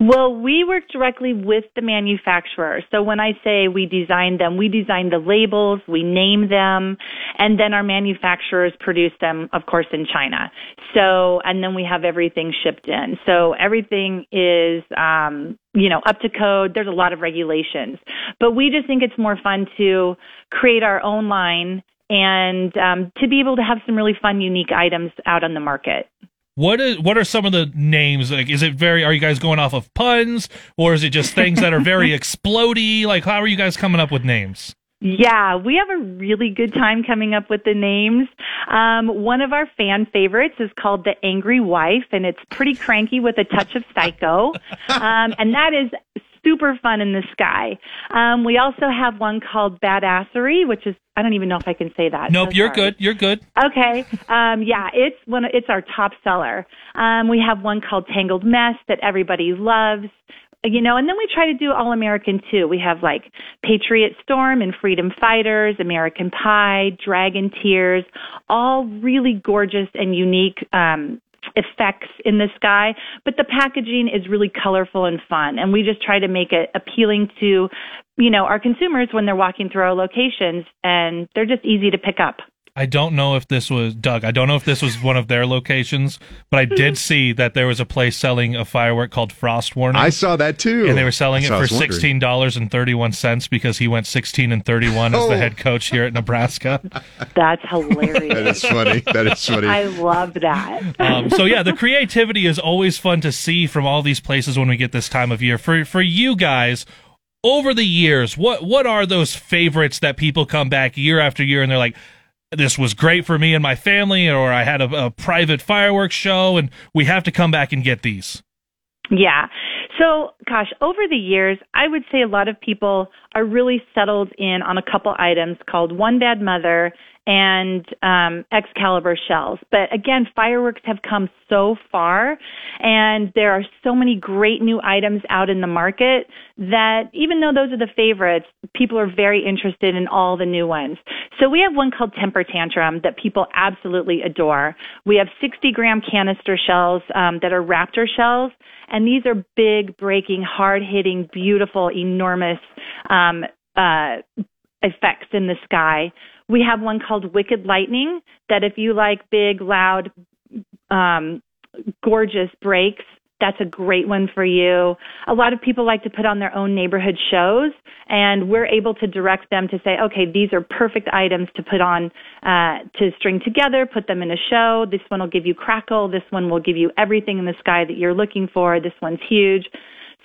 [SPEAKER 38] Well, we work directly with the manufacturer. So when I say we design them, we design the labels, we name them, and then our manufacturers produce them, of course, in China. So, and then we have everything shipped in. So everything is, um, you know, up to code. There's a lot of regulations, but we just think it's more fun to create our own line and um, to be able to have some really fun, unique items out on the market.
[SPEAKER 3] What is what are some of the names? Like, is it very? Are you guys going off of puns, or is it just things that are very explody? Like, how are you guys coming up with names?
[SPEAKER 38] Yeah, we have a really good time coming up with the names. Um, one of our fan favorites is called The Angry Wife, and it's pretty cranky with a touch of psycho. Um, and that is super fun in the sky. Um, we also have one called Badassery, which is I don't even know if I can say that.
[SPEAKER 3] Nope,
[SPEAKER 38] so
[SPEAKER 3] you're
[SPEAKER 38] sorry.
[SPEAKER 3] good. You're good.
[SPEAKER 38] Okay. Um, yeah, it's one. It's our top seller. Um, we have one called Tangled Mess that everybody loves. You know, and then we try to do all American too. We have like Patriot Storm and Freedom Fighters, American Pie, Dragon Tears, all really gorgeous and unique um, effects in the sky, but the packaging is really colorful and fun. And we just try to make it appealing to, you know, our consumers when they're walking through our locations and they're just easy to pick up.
[SPEAKER 3] I don't know if this was Doug. I don't know if this was one of their locations, but I did see that there was a place selling a firework called Frost Warning.
[SPEAKER 5] I saw that too,
[SPEAKER 3] and they were selling it
[SPEAKER 5] That's what I
[SPEAKER 3] for
[SPEAKER 5] was
[SPEAKER 3] sixteen dollars and thirty one cents because he went sixteen and thirty one as
[SPEAKER 5] Oh.
[SPEAKER 3] the head coach here at Nebraska.
[SPEAKER 38] That's hilarious.
[SPEAKER 5] That is funny. That is funny.
[SPEAKER 38] I love that.
[SPEAKER 3] Um, so yeah, the creativity is always fun to see from all these places when we get this time of year. For for you guys, over the years, what what are those favorites that people come back year after year and they're like, this was great for me and my family, or I had a, a private fireworks show, and we have to come back and get these.
[SPEAKER 38] Yeah. So, gosh, over the years, I would say a lot of people are really settled in on a couple items called One Bad Mother and um, Excalibur shells. But again, fireworks have come so far, and there are so many great new items out in the market that even though those are the favorites, people are very interested in all the new ones. So we have one called Temper Tantrum that people absolutely adore. We have 60 gram canister shells um, that are Raptor shells, and these are big, breaking, hard hitting, beautiful, enormous um, uh, effects in the sky. We have one called Wicked Lightning that if you like big, loud, um, gorgeous breaks, that's a great one for you. A lot of people like to put on their own neighborhood shows, and we're able to direct them to say, okay, these are perfect items to put on, uh, to string together, put them in a show. This one will give you crackle. This one will give you everything in the sky that you're looking for. This one's huge.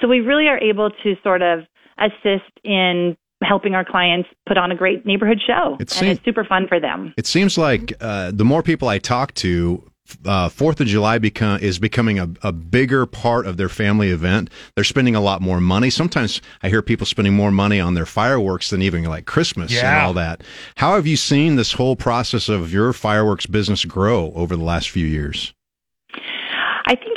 [SPEAKER 38] So we really are able to sort of assist in helping our clients put on a great neighborhood show.
[SPEAKER 5] It
[SPEAKER 38] and
[SPEAKER 5] seems-
[SPEAKER 38] it's super fun for them.
[SPEAKER 5] It seems like uh, the more people I talk to, uh, Fourth of July become is becoming a, a bigger part of their family event. They're spending a lot more money. Sometimes I hear people spending more money on their fireworks than even like Christmas and all that. How have you seen this whole process of your fireworks business grow over the last few years?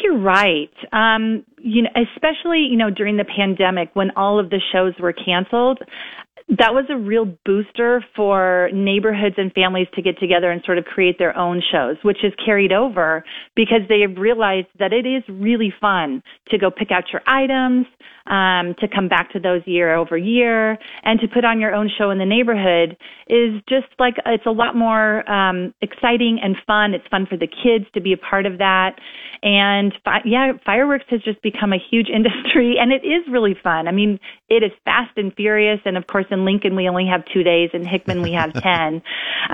[SPEAKER 38] You're right. Um, you know, especially you know during the pandemic when all of the shows were canceled, that was a real booster for neighborhoods and families to get together and sort of create their own shows, which is carried over because they have realized that it is really fun to go pick out your items, um, to come back to those year over year, and to put on your own show in the neighborhood is just like it's a lot more um, exciting and fun. It's fun for the kids to be a part of that. And fi- yeah, fireworks has just become a huge industry, and it is really fun. I mean, it is fast and furious, and of course, in Lincoln we only have two days, in Hickman we have ten.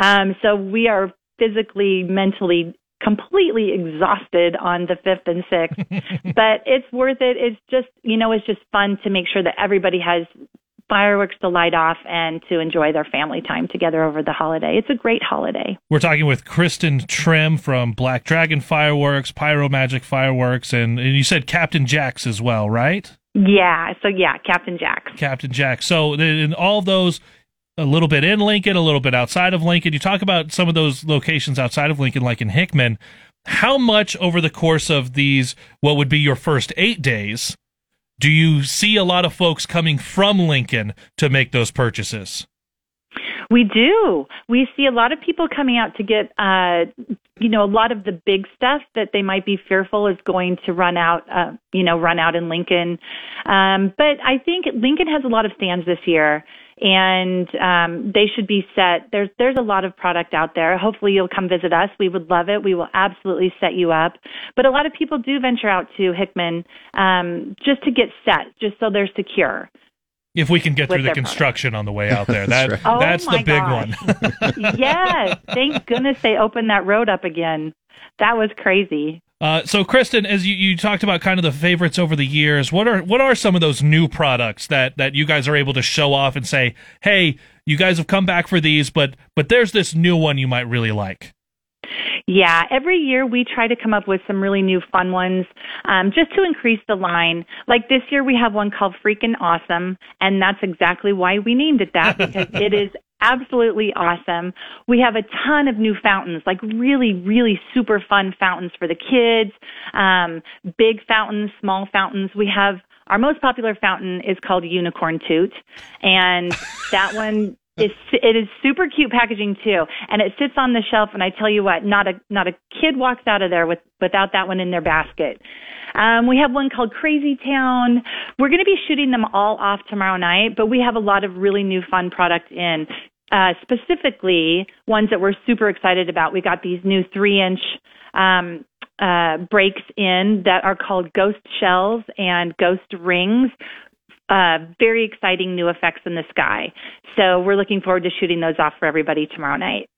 [SPEAKER 38] Um, so we are physically, mentally completely exhausted on the fifth and sixth, but it's worth it. It's just you know, it's just fun to make sure that everybody has fireworks to light off and to enjoy their family time together over the holiday. It's a great holiday.
[SPEAKER 3] We're talking with Kristen Trimm from Black Dragon Fireworks, Pyro Magic Fireworks, and, and you said Captain Jack's as well, right?
[SPEAKER 38] Yeah. So yeah, Captain Jack.
[SPEAKER 3] Captain Jack. So in all those, a little bit in Lincoln, a little bit outside of Lincoln. You talk about some of those locations outside of Lincoln, like in Hickman. How much over the course of these, what would be your first eight days, do you see a lot of folks coming from Lincoln to make those purchases?
[SPEAKER 38] We do. We see a lot of people coming out to get, uh, you know, a lot of the big stuff that they might be fearful is going to run out, uh, you know, run out in Lincoln. Um, but I think Lincoln has a lot of stands this year, and um, they should be set. There's there's a lot of product out there. Hopefully, you'll come visit us. We would love it. We will absolutely set you up. But a lot of people do venture out to Hickman um, just to get set, just so they're secure.
[SPEAKER 3] If we can get through the
[SPEAKER 38] their
[SPEAKER 3] construction on the way out there, that
[SPEAKER 38] right. Oh
[SPEAKER 3] that's the big
[SPEAKER 38] gosh.
[SPEAKER 3] one.
[SPEAKER 38] yes, thank goodness they opened that road up again. That was crazy.
[SPEAKER 3] Uh, so, Kristen, as you, you talked about kind of the favorites over the years, what are what are some of those new products that that you guys are able to show off and say, "Hey, you guys have come back for these, but but there's this new one you might really like."
[SPEAKER 38] Yeah, every year we try to come up with some really new fun ones um, just to increase the line. Like this year we have one called Freaking Awesome, and that's exactly why we named it that because it is absolutely awesome. We have a ton of new fountains, like really, really super fun fountains for the kids, um, big fountains, small fountains. We have our most popular fountain is called Unicorn Toot, and that one is it is super cute packaging too, and it sits on the shelf. And I tell you what, not a not a kid walks out of there with without that one in their basket. Um, we have one called Crazy Town. We're going to be shooting them all off tomorrow night, but we have a lot of really new fun product in. Uh, specifically, ones that we're super excited about. We got these new three inch um, uh, breaks in that are called Ghost Shells and Ghost Rings uh, very exciting new effects in the sky. So we're looking forward to shooting those off for everybody tomorrow night.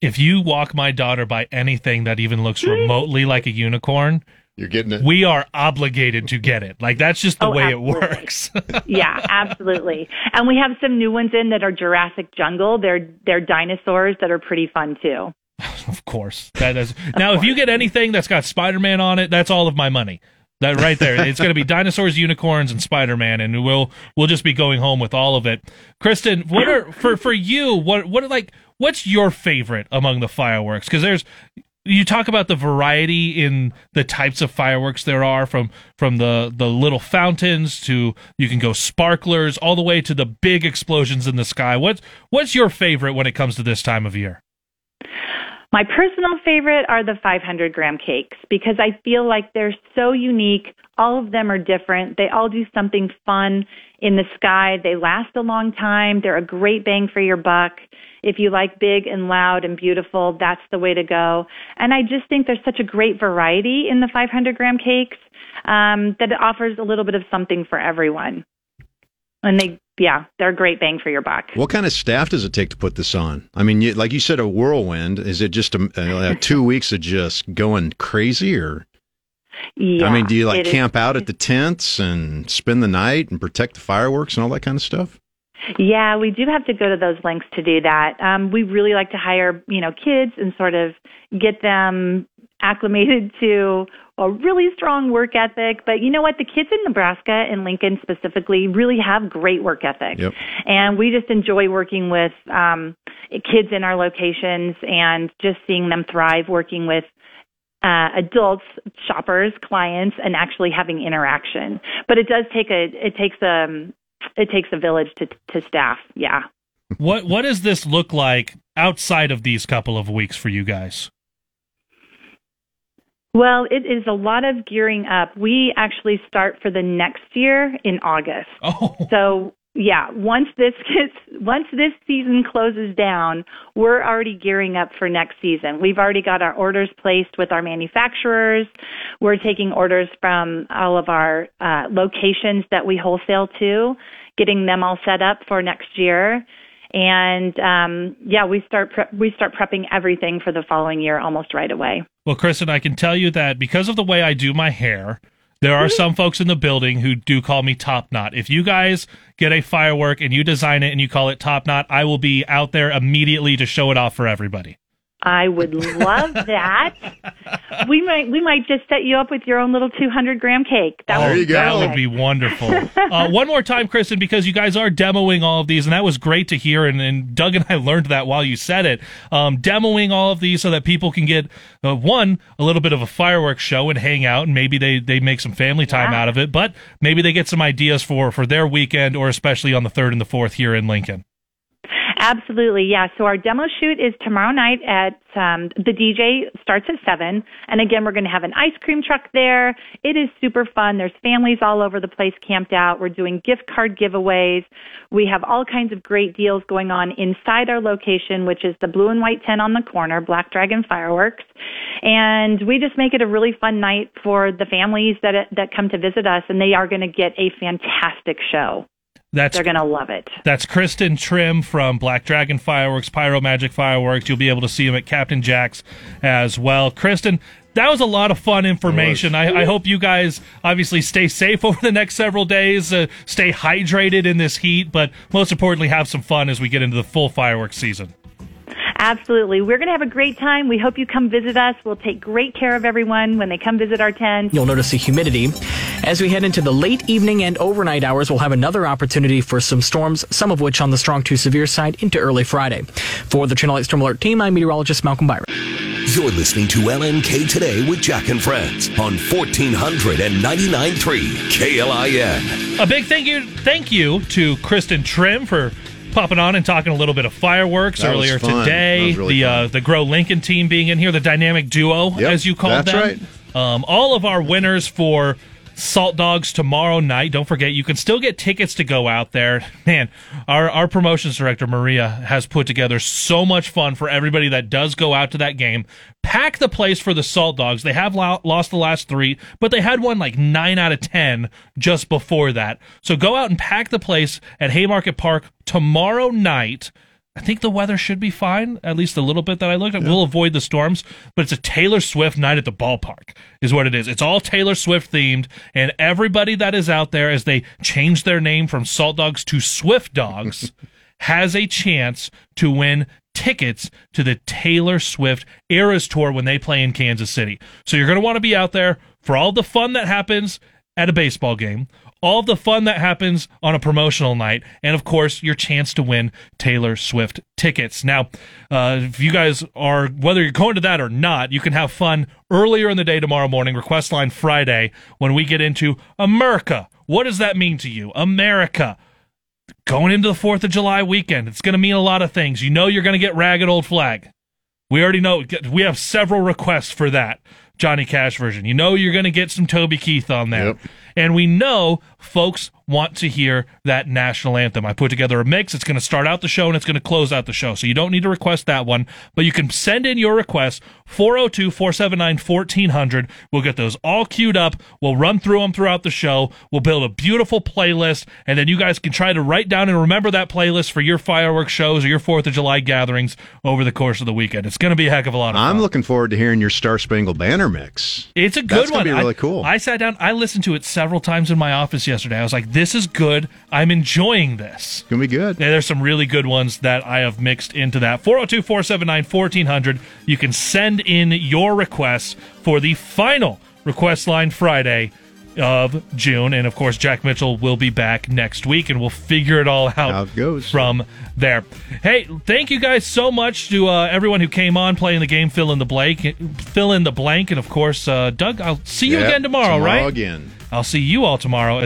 [SPEAKER 3] If you walk my daughter by anything that even looks remotely like a unicorn,
[SPEAKER 5] you're getting it.
[SPEAKER 3] We are obligated to get it. Like that's just the
[SPEAKER 38] Oh,
[SPEAKER 3] way
[SPEAKER 38] absolutely.
[SPEAKER 3] it works.
[SPEAKER 38] yeah, absolutely. And we have some new ones in that are Jurassic Jungle. They're they're dinosaurs that are pretty fun too.
[SPEAKER 3] of course. That is. Now, if you get anything that's got Spider-Man on it, that's all of my money. That right there. It's going to be dinosaurs, unicorns, and Spider-Man, and we'll we'll just be going home with all of it. Kristen, what are for for you? What what are like? What's your favorite among the fireworks? Because there's you talk about the variety in the types of fireworks there are from from the the little fountains to you can go sparklers all the way to the big explosions in the sky. What's what's your favorite when it comes to this time of year?
[SPEAKER 38] My personal favorite are the 500 gram cakes because I feel like they're so unique. All of them are different. They all do something fun in the sky. They last a long time. They're a great bang for your buck. If you like big and loud and beautiful, that's the way to go. And I just think there's such a great variety in the 500 gram cakes um, that it offers a little bit of something for everyone. And they, yeah, they're a great bang for your buck.
[SPEAKER 5] What kind of staff does it take to put this on? I mean, you, like you said, a whirlwind. Is it just a, uh, two weeks of just going crazy, or
[SPEAKER 38] Yeah,
[SPEAKER 5] I mean, do you like
[SPEAKER 38] it is-
[SPEAKER 5] camp out at the tents and spend the night and protect the fireworks and all that kind of stuff?
[SPEAKER 38] Yeah, we do have to go to those lengths to do that. Um, we really like to hire, you know, kids and sort of get them acclimated to a really strong work ethic. But you know what? The kids in Nebraska and Lincoln specifically really have great work ethic.
[SPEAKER 5] Yep.
[SPEAKER 38] And we just enjoy working with um, kids in our locations and just seeing them thrive working with uh, adults, shoppers, clients, and actually having interaction. But it does take a it takes a it takes a village to to staff. Yeah.
[SPEAKER 3] What what does this look like outside of these couple of weeks for you guys?
[SPEAKER 38] Well, it is a lot of gearing up. We actually start for the next year in August.
[SPEAKER 3] Oh.
[SPEAKER 38] So yeah, once this gets once this season closes down, we're already gearing up for next season. We've already got our orders placed with our manufacturers. We're taking orders from all of our uh, locations that we wholesale to, getting them all set up for next year. And um, yeah, we start pre- we start prepping everything for the following year almost right away.
[SPEAKER 3] Well, Kristen, I can tell you that because of the way I do my hair, there are mm-hmm. some folks in the building who do call me Top Knot. If you guys get a firework and you design it and you call it Top Knot, I will be out there immediately to show it off for everybody.
[SPEAKER 38] I would love that. we might we might just set you up with your own little 200 gram cake. That
[SPEAKER 3] oh,
[SPEAKER 38] would be
[SPEAKER 3] That would be wonderful. uh, one more time, Kristen, because you guys are demoing all of these, and that was great to hear. And, and Doug and I learned that while you said it. Um, demoing all of these so that people can get uh, one a little bit of a fireworks show and hang out, and maybe they they make some family time out of it. But maybe they get some ideas for for their weekend, or especially on the third and the fourth here in Lincoln.
[SPEAKER 38] Absolutely, yeah. So our demo shoot is tomorrow night at um, the DJ starts at seven, and again we're going to have an ice cream truck there. It is super fun. There's families all over the place camped out. We're doing gift card giveaways. We have all kinds of great deals going on inside our location, which is the blue and white tent on the corner, Black Dragon Fireworks, and we just make it a really fun night for the families that that come to visit us, and they are going to get a fantastic show.
[SPEAKER 3] That's
[SPEAKER 38] They're going to love it.
[SPEAKER 3] That's Kristen Trimm from Black Dragon Fireworks, Pyro Magic Fireworks. You'll be able to see him at Captain Jack's as well. Kristen, that was a lot of fun information. I, I, hope you guys obviously stay safe over the next several days, uh, stay hydrated in this heat, but most importantly, have some fun as we get into the full fireworks season.
[SPEAKER 38] Absolutely. We're going to have a great time. We hope you come visit us. We'll take great care of everyone when they come visit our tent.
[SPEAKER 1] You'll notice the humidity. As we head into the late evening and overnight hours, we'll have another opportunity for some storms, some of which on the strong to severe side into early Friday. For the Channel 8 Storm Alert team, I'm meteorologist Malcolm Byron.
[SPEAKER 2] You're listening to LNK Today with Jack and Friends on 1499.3 KLIN.
[SPEAKER 3] A big thank you, thank you to Kristen Trimm for popping on and talking a little bit of fireworks
[SPEAKER 5] That
[SPEAKER 3] earlier today.
[SPEAKER 5] Really
[SPEAKER 3] the uh, the Grow Lincoln team being in here, the dynamic duo,
[SPEAKER 5] Yep,
[SPEAKER 3] as you called
[SPEAKER 5] that's
[SPEAKER 3] them. Um, all of our winners for Saltdogs tomorrow night. Don't forget, you can still get tickets to go out there. Man, our our promotions director Maria has put together so much fun for everybody that does go out to that game. Pack the place for the Saltdogs. They have lo- lost the last three, but they had one like nine out of ten just before that. So go out and pack the place at Haymarket Park tomorrow night. I think the weather should be fine, at least a little bit that I looked at. We'll avoid the storms, but it's a Taylor Swift night at the ballpark, is what it is. It's all Taylor Swift themed, and everybody that is out there, as they change their name from Saltdogs to Swiftdogs, has a chance to win tickets to the Taylor Swift Eras Tour when they play in Kansas City. So you're going to want to be out there for all the fun that happens at a baseball game, all the fun that happens on a promotional night, and of course, your chance to win Taylor Swift tickets. Now, uh, if you guys are, whether you're going to that or not, you can have fun earlier in the day tomorrow morning, request line Friday, when we get into America. What does that mean to you? America going into the 4th of July weekend. It's going to mean a lot of things. You know you're going to get Ragged Old Flag. We already know we have several requests for that Johnny Cash version. You know you're going to get some Toby Keith on there. And we know folks want to hear that national anthem. I put together a mix. It's going to start out the show and it's going to close out the show. So you don't need to request that one, but you can send in your request 402 479 1400. We'll get those all queued up. We'll run through them throughout the show. We'll build a beautiful playlist, and then you guys can try to write down and remember that playlist for your fireworks shows or your 4th of July gatherings over the course of the weekend. It's going to be a heck of a lot of fun.
[SPEAKER 5] I'm looking forward to hearing your Star Spangled Banner mix.
[SPEAKER 3] It's a good
[SPEAKER 5] That's
[SPEAKER 3] one.
[SPEAKER 5] gonna be really
[SPEAKER 3] I,
[SPEAKER 5] cool.
[SPEAKER 3] I sat down. I listened to it several times in my office yesterday. I was like, "This is good. I'm enjoying this."
[SPEAKER 5] Gonna be good.
[SPEAKER 3] Yeah, there's some really good ones that I have mixed into that. 402 479 1400. You can send in your requests for the final request line Friday of June. And of course, Jack Mitchell will be back next week and we'll figure it all out
[SPEAKER 5] it goes.
[SPEAKER 3] from there. Hey, thank you guys so much to uh, everyone who came on playing the game, fill in the blank, fill in the blank, and of course, uh, Doug. I'll see you
[SPEAKER 5] Yep,
[SPEAKER 3] again tomorrow,
[SPEAKER 5] tomorrow
[SPEAKER 3] right?
[SPEAKER 5] again.
[SPEAKER 3] I'll see you all tomorrow.